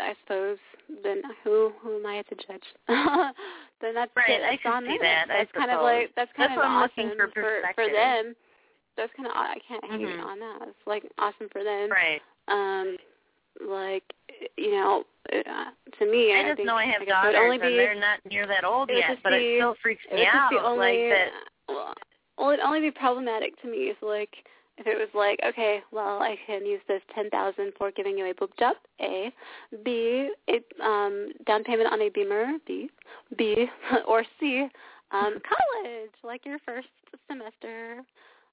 [SPEAKER 2] i suppose then who who am i to judge then that's
[SPEAKER 7] Right,
[SPEAKER 2] that's
[SPEAKER 7] I can
[SPEAKER 2] on
[SPEAKER 7] see
[SPEAKER 2] them.
[SPEAKER 7] that, I
[SPEAKER 2] that's kind of like that's kind
[SPEAKER 7] That's
[SPEAKER 2] of
[SPEAKER 7] what I'm
[SPEAKER 2] awesome
[SPEAKER 7] looking for
[SPEAKER 2] for for them that's kind of i can't hate
[SPEAKER 7] Mhm.
[SPEAKER 2] on that it's like awesome for them
[SPEAKER 7] Right.
[SPEAKER 2] um like you know uh, to me
[SPEAKER 7] I
[SPEAKER 2] i
[SPEAKER 7] just
[SPEAKER 2] think
[SPEAKER 7] know I have
[SPEAKER 2] it would
[SPEAKER 7] daughters
[SPEAKER 2] only
[SPEAKER 7] and they're not near that old yet, but
[SPEAKER 2] be-
[SPEAKER 7] it still freaks me out.
[SPEAKER 2] be only
[SPEAKER 7] like that.
[SPEAKER 2] well, well it'd only be problematic to me if like if it was like okay well i can use this ten thousand for giving you a boob job a b it um down payment on a beamer b b or c um college like your first semester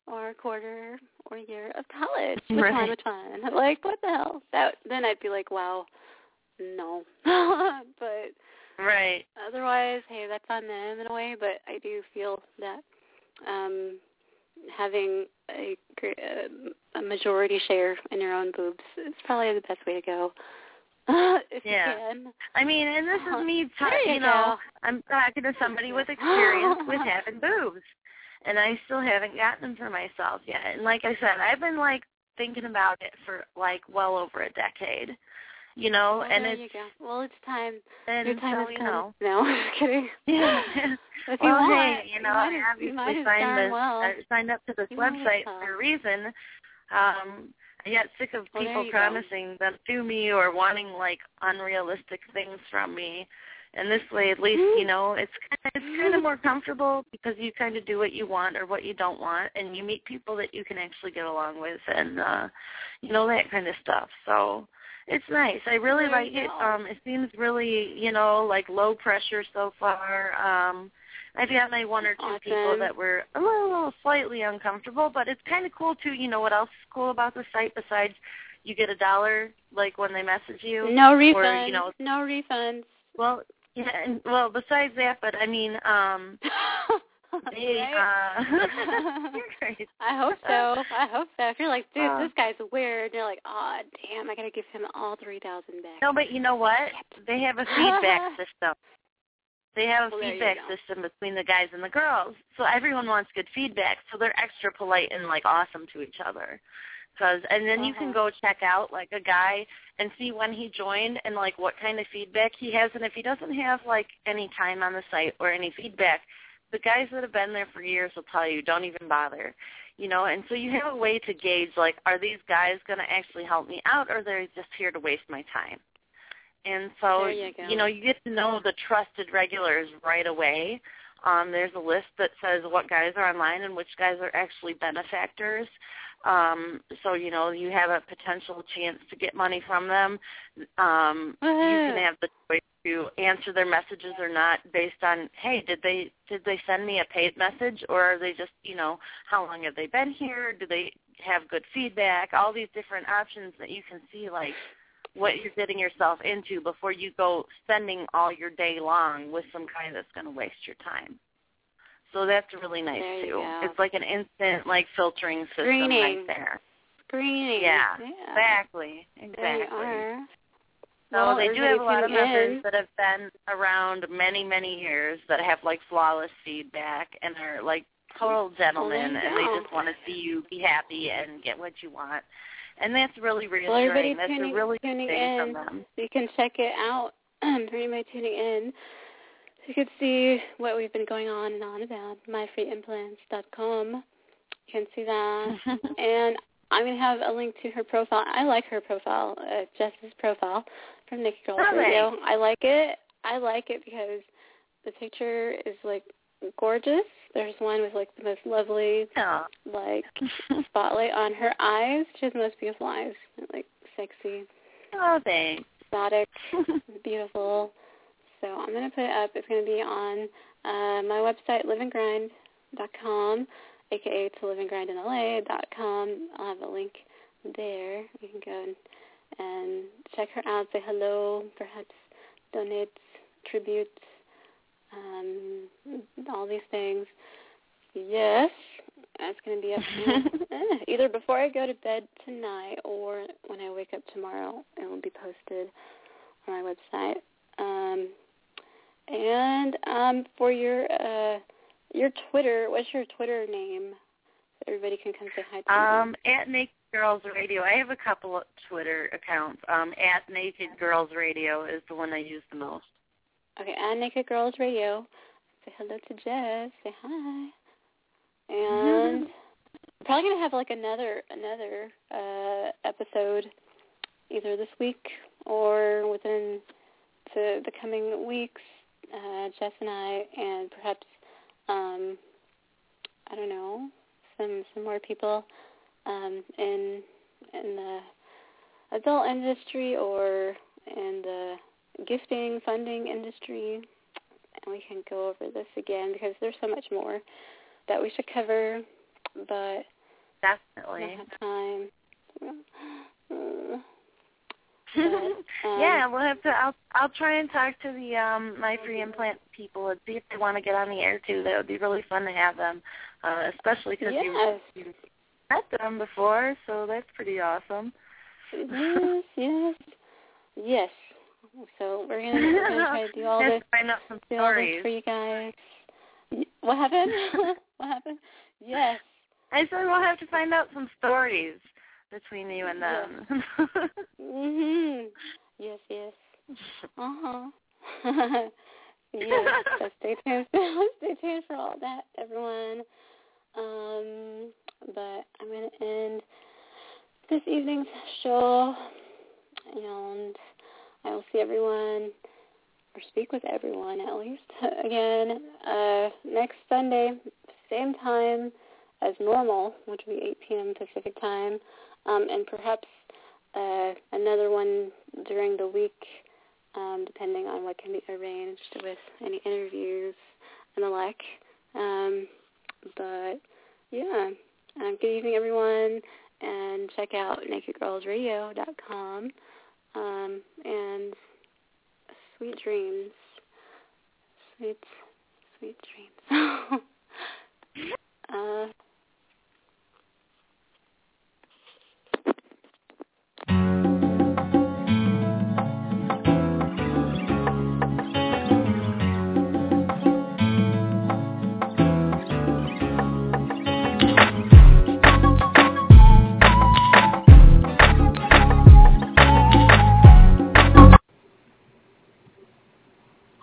[SPEAKER 2] or quarter or year of college which one
[SPEAKER 7] Right.
[SPEAKER 2] which one like what the hell that then i'd be like wow no but
[SPEAKER 7] Right.
[SPEAKER 2] otherwise, hey, that's on them in a way. But I do feel that um, having a, uh, a majority share in your own boobs is probably the best way to go. if
[SPEAKER 7] Yeah.
[SPEAKER 2] you can.
[SPEAKER 7] I mean, and this is me,
[SPEAKER 2] There
[SPEAKER 7] t-
[SPEAKER 2] you
[SPEAKER 7] you know. I'm talking to somebody with experience with having boobs, and I still haven't gotten them for myself yet. And like I said, I've been like thinking about it for like well over a decade, you know,
[SPEAKER 2] Well,
[SPEAKER 7] and
[SPEAKER 2] there
[SPEAKER 7] it's
[SPEAKER 2] you go. Well, it's time. Your time
[SPEAKER 7] so, you
[SPEAKER 2] come.
[SPEAKER 7] know.
[SPEAKER 2] No, just kidding.
[SPEAKER 7] Yeah.
[SPEAKER 2] If you
[SPEAKER 7] well,
[SPEAKER 2] want,
[SPEAKER 7] hey, you know,
[SPEAKER 2] might
[SPEAKER 7] I obviously
[SPEAKER 2] you
[SPEAKER 7] signed this,
[SPEAKER 2] well.
[SPEAKER 7] uh, signed up to this
[SPEAKER 2] You
[SPEAKER 7] website for a reason. Um, I got sick of
[SPEAKER 2] Well,
[SPEAKER 7] people
[SPEAKER 2] go.
[SPEAKER 7] promising them to me or wanting like unrealistic things from me. And this way, at least you know, it's kind of, it's kind of more comfortable because you kind of do what you want or what you don't want, and you meet people that you can actually get along with, and uh, you know that kind of stuff. So it's nice. I really
[SPEAKER 2] There
[SPEAKER 7] like it. Um, it seems really, you know, like low pressure so far. Um, I've got my one or two
[SPEAKER 2] Awesome.
[SPEAKER 7] people that were a little slightly uncomfortable, but it's kind of cool too. You know what else is cool about the site besides you get a dollar like when they message you?
[SPEAKER 2] No
[SPEAKER 7] Or,
[SPEAKER 2] refunds.
[SPEAKER 7] you know,
[SPEAKER 2] no refunds.
[SPEAKER 7] well, yeah, and well, besides that, but I mean, um,
[SPEAKER 2] Right?
[SPEAKER 7] uh, you're crazy.
[SPEAKER 2] I hope so. I hope so. If you're like, dude,
[SPEAKER 7] Uh,
[SPEAKER 2] this guy's weird, you're like, oh, damn, I gotta give him all three thousand back.
[SPEAKER 7] No, but you know what? They have a feedback system. They have a
[SPEAKER 2] Well,
[SPEAKER 7] feedback system between the guys and the girls. So everyone wants good feedback. So they're extra polite and like awesome to each other. Cause and then you can
[SPEAKER 2] Uh-huh.
[SPEAKER 7] go check out like a guy and see when he joined and like what kind of feedback he has. And if he doesn't have like any time on the site or any feedback, the guys that have been there for years will tell you don't even bother. You know, and so you have a way to gauge like are these guys going to actually help me out or they're just here to waste my time. And so
[SPEAKER 2] There you
[SPEAKER 7] know, you get to know the trusted regulars right away. Um, there's a list that says what guys are online and which guys are actually benefactors. Um, so you know you have a potential chance to get money from them. Um, you can have the choice to answer their messages or not based on hey did they did they send me a paid message or are they just you know how long have they been here do they have good feedback, all these different options that you can see like what you're getting yourself into before you go spending all your day long with some guy that's going to waste your time. So that's really nice
[SPEAKER 2] There
[SPEAKER 7] too. It's like an instant like filtering system
[SPEAKER 2] Screening.
[SPEAKER 7] right there.
[SPEAKER 2] Screening.
[SPEAKER 7] Yeah,
[SPEAKER 2] yeah.
[SPEAKER 7] exactly, exactly. So
[SPEAKER 2] Well,
[SPEAKER 7] they do have a lot of members
[SPEAKER 2] in.
[SPEAKER 7] that have been around many, many years that have like flawless feedback and are like total gentlemen
[SPEAKER 2] Well,
[SPEAKER 7] and they just want to see you be happy and get what you want. And that's really reassuring.
[SPEAKER 2] everybody
[SPEAKER 7] that's
[SPEAKER 2] tuning,
[SPEAKER 7] a really
[SPEAKER 2] tuning
[SPEAKER 7] good thing
[SPEAKER 2] in,
[SPEAKER 7] from them.
[SPEAKER 2] you can check it out. For anybody tuning in, you can see what we've been going on and on about myfreeimplants.com. You can see that. and I'm going to have a link to her profile. I like her profile, uh, Jess's profile from Naked Girls
[SPEAKER 7] Really?
[SPEAKER 2] Radio. I like it. I like it because the picture is like gorgeous. There's one with like the most lovely
[SPEAKER 7] Yeah.
[SPEAKER 2] like spotlight on her eyes. She has the most beautiful eyes, like sexy,
[SPEAKER 7] Oh, thanks.
[SPEAKER 2] exotic, beautiful. So I'm gonna put it up. It's gonna be on uh, my website, liveandgrind.com, aka to liveandgrindinla.com. I'll have a link there. You can go and, and check her out. Say hello. Perhaps donate tributes. Um, all these things. Yes, that's going to be up either before I go to bed tonight or when I wake up tomorrow. It will be posted on my website. Um, and um, for your uh, your Twitter, what's your Twitter name? So everybody can come say hi to
[SPEAKER 7] Um, at Naked Girls Radio, I have a couple of Twitter accounts. Um, at Naked Girls Radio is the one I use the most.
[SPEAKER 2] Okay, at Naked Girls Radio. Say hello to Jess. Say hi. And we're probably gonna have like another another uh, episode either this week or within the, the coming weeks. Uh, Jess and I, and perhaps um, I don't know some some more people um, in in the adult industry or in the gifting funding industry, and we can go over this again because there's so much more that we should cover, but
[SPEAKER 7] Definitely.
[SPEAKER 2] don't have time.
[SPEAKER 7] Yeah, we'll have to. I'll I'll try and talk to the um my free implant people and see if they want to get on the air too. That would be really fun to have them, uh, especially because
[SPEAKER 2] Yes.
[SPEAKER 7] you you met them before, so that's pretty awesome.
[SPEAKER 2] yes, yes, yes. So we're gonna, we're gonna try to do all this,
[SPEAKER 7] find out some
[SPEAKER 2] do all this
[SPEAKER 7] stories.
[SPEAKER 2] for you guys. What happened? what happened? Yes.
[SPEAKER 7] I said we'll have to find out some stories between you and them.
[SPEAKER 2] Mhm. Yes, yes. Uh huh. yes. So stay tuned. stay tuned for all that, everyone. Um, but I'm gonna end this evening's show, and I will see everyone or speak with everyone at least again uh, next Sunday, same time as normal, which will be 8 p.m. Pacific time, um, and perhaps uh, another one during the week, um, depending on what can be arranged with any interviews and the like. Um, but yeah, um, good evening, everyone, and check out nakedgirlsradio.com um, and sweet dreams, sweet, sweet dreams. uh,